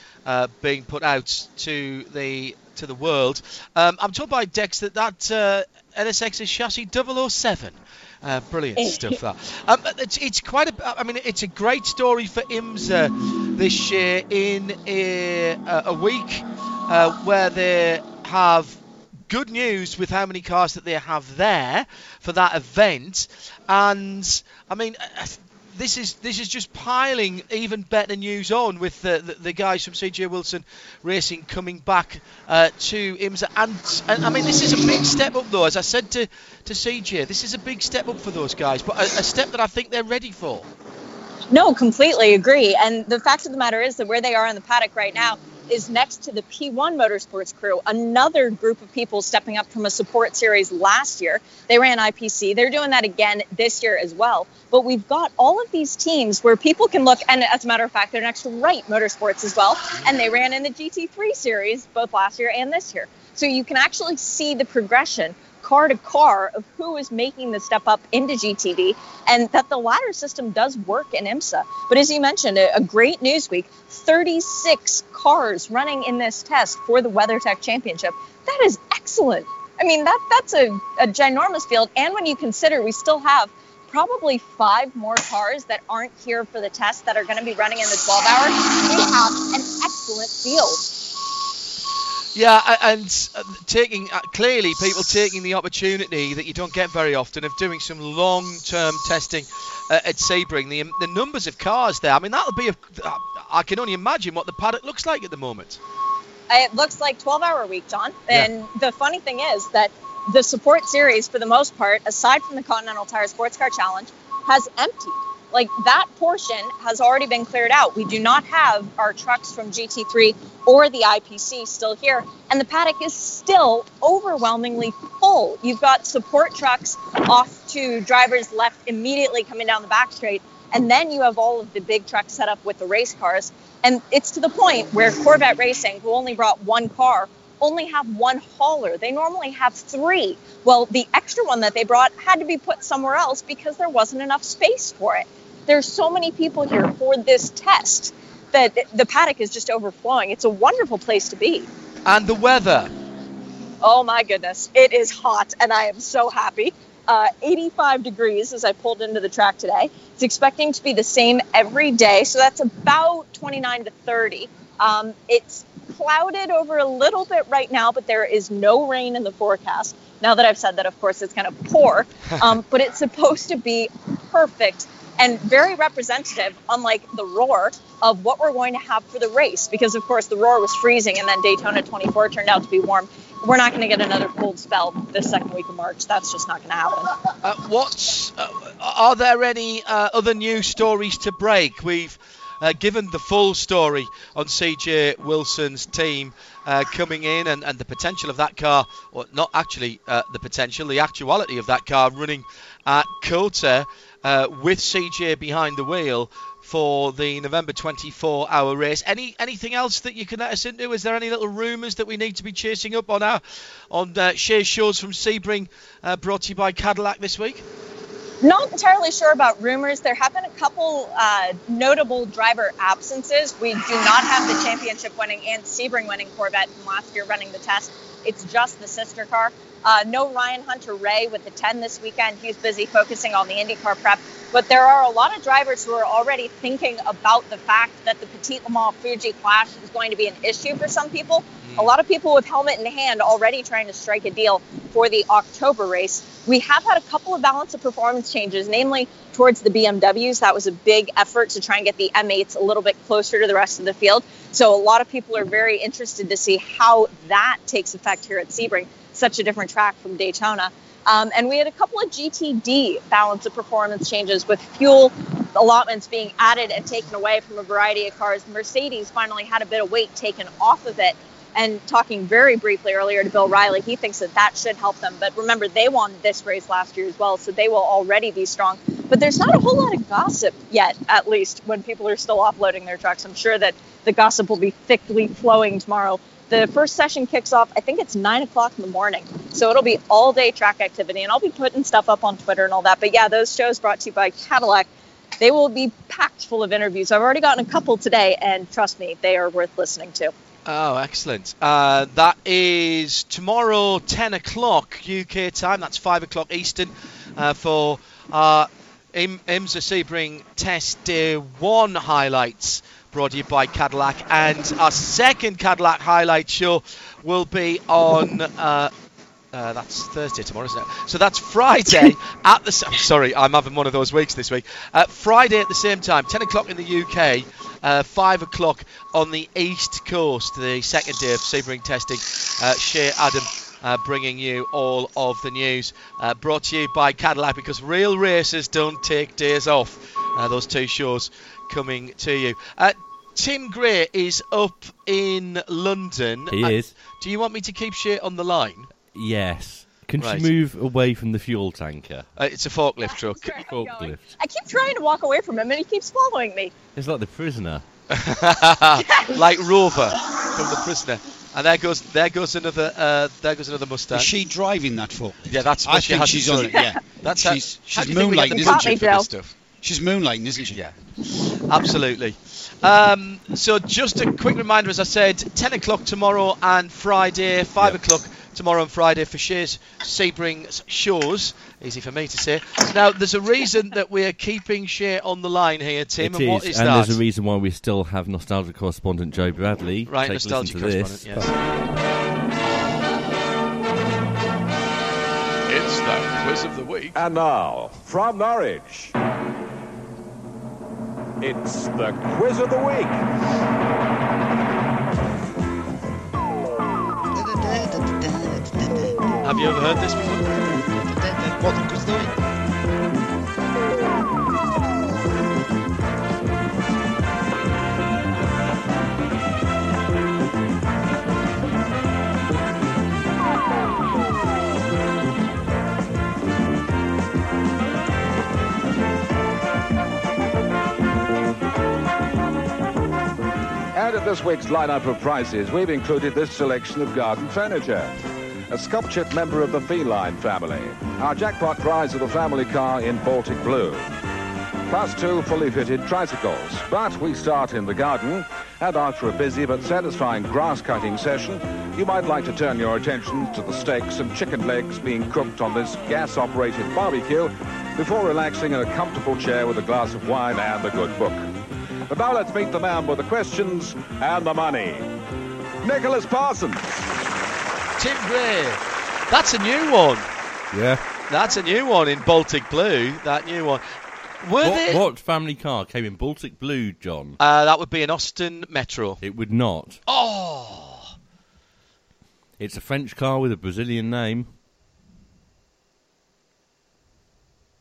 [SPEAKER 1] being put out to the to the world. Um, I'm told by Dex that that uh, NSX is chassis 007. Uh, brilliant stuff. That um, it's, it's quite a. I mean, it's a great story for IMSA this year in a, a week uh, where they have good news with how many cars that they have there for that event, and I mean. This is this is just piling even better news on with the, the, the guys from CJ Wilson Racing coming back uh, to IMSA and, and I mean this is a big step up though as I said to to CJ this is a big step up for those guys but a, a step that I think they're ready for.
[SPEAKER 9] No, completely agree. And the fact of the matter is that where they are in the paddock right now is next to the P1 Motorsports crew, another group of people stepping up from a support series last year. They ran IPC. They're doing that again this year as well. But we've got all of these teams where people can look, and as a matter of fact, they're next to Wright Motorsports as well. And they ran in the GT3 series both last year and this year. So you can actually see the progression car to car of who is making the step up into GTD and that the ladder system does work in IMSA. But as you mentioned, a, great news week 36 cars running in this test for the WeatherTech Championship. That is excellent. I mean, that that's a, a ginormous field. And when you consider we still have probably five more cars that aren't here for the test that are going to be running in the 12 hour, we have an excellent field.
[SPEAKER 1] Yeah, and uh, taking uh, clearly people taking the opportunity that you don't get very often of doing some long-term testing uh, at Sebring. The the numbers of cars there. I mean, that'll be. A, I can only imagine what the paddock looks like at the moment.
[SPEAKER 9] It looks like 12-hour week, John. And yeah. the funny thing is that the support series, for the most part, aside from the Continental Tire Sports Car Challenge, has emptied like that portion has already been cleared out. We do not have our trucks from GT3 or the IPC still here, and the paddock is still overwhelmingly full. You've got support trucks off to drivers left immediately coming down the back straight, and then you have all of the big trucks set up with the race cars. And it's to the point where Corvette Racing, who only brought one car, only have one hauler. They normally have three. Well, the extra one that they brought had to be put somewhere else because there wasn't enough space for it. There's so many people here for this test that the paddock is just overflowing. It's a wonderful place to be.
[SPEAKER 1] And the weather.
[SPEAKER 9] Oh my goodness, it is hot, and I am so happy. Uh, 85 degrees as I pulled into the track today. It's expecting to be the same every day, so that's about 29 to 30. Um, it's clouded over a little bit right now, but there is no rain in the forecast. Now that I've said that, of course, it's going to pour, um, but it's supposed to be perfect and very representative, unlike the roar, of what we're going to have for the race. Because, of course, the roar was freezing and then Daytona 24 turned out to be warm. We're not going to get another cold spell this second week of March. That's just not going to happen.
[SPEAKER 1] Uh, what's, uh, are there any uh, other news stories to break? We've uh, given the full story on CJ Wilson's team uh, coming in and, and the potential of that car, or not actually uh, the potential, the actuality of that car running at COTA uh, with CJ behind the wheel for the November 24 hour race. Any anything else that you can let us into? Is there any little rumours that we need to be chasing up on our on uh, Shea from Sebring, uh, brought to you by Cadillac this week?
[SPEAKER 9] Not entirely sure about rumors. There have been a couple uh, notable driver absences. We do not have the championship winning and Sebring winning Corvette from last year running the test. It's just the sister car. Uh, no Ryan Hunter-Reay with the 10 this weekend. He's busy focusing on the IndyCar prep. But there are a lot of drivers who are already thinking about the fact that the Petit Le Mans Fuji Clash is going to be an issue for some people. A lot of people with helmet in hand already trying to strike a deal for the October race. We have had a couple of balance of performance changes, namely towards the BMWs. That was a big effort to try and get the M8s a little bit closer to the rest of the field. So a lot of people are very interested to see how that takes effect here at Sebring such a different track from Daytona. Um, and we had a couple of GTD balance of performance changes with fuel allotments being added and taken away from a variety of cars. Mercedes finally had a bit of weight taken off of it. And talking very briefly earlier to Bill Riley, he thinks that that should help them. But remember, they won this race last year as well, so they will already be strong. But there's not a whole lot of gossip yet, at least when people are still offloading their trucks. I'm sure that the gossip will be thickly flowing tomorrow the first session kicks off, I think it's nine o'clock in the morning. So it'll be all day track activity, and I'll be putting stuff up on Twitter and all that. But yeah, those shows brought to you by Cadillac. they will be packed full of interviews. I've already gotten a couple today, and trust me, they are worth listening to.
[SPEAKER 1] Oh, excellent. Uh, that is tomorrow, 10 o'clock UK time. That's 5 o'clock Eastern uh, for our Im- IMSA Sebring Test Day 1 highlights brought to you by Cadillac. And our second Cadillac highlight show will be on. Uh, uh, that's Thursday tomorrow, isn't it? So that's Friday at the. I'm sorry, I'm having one of those weeks this week. Uh, Friday at the same time, 10 o'clock in the UK, uh, 5 o'clock on the East Coast, the second day of Sebring testing. Uh, Shea Adam uh, bringing you all of the news. Uh, brought to you by Cadillac because real racers don't take days off. Uh, those two shows coming to you. Uh, Tim Gray is up in London.
[SPEAKER 2] He
[SPEAKER 1] Uh,
[SPEAKER 2] is.
[SPEAKER 1] Do you want me to keep Shea on the line?
[SPEAKER 2] Yes. Can
[SPEAKER 1] Right.
[SPEAKER 2] she move away from the fuel tanker?
[SPEAKER 1] Uh, it's a forklift truck.
[SPEAKER 2] Forklift.
[SPEAKER 9] I keep trying to walk away from him, and he keeps following me.
[SPEAKER 2] It's like the prisoner.
[SPEAKER 1] like Rover from the prisoner. And there goes there goes another uh, there goes another Mustang.
[SPEAKER 4] Is she driving that forklift?
[SPEAKER 1] Yeah, that's
[SPEAKER 4] I
[SPEAKER 1] she
[SPEAKER 4] think
[SPEAKER 1] has
[SPEAKER 4] she's on it. Yeah,
[SPEAKER 1] That's how-
[SPEAKER 4] she's
[SPEAKER 1] how
[SPEAKER 4] she's
[SPEAKER 1] do you think
[SPEAKER 4] moonlighting,
[SPEAKER 1] the
[SPEAKER 4] isn't
[SPEAKER 1] budget
[SPEAKER 4] she?
[SPEAKER 1] for this stuff?
[SPEAKER 4] She's moonlighting, isn't she?
[SPEAKER 1] Yeah, absolutely. Um, so just a quick reminder, as I said, 10 o'clock tomorrow and Friday, 5 o'clock tomorrow and Friday for Shea's Sebring shows. Easy for me to say. Now, there's a reason that we're keeping Shea on the line here, Tim,
[SPEAKER 2] It
[SPEAKER 1] and what is
[SPEAKER 2] and
[SPEAKER 1] that?
[SPEAKER 2] there's a reason why we still have nostalgia correspondent Joe Bradley.
[SPEAKER 1] Right,
[SPEAKER 2] Take
[SPEAKER 1] nostalgia
[SPEAKER 2] listen this.
[SPEAKER 1] correspondent, yes.
[SPEAKER 10] It's the quiz of the week.
[SPEAKER 11] And now, from Norwich, it's the quiz of the week.
[SPEAKER 1] Have you ever heard this before?
[SPEAKER 4] What the quiz of?
[SPEAKER 11] And in this week's lineup of prizes, we've included this selection of garden furniture. A sculptured member of the feline family. Our jackpot prize of the family car in Baltic Blue. Plus two fully fitted tricycles. But we start in the garden, and after a busy but satisfying grass cutting session, you might like to turn your attention to the steaks and chicken legs being cooked on this gas operated barbecue before relaxing in a comfortable chair with a glass of wine and a good book. But now let's meet the man with the questions and the money. Nicholas Parsons.
[SPEAKER 1] Tim Gray. That's a new one.
[SPEAKER 2] Yeah.
[SPEAKER 1] That's a new one in Baltic Blue. That new one. Were
[SPEAKER 2] What,
[SPEAKER 1] they?
[SPEAKER 2] what family car came in Baltic Blue, John?
[SPEAKER 1] Uh, that would be an Austin Metro.
[SPEAKER 2] It would not.
[SPEAKER 1] Oh,
[SPEAKER 2] It's a French car with a Brazilian name.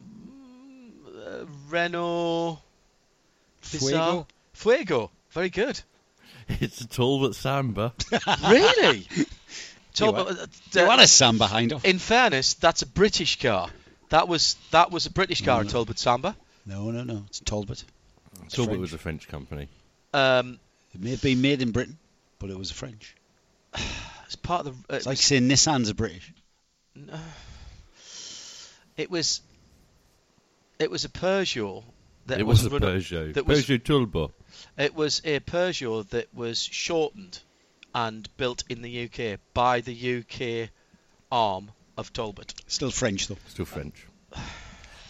[SPEAKER 1] uh, Renault.
[SPEAKER 4] Fuego?
[SPEAKER 1] Fuego. Very good.
[SPEAKER 2] It's a Talbot Samba.
[SPEAKER 1] Really? Talk
[SPEAKER 4] You
[SPEAKER 1] about- uh,
[SPEAKER 4] You
[SPEAKER 1] uh,
[SPEAKER 4] had a Sam behind her.
[SPEAKER 1] in fairness, that's a British car. That was that was a British car,
[SPEAKER 4] No, no.
[SPEAKER 1] Talbot Samba.
[SPEAKER 4] No, no, no. It's Talbot. It's
[SPEAKER 2] Talbot
[SPEAKER 4] French.
[SPEAKER 2] was a French company.
[SPEAKER 1] Um,
[SPEAKER 4] It may have been made in Britain, but it was French.
[SPEAKER 1] it's part of the. Uh,
[SPEAKER 4] It's like saying Nissan's a British.
[SPEAKER 1] it was. It was a Peugeot. That
[SPEAKER 2] it was a Peugeot.
[SPEAKER 1] That was
[SPEAKER 2] Peugeot Talbot.
[SPEAKER 1] It was a Peugeot that was shortened and built in the UK by the UK arm of Talbot.
[SPEAKER 4] Still French, though.
[SPEAKER 2] Still French.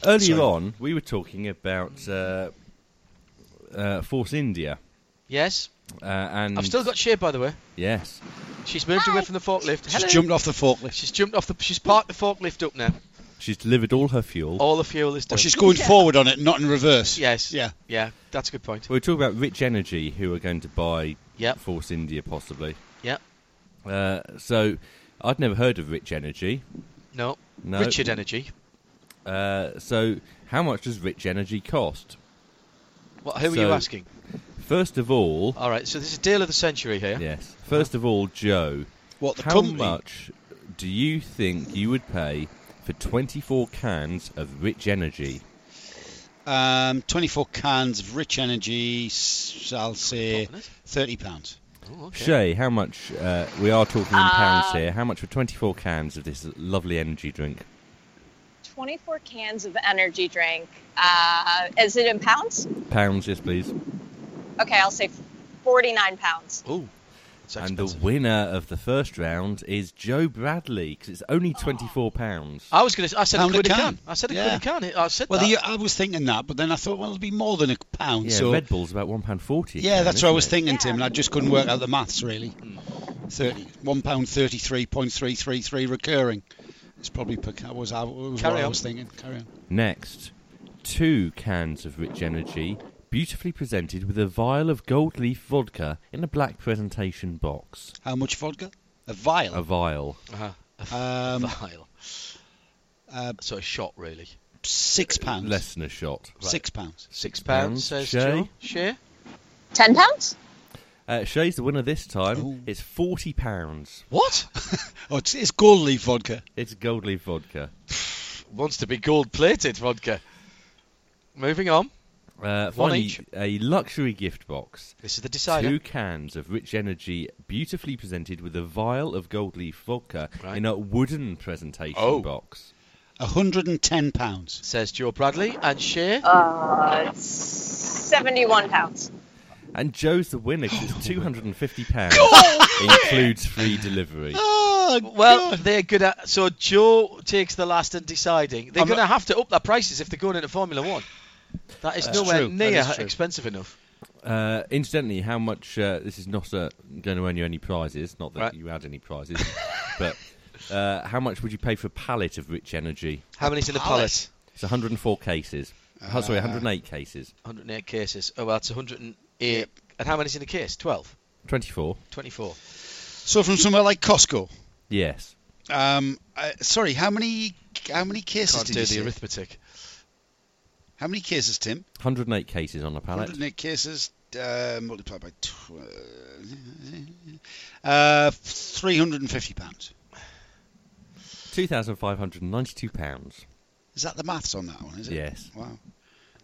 [SPEAKER 2] Earlier
[SPEAKER 4] Sorry.
[SPEAKER 2] on, we were talking about uh, uh, Force India.
[SPEAKER 1] Yes,
[SPEAKER 2] Uh, and
[SPEAKER 1] I've still got Shea, by the way.
[SPEAKER 2] Yes.
[SPEAKER 1] She's moved away from the forklift.
[SPEAKER 4] She's
[SPEAKER 1] Hello.
[SPEAKER 4] jumped off the forklift.
[SPEAKER 1] She's jumped off the. She's parked the forklift up now.
[SPEAKER 2] She's delivered all her fuel.
[SPEAKER 1] All the fuel is done.
[SPEAKER 4] Or she's going forward on it, not in reverse.
[SPEAKER 1] Yes.
[SPEAKER 4] Yeah.
[SPEAKER 1] Yeah, that's a good point.
[SPEAKER 2] We were talking about Rich Energy, who are going to buy
[SPEAKER 1] Yep.
[SPEAKER 2] Force India, possibly.
[SPEAKER 1] Yep.
[SPEAKER 2] Uh, so, I'd never heard of Rich Energy.
[SPEAKER 1] No.
[SPEAKER 2] No.
[SPEAKER 1] Richard Energy.
[SPEAKER 2] Uh, so, how much does Rich Energy cost?
[SPEAKER 1] What, who are you asking?
[SPEAKER 2] First of all,
[SPEAKER 1] All right, so this is a deal of the century here.
[SPEAKER 2] yes. First of all, Joe,
[SPEAKER 4] What, the
[SPEAKER 2] how
[SPEAKER 4] company?
[SPEAKER 2] much do you think you would pay for 24 cans of Rich Energy?
[SPEAKER 4] Um, 24 cans of rich energy, I'll say £30.
[SPEAKER 1] Oh, okay.
[SPEAKER 2] Shea, how much? Uh, we are talking in pounds
[SPEAKER 9] Uh,
[SPEAKER 2] here. How much for 24 cans of this lovely energy drink?
[SPEAKER 9] 24 cans of energy drink. Uh, is it in pounds?
[SPEAKER 2] Pounds, yes, please.
[SPEAKER 9] Okay, I'll say 49 pounds.
[SPEAKER 1] Ooh.
[SPEAKER 2] And the winner of the first round is Joe Bradley because it's only twenty-four pounds.
[SPEAKER 1] I was going to. I said
[SPEAKER 4] Pound
[SPEAKER 1] a
[SPEAKER 4] a
[SPEAKER 1] quid a
[SPEAKER 4] can.
[SPEAKER 1] can. I said a
[SPEAKER 4] Yeah.
[SPEAKER 1] quid a can. I said
[SPEAKER 4] Well,
[SPEAKER 1] that.
[SPEAKER 4] the, I was thinking that, but then I thought, well, it'll be more than a pound.
[SPEAKER 2] Yeah,
[SPEAKER 4] so
[SPEAKER 2] Red Bull's about one pound forty.
[SPEAKER 4] Yeah,
[SPEAKER 2] can,
[SPEAKER 4] that's what I was
[SPEAKER 2] it?
[SPEAKER 4] thinking, Tim, and I just couldn't work out the maths really.
[SPEAKER 1] Hmm.
[SPEAKER 4] Thirty one pound thirty three point three three three recurring. It's probably per ca- was, I- was
[SPEAKER 1] Carry
[SPEAKER 4] what I was thinking. Carry on.
[SPEAKER 2] Next, two cans of Rich Energy, beautifully presented with a vial of gold leaf vodka in a black presentation box.
[SPEAKER 4] How much vodka? A vial.
[SPEAKER 2] A vial.
[SPEAKER 1] Uh-huh.
[SPEAKER 4] Um,
[SPEAKER 1] vial.
[SPEAKER 4] Uh,
[SPEAKER 1] so a shot, really.
[SPEAKER 4] Six pounds.
[SPEAKER 2] Less than a shot.
[SPEAKER 4] Six pounds.
[SPEAKER 1] Six
[SPEAKER 2] pounds,
[SPEAKER 1] pounds, says
[SPEAKER 2] Shea?
[SPEAKER 1] Joe. Share.
[SPEAKER 9] 10 pounds?
[SPEAKER 2] Uh, Shea's the winner this time. It's forty pounds.
[SPEAKER 1] What?
[SPEAKER 4] oh, it's, it's gold leaf vodka.
[SPEAKER 2] It's gold leaf vodka.
[SPEAKER 1] Wants to be gold plated vodka. Moving on.
[SPEAKER 2] Uh,
[SPEAKER 1] One
[SPEAKER 2] finally,
[SPEAKER 1] each.
[SPEAKER 2] a luxury gift box.
[SPEAKER 1] This is the decider.
[SPEAKER 2] Two cans of Rich Energy, beautifully presented with a vial of gold leaf vodka
[SPEAKER 1] Right.
[SPEAKER 2] in a wooden presentation
[SPEAKER 1] Oh.
[SPEAKER 2] box.
[SPEAKER 4] hundred and ten pounds.
[SPEAKER 1] Says Joe Bradley and Share.
[SPEAKER 9] Uh, 71 pounds.
[SPEAKER 2] And Joe's the winner 'cause it's two hundred and fifty pounds. includes free delivery.
[SPEAKER 4] Oh,
[SPEAKER 1] Well, they're good at. So Joe takes the last and deciding. They're going to have to up their prices if they're going into Formula One. That is
[SPEAKER 4] That's
[SPEAKER 1] nowhere
[SPEAKER 4] true.
[SPEAKER 1] Near
[SPEAKER 4] is
[SPEAKER 1] expensive enough.
[SPEAKER 2] Uh, incidentally, how much? Uh, this is not uh, going to earn you any prizes. Not that
[SPEAKER 1] Right.
[SPEAKER 2] you had any prizes, but uh, how much would you pay for a pallet of Rich Energy?
[SPEAKER 1] How many's in the
[SPEAKER 4] pallet?
[SPEAKER 1] pallet?
[SPEAKER 2] It's 104 cases. oh, sorry,
[SPEAKER 4] Uh,
[SPEAKER 2] 108 cases.
[SPEAKER 1] 108 cases. Oh, well, that's 108. And how many's in the case? 12?
[SPEAKER 2] 24.
[SPEAKER 1] 24.
[SPEAKER 4] So from somewhere like Costco.
[SPEAKER 2] Yes.
[SPEAKER 4] Um, uh, sorry, how many how many cases
[SPEAKER 1] Can't
[SPEAKER 4] did
[SPEAKER 1] do
[SPEAKER 4] you
[SPEAKER 1] the
[SPEAKER 4] say?
[SPEAKER 1] arithmetic.
[SPEAKER 4] How many cases, Tim?
[SPEAKER 2] 108 cases on a pallet.
[SPEAKER 4] 108 cases uh, multiplied by tw- uh, 350 pounds.
[SPEAKER 2] 2,592 pounds.
[SPEAKER 4] Is that the maths on that one? Is it?
[SPEAKER 2] Yes.
[SPEAKER 4] Wow.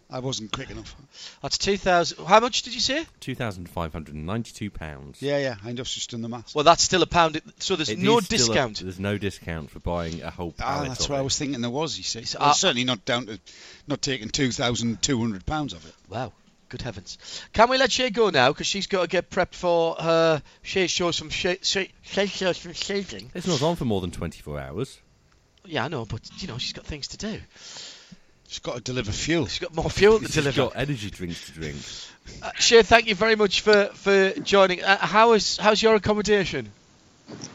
[SPEAKER 4] I wasn't quick enough.
[SPEAKER 1] That's 2,000. How much did you say?
[SPEAKER 2] 2,592 pounds.
[SPEAKER 4] Yeah, yeah. I just just done the maths.
[SPEAKER 1] Well, that's still a pound. So there's
[SPEAKER 2] It
[SPEAKER 1] no
[SPEAKER 2] is still a-
[SPEAKER 1] discount.
[SPEAKER 2] there's no discount for buying a whole pallet.
[SPEAKER 4] Ah,
[SPEAKER 2] pallet.
[SPEAKER 4] that's
[SPEAKER 2] of
[SPEAKER 4] what I
[SPEAKER 2] it.
[SPEAKER 4] was thinking there was. You see,
[SPEAKER 1] So,
[SPEAKER 4] Well,
[SPEAKER 1] uh,
[SPEAKER 4] certainly not down to not taking two thousand two hundred pounds of it.
[SPEAKER 1] Wow. Good heavens. Can we let Shea go now? Because she's got to get prepped for her Shea shows from Shea, Shea, Shea shows from Shading.
[SPEAKER 2] It's not on for more than 24 hours.
[SPEAKER 1] Yeah, I know, but, you know, she's got things to do.
[SPEAKER 4] She's got to deliver fuel.
[SPEAKER 1] She's got more fuel to
[SPEAKER 2] She's
[SPEAKER 1] deliver.
[SPEAKER 2] got energy drinks to drink.
[SPEAKER 1] Uh, Shea, thank you very much for, for joining. Uh, how is how's your accommodation?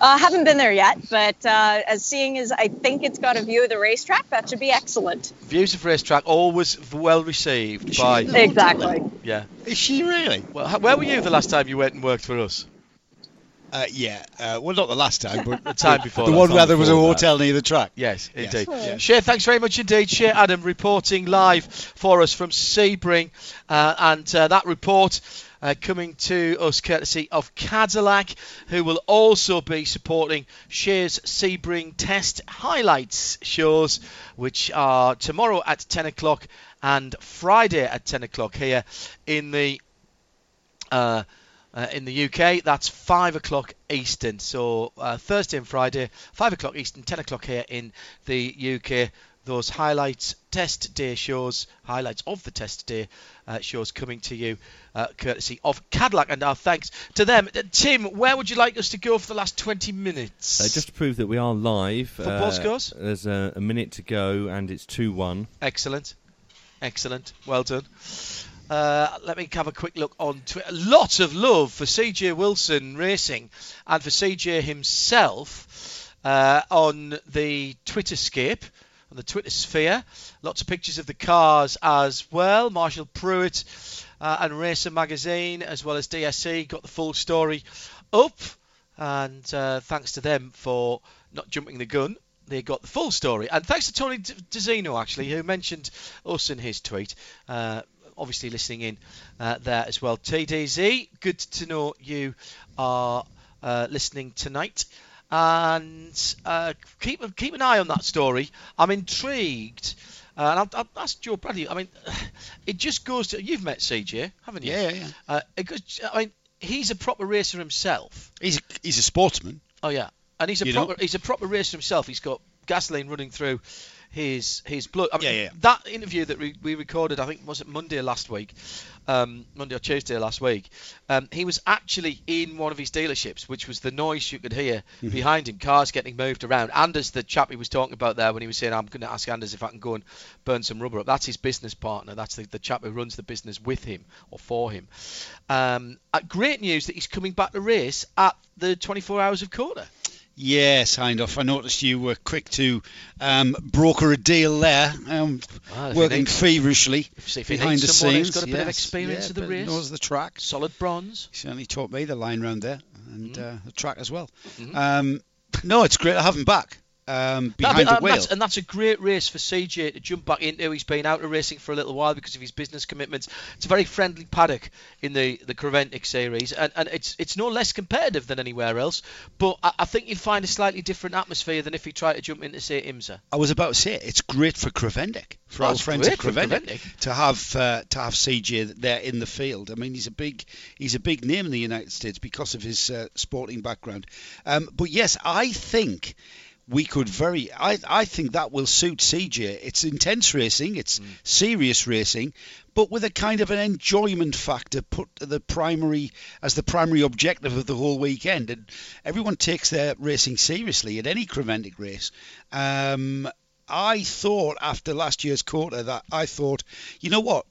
[SPEAKER 9] I uh, haven't been there yet, but uh, as seeing as I think it's got a view of the racetrack, that should be excellent.
[SPEAKER 1] Views of racetrack always well received
[SPEAKER 4] she-
[SPEAKER 1] by
[SPEAKER 9] Exactly.
[SPEAKER 1] yeah.
[SPEAKER 4] Is she really?
[SPEAKER 1] Well, where were you the last time you went and worked for us?
[SPEAKER 4] Uh, yeah. Uh, well, not the last time, but
[SPEAKER 1] The time before.
[SPEAKER 4] the
[SPEAKER 1] that.
[SPEAKER 4] one where there was a
[SPEAKER 2] before that.
[SPEAKER 4] hotel near the track.
[SPEAKER 1] Yes,
[SPEAKER 4] Yes.
[SPEAKER 1] indeed.
[SPEAKER 9] Yeah.
[SPEAKER 1] Shea, thanks very much indeed. Shea Adam reporting live for us from Sebring, uh, and uh, that report uh, coming to us courtesy of Cadillac, who will also be supporting Shea's Sebring Test highlights shows, which are tomorrow at 10 o'clock and Friday at 10 o'clock here in the uh, uh, in the UK, that's 5 o'clock Eastern. So uh, Thursday and Friday, 5 o'clock Eastern, 10 o'clock here in the UK. Those highlights, test day shows, highlights of the test day uh, shows coming to you uh, courtesy of Cadillac. And our thanks to them. Uh, Tim, where would you like us to go for the last 20 minutes?
[SPEAKER 2] Uh, just to prove that we are live.
[SPEAKER 1] Football scores?
[SPEAKER 2] There's a, a minute to go, and it's 2 1.
[SPEAKER 1] Excellent. Excellent. Well done. Uh, let me have a quick look on Twitter. Lots of love for CJ Wilson Racing and for CJ himself uh, on the Twitter Twitterscape, on the Twitter sphere. Lots of pictures of the cars as well. Marshall Pruett uh, and Racer Magazine, as well as DSC, got the full story up. And uh, thanks to them for not jumping the gun they got the full story. And thanks to Tony DiZinno, actually, who mentioned us in his tweet. Uh, obviously, listening in uh, there as well. TDZ, good to know you are uh, listening tonight. And uh, keep keep an eye on that story. I'm intrigued. Uh, and I'll, I'll ask Joe Bradley. I mean, it just goes to you've met CJ, haven't you?
[SPEAKER 4] Yeah, yeah, yeah.
[SPEAKER 1] Uh, it goes, I mean, he's a proper racer himself.
[SPEAKER 4] He's a, he's a sportsman.
[SPEAKER 1] Oh yeah, and he's a
[SPEAKER 4] You know?
[SPEAKER 1] he's a proper racer himself. He's got gasoline running through his his blood. I mean,
[SPEAKER 4] Yeah, yeah.
[SPEAKER 1] That interview that we, we recorded, I think was it Monday last week, um, Monday or Tuesday last week. Um, he was actually in one of his dealerships, which was the noise you could hear
[SPEAKER 4] Mm-hmm.
[SPEAKER 1] behind him, cars getting moved around. Anders, the chap he was talking about there, when he was saying, "I'm going to ask Anders if I can go and burn some rubber up." That's his business partner. That's the, the chap who runs the business with him or for him. Um, uh, great news that he's coming back to race at the 24 Hours of COTA.
[SPEAKER 4] Yes, Hindhaugh. I noticed you were quick to um, broker a deal there, um,
[SPEAKER 1] Well, if you
[SPEAKER 4] working
[SPEAKER 1] need-
[SPEAKER 4] feverishly
[SPEAKER 1] if- if
[SPEAKER 4] behind
[SPEAKER 1] need
[SPEAKER 4] the
[SPEAKER 1] someone who's
[SPEAKER 4] scenes.
[SPEAKER 1] got a bit of experience
[SPEAKER 4] yeah,
[SPEAKER 1] of the
[SPEAKER 4] but
[SPEAKER 1] race.
[SPEAKER 4] knows the track.
[SPEAKER 1] Solid bronze.
[SPEAKER 4] He certainly taught me the line round there and
[SPEAKER 1] Mm-hmm.
[SPEAKER 4] uh, the track as well. Um, no, it's great to have him back um, behind the
[SPEAKER 1] and,
[SPEAKER 4] wheel.
[SPEAKER 1] that's, and that's a great race for CJ to jump back into. He's been out of racing for a little while because of his business commitments. It's a very friendly paddock in the the Creventic series, and, and it's it's no less competitive than anywhere else. But I, I think you'll find a slightly different atmosphere than if you try to jump into say IMSA.
[SPEAKER 4] I was about to say it's great for Creventic, for
[SPEAKER 1] Oh,
[SPEAKER 4] our friends at
[SPEAKER 1] great for
[SPEAKER 4] Creventic,
[SPEAKER 1] Creventic.
[SPEAKER 4] to have uh, to have CJ there in the field. I mean, he's a big he's a big name in the United States because of his uh, sporting background. Um, but yes, I think we could very I, I think that will suit CJ. It's intense racing, it's
[SPEAKER 1] Mm.
[SPEAKER 4] serious racing, but with a kind of an enjoyment factor put the primary as the primary objective of the whole weekend. And everyone takes their racing seriously at any Creventic race. Um, I thought after last year's COTA that I thought, you know what?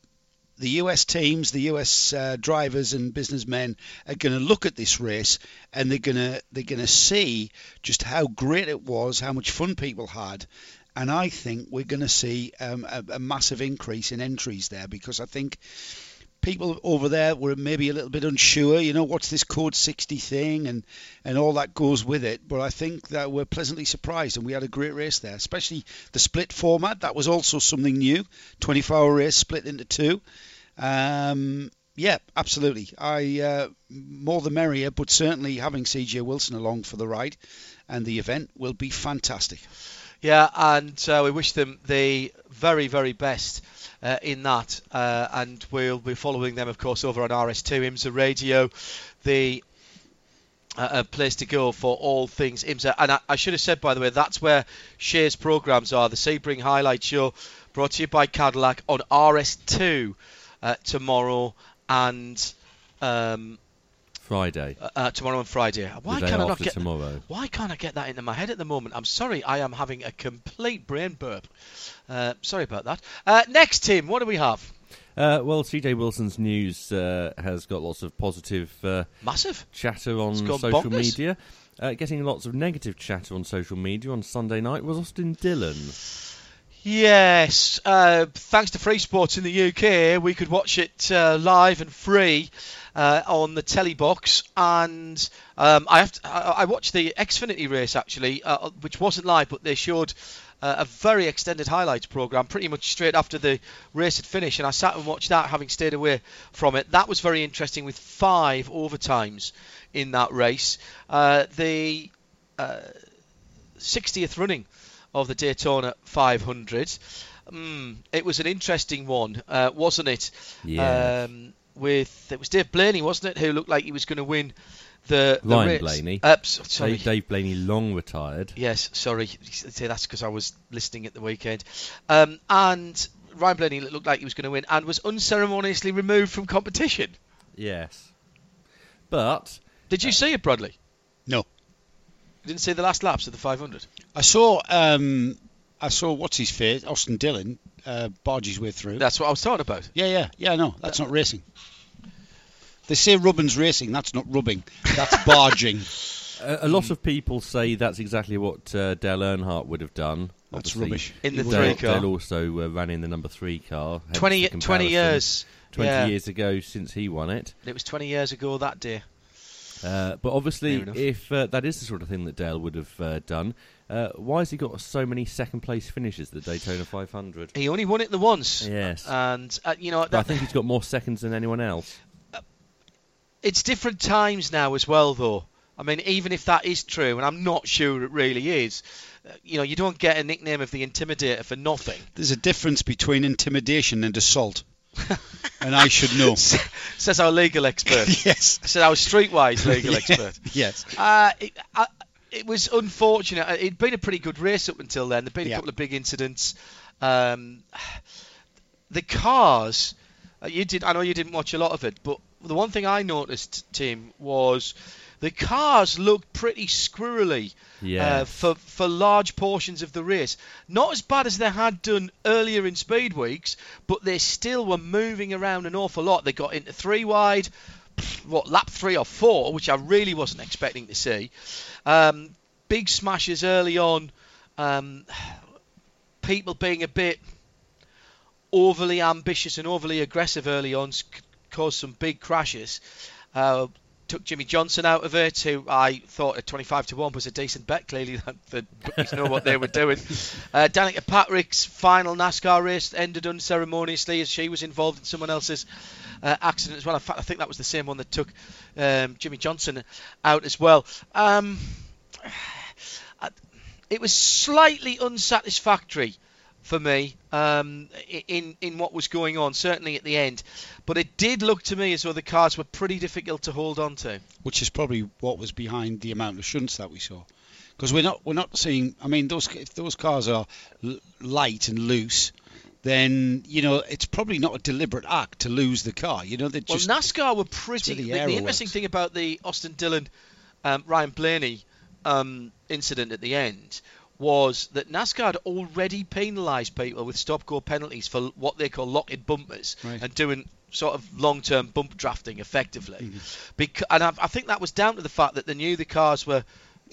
[SPEAKER 4] The US teams, the US uh, drivers and businessmen are going to look at this race and they're going to they're going to see just how great it was, how much fun people had, and I think we're going to see um, a, a massive increase in entries there because I think people over there were maybe a little bit unsure, you know, what's this code 60 thing and, and all that goes with it. But I think that we're pleasantly surprised and we had a great race there, especially the split format. That was also something new 24 hour race split into two. Um, yeah, absolutely. I uh, more the merrier, but certainly having CJ Wilson along for the ride and the event will be fantastic.
[SPEAKER 1] Yeah, and uh, we wish them the very, very best uh, in that. Uh, and we'll be following them, of course, over on RS2 IMSA Radio, the uh, uh, place to go for all things IMSA. And I, I should have said, by the way, that's where Shea's programs are. The Sebring Highlight Show, brought to you by Cadillac on RS2 uh, tomorrow and. Um,
[SPEAKER 2] Friday.
[SPEAKER 1] uh, tomorrow and Friday. Why
[SPEAKER 2] the day
[SPEAKER 1] can I not get
[SPEAKER 2] tomorrow.
[SPEAKER 1] Why can't I get that into my head at the moment? I'm sorry, I am having a complete brain burp. Uh, sorry about that. Uh, next, Tim, what do we have?
[SPEAKER 2] Uh, well, CJ Wilson's news uh, has got lots of positive uh,
[SPEAKER 1] Massive.
[SPEAKER 2] chatter on social
[SPEAKER 1] bonkers.
[SPEAKER 2] media. Uh, getting lots of negative chatter on social media on Sunday night was Austin Dillon.
[SPEAKER 1] Yes, uh, thanks to Free Sports in the UK, we could watch it uh, live and free uh, on the telly box. And um, I have to, I, I watched the Xfinity race actually, uh, which wasn't live, but they showed uh, a very extended highlights program pretty much straight after the race had finished. And I sat and watched that, having stayed away from it. That was very interesting with five overtimes in that race. Uh, the uh, 60th running of the Daytona 500. Mm, it was an interesting one, uh, wasn't it?
[SPEAKER 2] Yeah.
[SPEAKER 1] Um, with it was Dave Blaney, wasn't it, who looked like he was going to win the, the
[SPEAKER 2] Ryan
[SPEAKER 1] race.
[SPEAKER 2] Blaney.
[SPEAKER 1] Uh, sorry.
[SPEAKER 2] Dave, Dave Blaney, long retired.
[SPEAKER 1] Yes, sorry. Say that's because I was listening at the weekend. Um, and Ryan Blaney looked like he was going to win and was unceremoniously removed from competition.
[SPEAKER 2] Yes. But
[SPEAKER 1] Did you see it, Bradley?
[SPEAKER 4] No.
[SPEAKER 1] You didn't see the last laps of the 500.
[SPEAKER 4] I saw um, I saw what's his face, Austin Dillon, uh, barge his way through.
[SPEAKER 1] That's what I was talking about.
[SPEAKER 4] Yeah, yeah, yeah. No, that's not racing. They say rubbing's racing. That's not rubbing. That's barging.
[SPEAKER 2] a, a lot of people say that's exactly what uh, Dale Earnhardt would have done.
[SPEAKER 4] That's
[SPEAKER 2] Obviously,
[SPEAKER 4] rubbish.
[SPEAKER 1] In the
[SPEAKER 2] Dale,
[SPEAKER 1] three car.
[SPEAKER 2] Dale also uh, ran in the number three car. hence
[SPEAKER 1] 20, 20 years.
[SPEAKER 2] 20
[SPEAKER 1] yeah.
[SPEAKER 2] years ago since he won it.
[SPEAKER 1] It was 20 years ago that day.
[SPEAKER 2] Uh, but obviously, if uh, that is the sort of thing that Dale would have uh, done, uh, why has he got so many second place finishes at the Daytona 500?
[SPEAKER 1] He only won it the once.
[SPEAKER 2] Yes.
[SPEAKER 1] And, uh, you know,
[SPEAKER 2] But I think he's got more seconds than anyone else.
[SPEAKER 1] it's different times now as well, though. I mean, even if that is true, and I'm not sure it really is, uh, you know, you don't get a nickname of the Intimidator for nothing.
[SPEAKER 4] There's a difference between intimidation and assault, and I should know.
[SPEAKER 1] Says our legal expert.
[SPEAKER 4] yes.
[SPEAKER 1] Says our streetwise legal expert.
[SPEAKER 4] yes.
[SPEAKER 1] Uh, it, I, it was unfortunate. Uh, it'd been a pretty good race up until then. There'd been a couple of big incidents. Um, the cars, uh, you did. I know you didn't watch a lot of it, but the one thing I noticed, Tim, was the cars looked pretty squirrely uh, for for large portions of the race. Not as bad as they had done earlier in speed weeks, but they still were moving around an awful lot. They got into three wide, what lap three or four, which I really wasn't expecting to see. Um, big smashes early on. Um, people being a bit overly ambitious and overly aggressive early on caused some big crashes. Uh, took Jimmie Johnson out of it, who I thought at 25 to 1 was a decent bet. Clearly, that the bookies know what they were doing. Uh, Danica Patrick's final NASCAR race ended unceremoniously as she was involved in someone else's uh, accident as well. In fact, I think that was the same one that took um, Jimmie Johnson out as well. Um, it was slightly unsatisfactory for me um, in in what was going on, certainly at the end. But it did look to me as though the cars were pretty difficult to hold on to.
[SPEAKER 4] which is probably what was behind the amount of shunts that we saw. Because we're not we're not seeing. I mean, those if those cars are l- light and loose, then you know it's probably not a deliberate act to lose the car. You know, they just.
[SPEAKER 1] Well, NASCAR were pretty.
[SPEAKER 4] The,
[SPEAKER 1] the interesting
[SPEAKER 4] works.
[SPEAKER 1] thing about the Austin Dillon, um, Ryan Blaney um, incident at the end was that NASCAR had already penalised people with stop-go penalties for what they call locked-in bumpers
[SPEAKER 4] Right.
[SPEAKER 1] and doing sort of long-term bump drafting effectively.
[SPEAKER 4] Mm-hmm.
[SPEAKER 1] Bec- and I, I think that was down to the fact that they knew the cars were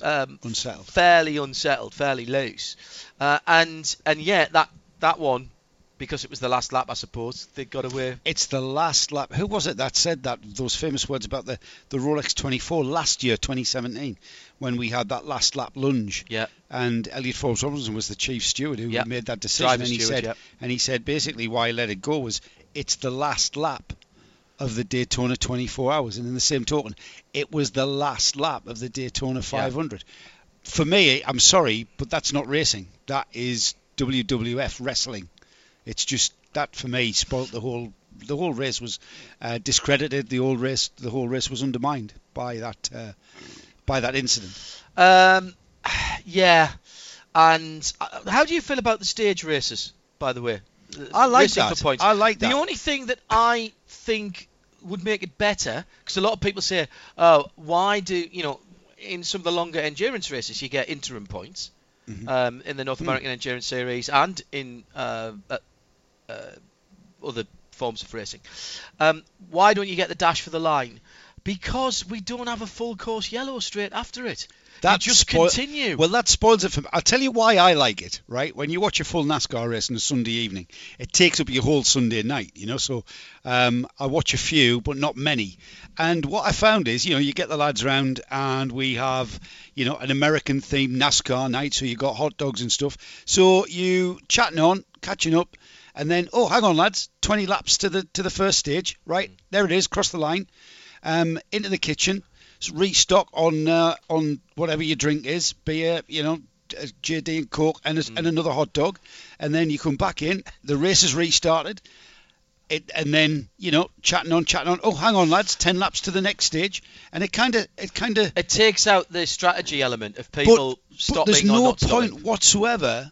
[SPEAKER 1] um,
[SPEAKER 4] unsettled.
[SPEAKER 1] fairly unsettled, fairly loose, uh, and and yet that that one, because it was the last lap, I suppose they got away.
[SPEAKER 4] It's the last lap. Who was it that said that those famous words about the the Rolex 24 last year, 2017, when we had that last lap lunge?
[SPEAKER 1] Yeah.
[SPEAKER 4] And Elliott Forbes Robinson was the chief steward who
[SPEAKER 1] Yeah.
[SPEAKER 4] made that decision,
[SPEAKER 1] Driver
[SPEAKER 4] and he
[SPEAKER 1] steward,
[SPEAKER 4] said,
[SPEAKER 1] yeah.
[SPEAKER 4] and he said basically why he let it go was it's the last lap of the Daytona 24 hours, and in the same token, it was the last lap of the Daytona 500. For me, I'm sorry, but that's not racing. That is WWF wrestling. It's just that for me spoilt the whole. The whole race was uh, discredited. The whole race, the whole race was undermined by that uh, by that incident.
[SPEAKER 1] Um, yeah, and uh, how do you feel about the stage races? By the way,
[SPEAKER 4] I like that.
[SPEAKER 1] Points.
[SPEAKER 4] I like that.
[SPEAKER 1] The only thing that I think would make it better, because a lot of people say, "Oh, why do you know?" In some of the longer endurance races, you get interim points
[SPEAKER 4] Mhm.
[SPEAKER 1] um, in the North
[SPEAKER 4] Hmm.
[SPEAKER 1] American Endurance Series and in uh, uh, other forms of racing. Um, why don't you get the dash for the line? Because we don't have a full course yellow straight after it.
[SPEAKER 4] That
[SPEAKER 1] you just
[SPEAKER 4] spoil-
[SPEAKER 1] continue.
[SPEAKER 4] Well, that spoils it for me. I'll tell you why I like it, right? When you watch a full NASCAR race on a Sunday evening, it takes up your whole Sunday night, you know. So um, I watch a few, but not many. And what I found is, you know, you get the lads round and we have, you know, an American themed NASCAR night. So you got hot dogs and stuff. So you chatting on, catching up, and then, oh, hang on, lads, 20 laps to the to the first stage, right? There it is, cross the line, um, into the kitchen restock on uh, on whatever your drink is, beer, you know, uh, JD and Coke, and, a- and another hot dog, and then you come back in. The race is restarted. It, and then you know chatting on, chatting on. Oh, hang on, lads, ten laps to the next stage, and it kind of, it kind of.
[SPEAKER 1] it takes out the strategy element of people
[SPEAKER 4] But
[SPEAKER 1] stopping
[SPEAKER 4] there's
[SPEAKER 1] or
[SPEAKER 4] no point
[SPEAKER 1] stopping.
[SPEAKER 4] whatsoever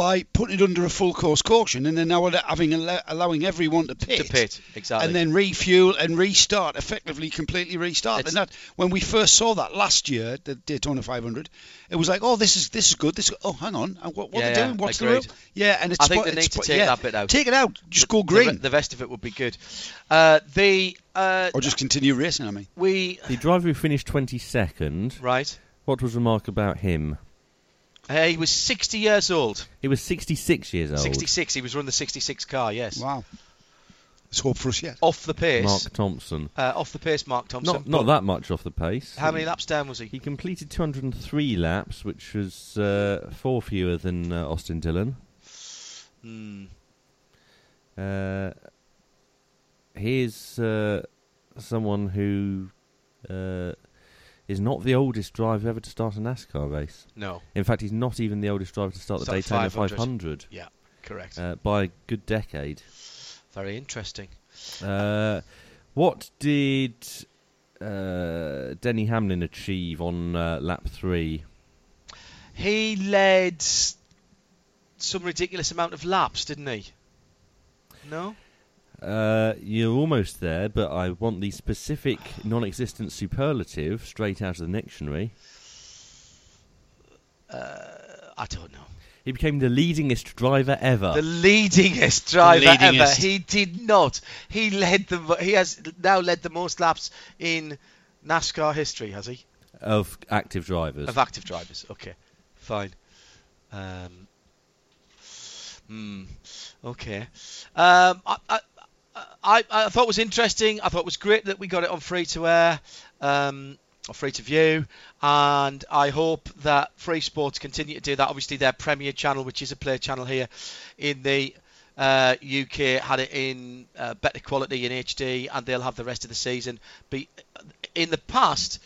[SPEAKER 4] by putting it under a full course caution, and then now having allowing everyone to pit,
[SPEAKER 1] To pit, exactly.
[SPEAKER 4] and then refuel and restart, effectively, completely restart.
[SPEAKER 1] It's-
[SPEAKER 4] and that when we first saw that last year, the Daytona 500, it was like, oh, this is this is good. This oh, hang on, what, what
[SPEAKER 1] Yeah,
[SPEAKER 4] are they
[SPEAKER 1] yeah,
[SPEAKER 4] doing? What's
[SPEAKER 1] agreed.
[SPEAKER 4] the rule? Yeah, and it's
[SPEAKER 1] I think
[SPEAKER 4] spo-
[SPEAKER 1] they
[SPEAKER 4] it's
[SPEAKER 1] need to take
[SPEAKER 4] yeah,
[SPEAKER 1] that bit out.
[SPEAKER 4] Take it out. Just go
[SPEAKER 1] The re-
[SPEAKER 4] green,
[SPEAKER 1] The, rest of it would be good. Uh, the uh,
[SPEAKER 4] or just continue racing. I mean,
[SPEAKER 1] we
[SPEAKER 2] The driver who finished 22nd,
[SPEAKER 1] right.
[SPEAKER 2] what was remarkable about him?
[SPEAKER 1] Uh, he was 60 years old.
[SPEAKER 2] He was 66 years old.
[SPEAKER 1] 66. He was running the 66 car. Yes.
[SPEAKER 4] wow. Let's hope for us yet.
[SPEAKER 1] Off the pace.
[SPEAKER 2] Mark Thompson.
[SPEAKER 1] Uh, off the pace, Mark Thompson.
[SPEAKER 2] Not, not that much off the pace.
[SPEAKER 1] How many laps down was he?
[SPEAKER 2] He completed 203 laps, which was uh, four fewer than uh, Austin Dillon.
[SPEAKER 1] Hmm.
[SPEAKER 2] Uh, here's uh, someone who uh, is not the oldest driver ever to start a NASCAR race.
[SPEAKER 1] No.
[SPEAKER 2] In fact, he's not even the oldest driver to start the Daytona
[SPEAKER 1] 500.
[SPEAKER 2] 500
[SPEAKER 1] Yeah. Correct.
[SPEAKER 2] uh, by a good decade.
[SPEAKER 1] Very interesting.
[SPEAKER 2] Uh, what did uh, Denny Hamlin achieve on uh, lap three?
[SPEAKER 1] He led some ridiculous amount of laps, didn't he? No.
[SPEAKER 2] Uh, you're almost there, but I want the specific non-existent superlative straight out of the dictionary.
[SPEAKER 1] Uh, I don't know.
[SPEAKER 2] He became the leadingest driver ever.
[SPEAKER 1] The leadingest driver
[SPEAKER 4] The leadingest.
[SPEAKER 1] ever. He did not. He led the. He has now led the most laps in NASCAR history. Has he?
[SPEAKER 2] of active drivers.
[SPEAKER 1] Of active drivers. Okay, fine. Um, hmm, okay. Um, I, I, I, I thought it was interesting. I thought it was great that we got it on free to air. Um, or free to view, and I hope that Free Sports continue to do that. Obviously, their premier channel, which is a play channel here in the uh, UK, had it in uh, better quality in HD, and they'll have the rest of the season. But in the past,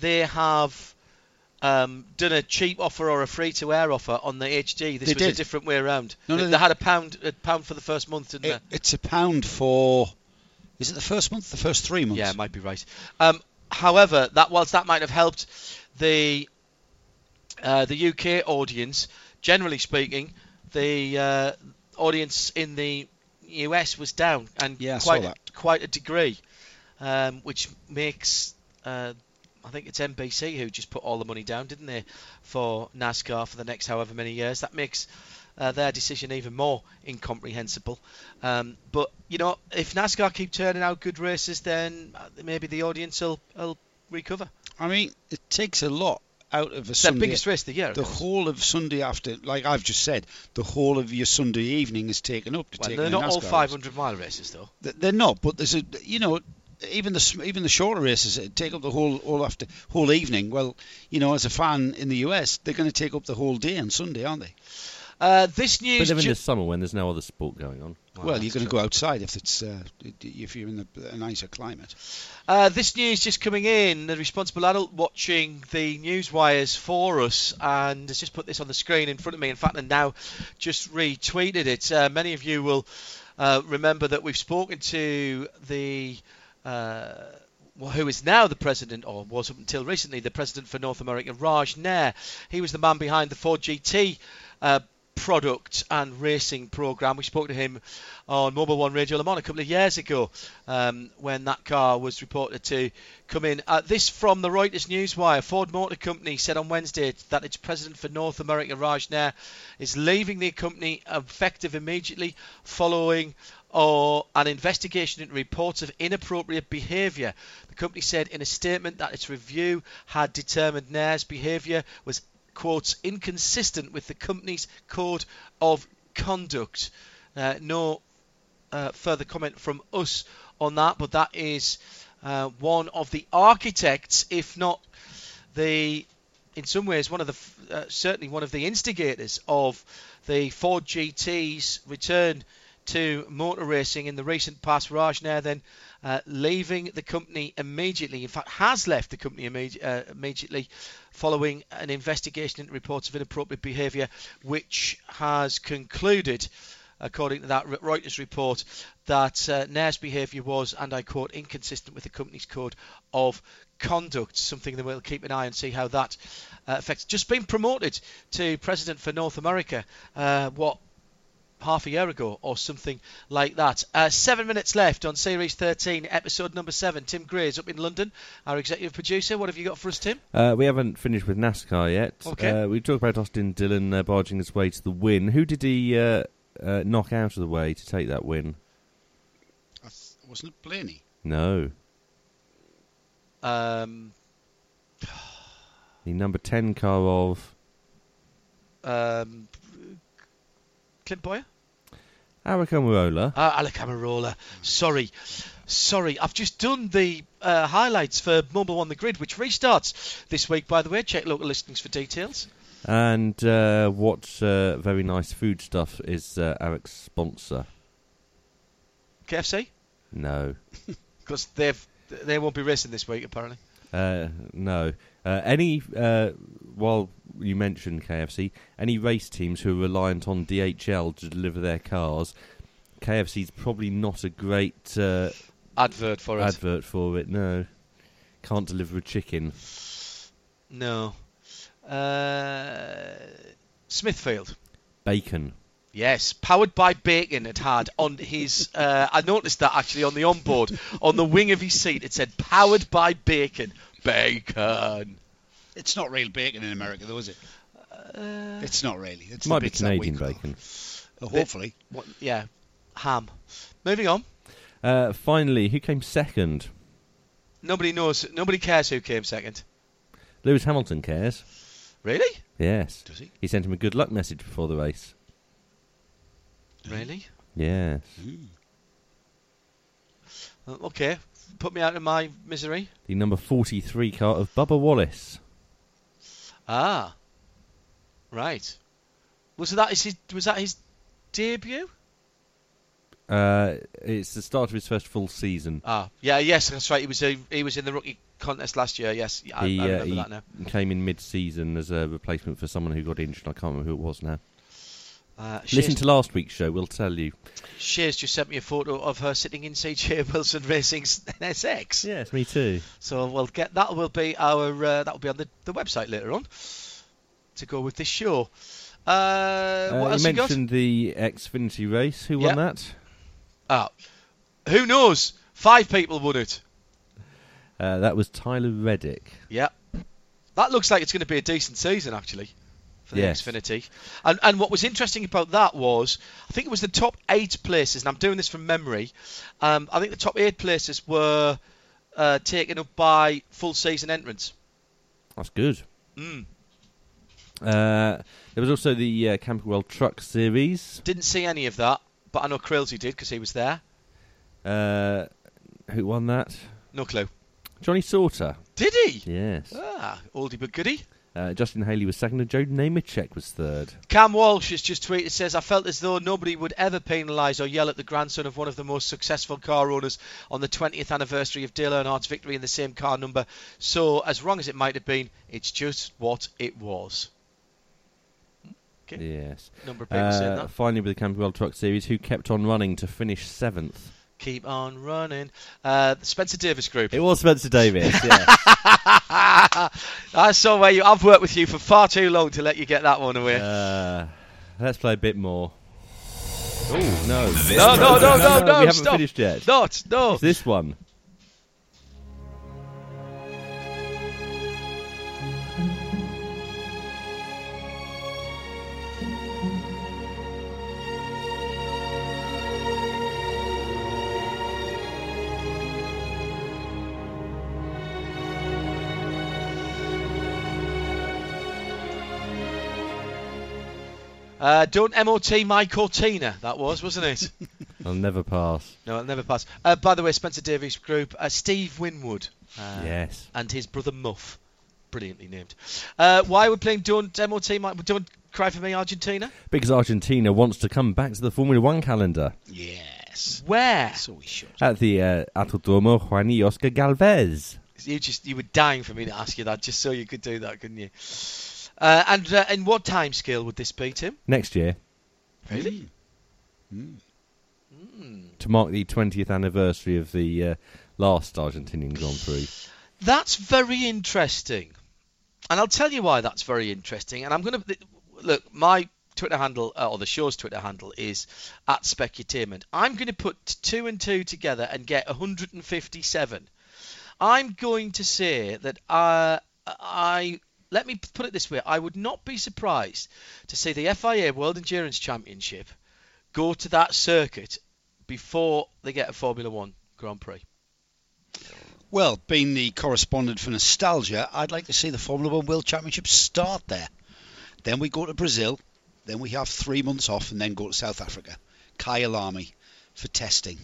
[SPEAKER 1] they have um, done a cheap offer or a free to air offer on the HD. This
[SPEAKER 4] They
[SPEAKER 1] was a different way around.
[SPEAKER 4] No, no,
[SPEAKER 1] they,
[SPEAKER 4] they-
[SPEAKER 1] had a pound, a pound for the first month, didn't
[SPEAKER 4] It, it's a pound for. Is it the first month? The first three months?
[SPEAKER 1] Yeah, might be right. Um, however, that whilst that might have helped the uh, the UK audience, generally speaking, the uh, audience in the US was down and
[SPEAKER 4] Yeah,
[SPEAKER 1] quite
[SPEAKER 4] that.
[SPEAKER 1] quite a degree, um, which makes uh, I think it's NBC who just put all the money down, didn't they, for NASCAR for the next however many years. That makes uh, their decision even more incomprehensible. Um, but you know, if NASCAR keep turning out good races, then uh, maybe the audience will, will recover.
[SPEAKER 4] I mean, it takes a lot out of a
[SPEAKER 1] It's
[SPEAKER 4] Sunday.
[SPEAKER 1] biggest race of the year.
[SPEAKER 4] the whole of Sunday after, like I've just said, the whole of your Sunday evening is taken up to take.
[SPEAKER 1] well,
[SPEAKER 4] take
[SPEAKER 1] they're not all
[SPEAKER 4] NASCAR race.
[SPEAKER 1] 500 mile races though.
[SPEAKER 4] They're not, but there's a, you know, even the even the shorter races uh, take up the whole all after whole evening. Well, you know, as a fan in the US, they're going to take up the whole day on Sunday, aren't they?
[SPEAKER 1] Uh, this news.
[SPEAKER 2] they're in
[SPEAKER 1] ju-
[SPEAKER 2] the summer when there's no other sport going on.
[SPEAKER 4] Well, you're going to go outside if it's uh, if you're in the, a nicer climate.
[SPEAKER 1] Uh, this news just coming in. The responsible adult watching the news wires for us and has just put this on the screen in front of me. In fact, and now just retweeted it. Uh, many of you will uh, remember that we've spoken to the. Uh, who is now the president, or was until recently the president for North America, Raj Nair. He was the man behind the Ford GT uh, product and racing program. We spoke to him on Mobil One Radio Le Mans a couple of years ago um, when that car was reported to come in. Uh, this from the Reuters Newswire. Ford Motor Company said on Wednesday that its president for North America, Raj Nair, is leaving the company effective immediately following or an investigation into reports of inappropriate behaviour. The company said in a statement that its review had determined Nair's behaviour was quotes inconsistent with the company's code of conduct. Uh, no uh, further comment from us on that, but that is uh, one of the architects, if not the, in some ways, one of the uh, certainly one of the instigators of the Ford GT's return to motor racing in the recent past. Raj Nair then uh, leaving the company immediately. In fact, has left the company imme- uh, immediately following an investigation into reports of inappropriate behaviour, which has concluded, according to that Reuters report, that uh, Nair's behaviour was, and I quote, inconsistent with the company's code of conduct. Something that we'll keep an eye on, see how that uh, affects. Just been promoted to president for North America. Uh, what? Half a year ago or something like that. Uh, seven minutes left on Series 13, episode number seven. Tim Gray is up in London, our executive producer. What have you got for us, Tim?
[SPEAKER 2] Uh, we haven't finished with NASCAR yet.
[SPEAKER 1] Okay.
[SPEAKER 2] Uh, we talked about Austin Dillon uh, barging his way to the win. Who did he uh, uh, knock out of the way to take that win?
[SPEAKER 4] I th- wasn't it Blaney?
[SPEAKER 2] No.
[SPEAKER 1] Um,
[SPEAKER 2] The number 10 car of
[SPEAKER 1] um, Clint Bowyer?
[SPEAKER 2] Aric Almirola.
[SPEAKER 1] Uh, Alec Amarola. Sorry. Sorry, I've just done the uh, highlights for Mobil One the Grid, which restarts this week, by the way. Check local listings for details.
[SPEAKER 2] And uh, what uh, very nice food stuff is uh, Aric's sponsor?
[SPEAKER 1] KFC?
[SPEAKER 2] No.
[SPEAKER 1] Because they've they won't be racing this week, apparently.
[SPEAKER 2] Uh, no. Uh, any, uh, while you mentioned KFC, any race teams who are reliant on DHL to deliver their cars, KFC's probably not a great uh,
[SPEAKER 1] Advert for it.
[SPEAKER 2] advert for it, no. can't deliver a chicken.
[SPEAKER 1] No. Uh, Smithfield.
[SPEAKER 2] Bacon.
[SPEAKER 1] Yes, powered by bacon. It had on his. Uh, I noticed that actually on the onboard, on the wing of his seat, it said "powered by bacon." Bacon.
[SPEAKER 4] It's not real bacon in America, though, is it?
[SPEAKER 1] Uh,
[SPEAKER 4] It's not really. It's
[SPEAKER 2] Might be
[SPEAKER 4] bits that we
[SPEAKER 2] Canadian bacon.
[SPEAKER 4] Oh, hopefully.
[SPEAKER 1] what, yeah, ham. Moving on.
[SPEAKER 2] Uh, finally, who came second?
[SPEAKER 1] Nobody knows. Nobody cares who came second.
[SPEAKER 2] Lewis Hamilton cares.
[SPEAKER 1] Really?
[SPEAKER 2] Yes.
[SPEAKER 4] Does he?
[SPEAKER 2] He sent him a good luck message before the race.
[SPEAKER 1] Really?
[SPEAKER 2] Yes.
[SPEAKER 1] Uh, Okay. Put me out of my misery.
[SPEAKER 2] The number 43 car of Bubba Wallace.
[SPEAKER 1] Ah. Right. Was that his? Was that his debut?
[SPEAKER 2] Uh, it's the start of his first full season.
[SPEAKER 1] Ah. Yeah. Yes. That's right. He was. A, he was in the rookie contest last year. Yes. I,
[SPEAKER 2] he
[SPEAKER 1] I
[SPEAKER 2] uh,
[SPEAKER 1] remember
[SPEAKER 2] he
[SPEAKER 1] that now.
[SPEAKER 2] came in mid-season as a replacement for someone who got injured. I can't remember who it was now.
[SPEAKER 1] Uh,
[SPEAKER 2] Listen to last week's show. We'll tell you.
[SPEAKER 1] Shea's just sent me a photo of her sitting in CJ Wilson Racing's NSX.
[SPEAKER 2] Yes, me too.
[SPEAKER 1] So we'll get that. Will be our uh, that will be on the, the website later on to go with this show. Uh,
[SPEAKER 2] Uh,
[SPEAKER 1] what
[SPEAKER 2] you
[SPEAKER 1] else you
[SPEAKER 2] mentioned the Xfinity race. Who won that?
[SPEAKER 1] Ah, who knows? Five people won it.
[SPEAKER 2] Uh, that was Tyler Reddick.
[SPEAKER 1] Yeah, that looks like it's going to be a decent season actually for the
[SPEAKER 2] Yes.
[SPEAKER 1] Xfinity. And and what was interesting about that was I think it was the top eight places, and I'm doing this from memory. Um, I think the top eight places were uh, taken up by full season entrants.
[SPEAKER 2] That's good.
[SPEAKER 1] Mm.
[SPEAKER 2] Uh, there was also the uh, Camping World Truck Series.
[SPEAKER 1] Didn't see any of that, but I know Krillsy did because he was there.
[SPEAKER 2] Uh, who won that?
[SPEAKER 1] No clue.
[SPEAKER 2] Johnny Sauter.
[SPEAKER 1] Did he?
[SPEAKER 2] Yes.
[SPEAKER 1] Ah, oldie but goodie.
[SPEAKER 2] Uh, Justin Haley was second, and Joe Nemechek was third.
[SPEAKER 1] Cam Walsh has just tweeted says I felt as though nobody would ever penalise or yell at the grandson of one of the most successful car owners on the 20th anniversary of Dale Earnhardt's victory in the same car number. So as wrong as it might have been, it's just what it was. Okay.
[SPEAKER 2] Yes.
[SPEAKER 1] Number of people saying
[SPEAKER 2] Uh,
[SPEAKER 1] that.
[SPEAKER 2] finally, with the Camping World Truck Series, who kept on running to finish seventh?
[SPEAKER 1] Keep on running. Uh, Spencer Davis Group.
[SPEAKER 2] It was Spencer Davis. yeah.
[SPEAKER 1] I saw where you. I've worked with you for far too long to let you get that one away.
[SPEAKER 2] Uh, let's play a bit more. Oh no!
[SPEAKER 7] This
[SPEAKER 1] no, no, no,
[SPEAKER 7] program-
[SPEAKER 1] no, no,
[SPEAKER 2] we haven't
[SPEAKER 1] stop.
[SPEAKER 2] finished yet.
[SPEAKER 1] Not, no.
[SPEAKER 2] It's this one.
[SPEAKER 1] Uh, don't MOT my Cortina. That was, wasn't it?
[SPEAKER 2] I'll never pass.
[SPEAKER 1] no, I'll never pass. Uh, by the way, Spencer Davis Group. Uh, Steve Winwood. Uh,
[SPEAKER 2] Yes.
[SPEAKER 1] And his brother Muff. Brilliantly named. Uh, why are we playing Don't MOT my Don't Cry for Me Argentina?
[SPEAKER 2] Because Argentina wants to come back to the Formula One calendar
[SPEAKER 4] Yes.
[SPEAKER 1] Where?
[SPEAKER 4] So we should.
[SPEAKER 2] at the uh, Autodromo Juan y Oscar Galvez.
[SPEAKER 1] You just you were dying for me to ask you that, just so you could do that, couldn't you? Uh, and uh, in what time scale would this be, Tim?
[SPEAKER 2] next year
[SPEAKER 1] Really?
[SPEAKER 2] to mark the 20th anniversary of the uh, last Argentinian Grand Prix.
[SPEAKER 1] That's very interesting, and I'll tell you why that's very interesting. And I'm going to look. My Twitter handle uh, or the show's Twitter handle is at Specutainment. I'm going to put two and two together and get 157. I'm going to say that uh, I let me put it this way: I would not be surprised to see the FIA World Endurance Championship go to that circuit before they get a Formula One Grand Prix.
[SPEAKER 4] Well, being the correspondent for nostalgia, I'd like to see the Formula One World Championship start there. Then we go to Brazil. Then we have three months off, and then go to South Africa, Kyalami, for testing.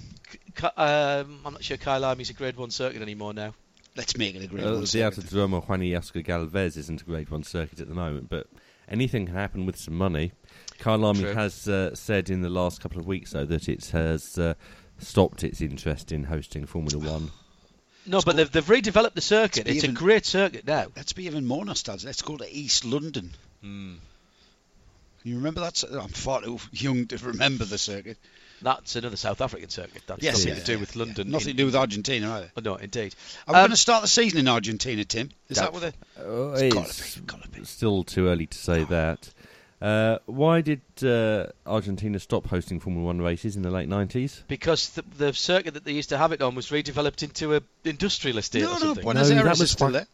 [SPEAKER 1] Um, I'm not sure Kyalami's a Grade One circuit anymore now.
[SPEAKER 4] Let's make it a great
[SPEAKER 2] Uh,
[SPEAKER 4] one.
[SPEAKER 2] the
[SPEAKER 4] circuit.
[SPEAKER 2] Autodromo Juan y Oscar Galvez isn't a Grade 1 circuit at the moment, but anything can happen with some money. Kyalami
[SPEAKER 1] True.
[SPEAKER 2] has uh, said in the last couple of weeks, though, that it has uh, stopped its interest in hosting Formula One.
[SPEAKER 1] No, but they've, they've redeveloped the circuit.
[SPEAKER 4] It's
[SPEAKER 1] It's a great circuit now.
[SPEAKER 4] Let's be even more nostalgic. Let's go to East London.
[SPEAKER 1] Hmm.
[SPEAKER 4] You remember that? I'm far too young to remember the circuit.
[SPEAKER 1] That's another South African circuit. That's
[SPEAKER 4] Yes,
[SPEAKER 1] nothing
[SPEAKER 4] yeah,
[SPEAKER 1] to do
[SPEAKER 4] yeah,
[SPEAKER 1] with
[SPEAKER 4] yeah.
[SPEAKER 1] London.
[SPEAKER 4] Nothing
[SPEAKER 1] in-
[SPEAKER 4] to do with Argentina either.
[SPEAKER 1] Oh, no, indeed.
[SPEAKER 4] Are we
[SPEAKER 1] Um,
[SPEAKER 4] going to start the season in Argentina, Tim? Is that what they?
[SPEAKER 2] Oh,
[SPEAKER 4] It's gotta
[SPEAKER 2] it's
[SPEAKER 4] be, gotta be.
[SPEAKER 2] still too early to say that. Uh, why did uh, Argentina stop hosting Formula One races in the late 90s?
[SPEAKER 1] because the, the circuit that they used to have it on was redeveloped into an industrial estate
[SPEAKER 4] No,
[SPEAKER 1] or
[SPEAKER 4] no,
[SPEAKER 1] something.
[SPEAKER 4] Buenos
[SPEAKER 2] No, that
[SPEAKER 4] Aires
[SPEAKER 2] was
[SPEAKER 4] is still
[SPEAKER 2] Fa-
[SPEAKER 4] there.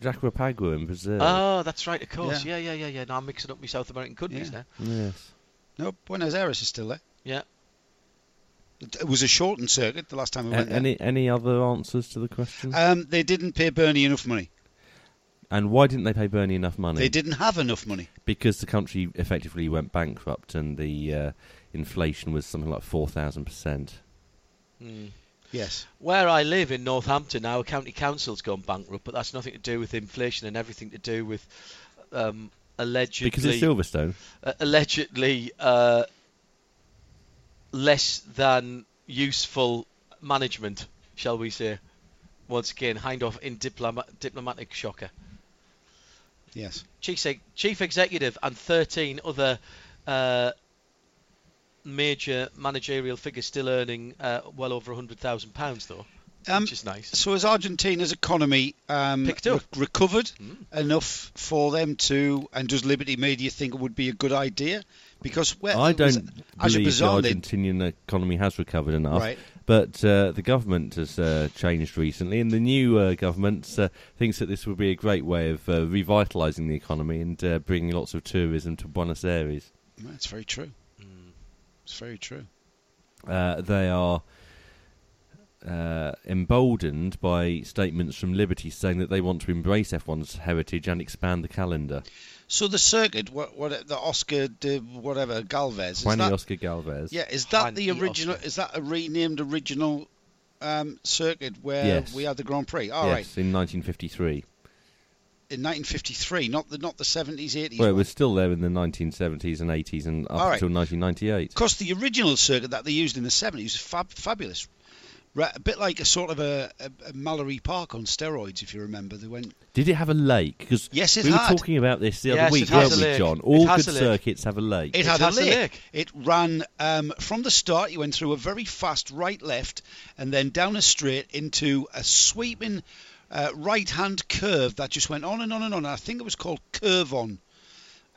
[SPEAKER 2] Jacarepagua in Brazil.
[SPEAKER 1] Oh, that's right, of course.
[SPEAKER 4] Yeah.
[SPEAKER 1] Yeah, yeah, yeah, yeah. Now I'm mixing up my South American countries
[SPEAKER 4] Yeah.
[SPEAKER 1] now.
[SPEAKER 2] yes.
[SPEAKER 4] No, Buenos Aires is still there.
[SPEAKER 1] Yeah.
[SPEAKER 4] It it was a shortened circuit the last time we
[SPEAKER 2] A-
[SPEAKER 4] went there.
[SPEAKER 2] any any other answers to the question?
[SPEAKER 4] Um, they didn't pay Bernie enough money.
[SPEAKER 2] and why didn't they pay Bernie enough money?
[SPEAKER 4] They didn't have enough money.
[SPEAKER 2] because the country effectively went bankrupt and the uh, inflation was something like four thousand percent.
[SPEAKER 1] Mm.
[SPEAKER 4] Yes.
[SPEAKER 1] Where I live in Northampton, our county council's gone bankrupt, but that's nothing to do with inflation and everything to do with um, allegedly
[SPEAKER 2] Because it's Silverstone.
[SPEAKER 1] uh, allegedly uh, less than useful management, shall we say? Once again, Hindhaugh in diploma- diplomatic shocker.
[SPEAKER 4] Yes.
[SPEAKER 1] Chief, Chief Executive and 13 other uh, major managerial figures still earning uh, well over £100,000, though,
[SPEAKER 4] Um,
[SPEAKER 1] which is nice.
[SPEAKER 4] So has Argentina's economy um,
[SPEAKER 1] Picked up.
[SPEAKER 4] re- recovered
[SPEAKER 1] Mm.
[SPEAKER 4] enough for them to? And does Liberty Media think it would be a good idea? Because well,
[SPEAKER 2] I don't believe the
[SPEAKER 4] Azerbaijan, they-
[SPEAKER 2] Argentinian economy has recovered enough.
[SPEAKER 4] Right.
[SPEAKER 2] But uh, the government has uh, changed recently, and the new uh, government uh, thinks that this would be a great way of uh, revitalising the economy and uh, bringing lots of tourism to Buenos Aires.
[SPEAKER 4] That's very true.
[SPEAKER 1] Mm.
[SPEAKER 4] It's very true.
[SPEAKER 2] Uh, they are uh, emboldened by statements from Liberty saying that they want to embrace F1's heritage and expand the calendar.
[SPEAKER 4] So the circuit, what, what the Oscar, de, whatever Galvez, is
[SPEAKER 2] Juan
[SPEAKER 4] that,
[SPEAKER 2] Oscar Galvez.
[SPEAKER 4] yeah, is that
[SPEAKER 1] Juan
[SPEAKER 4] the original?
[SPEAKER 1] Oscar.
[SPEAKER 4] Is that a renamed original um, circuit where
[SPEAKER 2] Yes.
[SPEAKER 4] we had the Grand Prix? All
[SPEAKER 2] yes,
[SPEAKER 4] right,
[SPEAKER 2] in 1953.
[SPEAKER 4] in 1953, not the not the 70s, 80s.
[SPEAKER 2] Well, it was still there in the 1970s and 80s and up
[SPEAKER 4] All right.
[SPEAKER 2] until 1998.
[SPEAKER 4] Of course, the original circuit that they used in the 70s was fab- fabulous. Ra- A bit like a sort of a, a, a Mallory Park on steroids, if you remember. They went.
[SPEAKER 2] Did it have a lake? Because
[SPEAKER 4] Yes, it
[SPEAKER 2] we
[SPEAKER 4] had.
[SPEAKER 2] were talking about this the
[SPEAKER 1] Yes,
[SPEAKER 2] other week, weren't we,
[SPEAKER 1] lake.
[SPEAKER 2] John? All good circuits have a lake.
[SPEAKER 4] It,
[SPEAKER 1] It
[SPEAKER 4] had
[SPEAKER 1] has
[SPEAKER 4] a
[SPEAKER 1] a
[SPEAKER 4] lake.
[SPEAKER 1] lake.
[SPEAKER 4] It ran um, from the start. You went through a very fast right, left, and then down a straight into a sweeping uh, right-hand curve that just went on and on and on. I think it was called Curve On.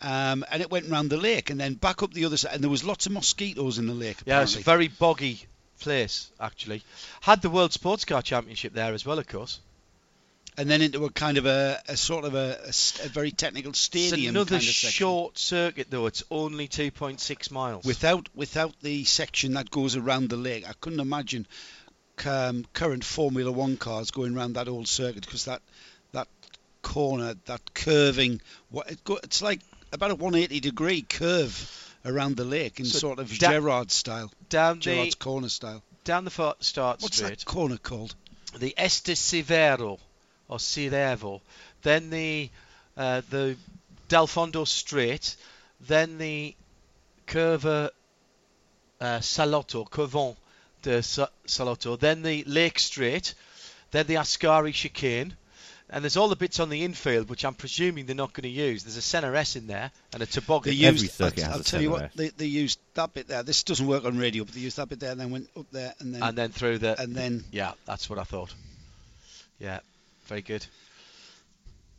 [SPEAKER 4] Um, and it went round the lake and then back up the other side, and there was lots of mosquitoes in the lake.
[SPEAKER 1] Yeah, it's a
[SPEAKER 4] apparently.
[SPEAKER 1] very boggy place, actually. Had the World Sports Car Championship there as well, of course.
[SPEAKER 4] and then into a kind of a, a sort of a very technical
[SPEAKER 1] It's
[SPEAKER 4] stadium
[SPEAKER 1] another
[SPEAKER 4] kind of
[SPEAKER 1] short circuit, though. It's only 2.6 miles.
[SPEAKER 4] without without the section that goes around the lake. I couldn't imagine um, current Formula One cars going around that old circuit because that that corner, that curving, what it go, it's like about a 180 degree curve around the lake in
[SPEAKER 1] So
[SPEAKER 4] sort of
[SPEAKER 1] da-
[SPEAKER 4] Gerard style,
[SPEAKER 1] down
[SPEAKER 4] Gerard's
[SPEAKER 1] the
[SPEAKER 4] corner style.
[SPEAKER 1] down the far start
[SPEAKER 4] What's
[SPEAKER 1] straight,
[SPEAKER 4] that corner called?
[SPEAKER 1] the Este Severo or Cirevo, then the uh, the Del Fondo Straight, then the Curva uh, Salotto, Curvon de Salotto, then the Lake Straight, then the Ascari Chicane, and there's all the bits on the infield which I'm presuming they're not going to use. There's a Centre S in there and a toboggan.
[SPEAKER 4] They
[SPEAKER 2] Every
[SPEAKER 4] used,
[SPEAKER 2] circuit
[SPEAKER 4] I'll,
[SPEAKER 2] has
[SPEAKER 4] I'll
[SPEAKER 2] a
[SPEAKER 4] tell you what, they, they used that bit there. This doesn't work on radio, but they used that bit there and then went up there and then
[SPEAKER 1] and then through the
[SPEAKER 4] and then
[SPEAKER 1] Yeah, that's what I thought. Yeah, very good.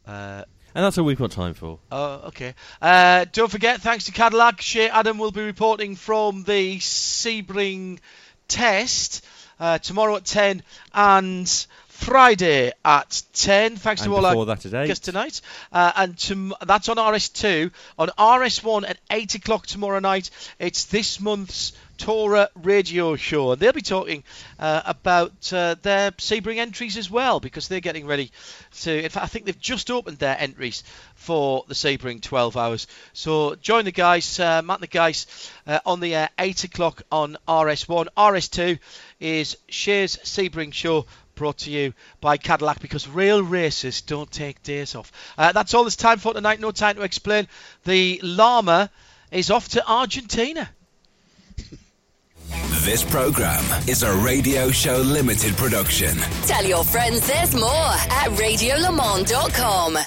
[SPEAKER 1] Uh,
[SPEAKER 2] And that's all we've got time for.
[SPEAKER 1] oh, okay. Uh, don't forget, thanks to Cadillac, Shea Adam will be reporting from the Sebring test uh, tomorrow at 10 and Friday at 10. Thanks
[SPEAKER 2] And
[SPEAKER 1] to all our
[SPEAKER 2] that at eight.
[SPEAKER 1] guests tonight. Uh, and tom- that's on RS2. On RS1 at 8 o'clock tomorrow night, it's this month's Torah radio show. And they'll be talking uh, about uh, their Sebring entries as well because they're getting ready to. In fact, I think they've just opened their entries for the Sebring 12 hours. So join the guys, uh, Matt and the guys, uh, on the air 8 o'clock on RS1. RS2 is Shea's Sebring show brought to you by Cadillac because real racers don't take days off. Uh, that's all there's time for tonight. No time to explain. The Llama is off to Argentina.
[SPEAKER 7] This program is a radio show limited production.
[SPEAKER 3] Tell your friends there's more at radiolemans.com.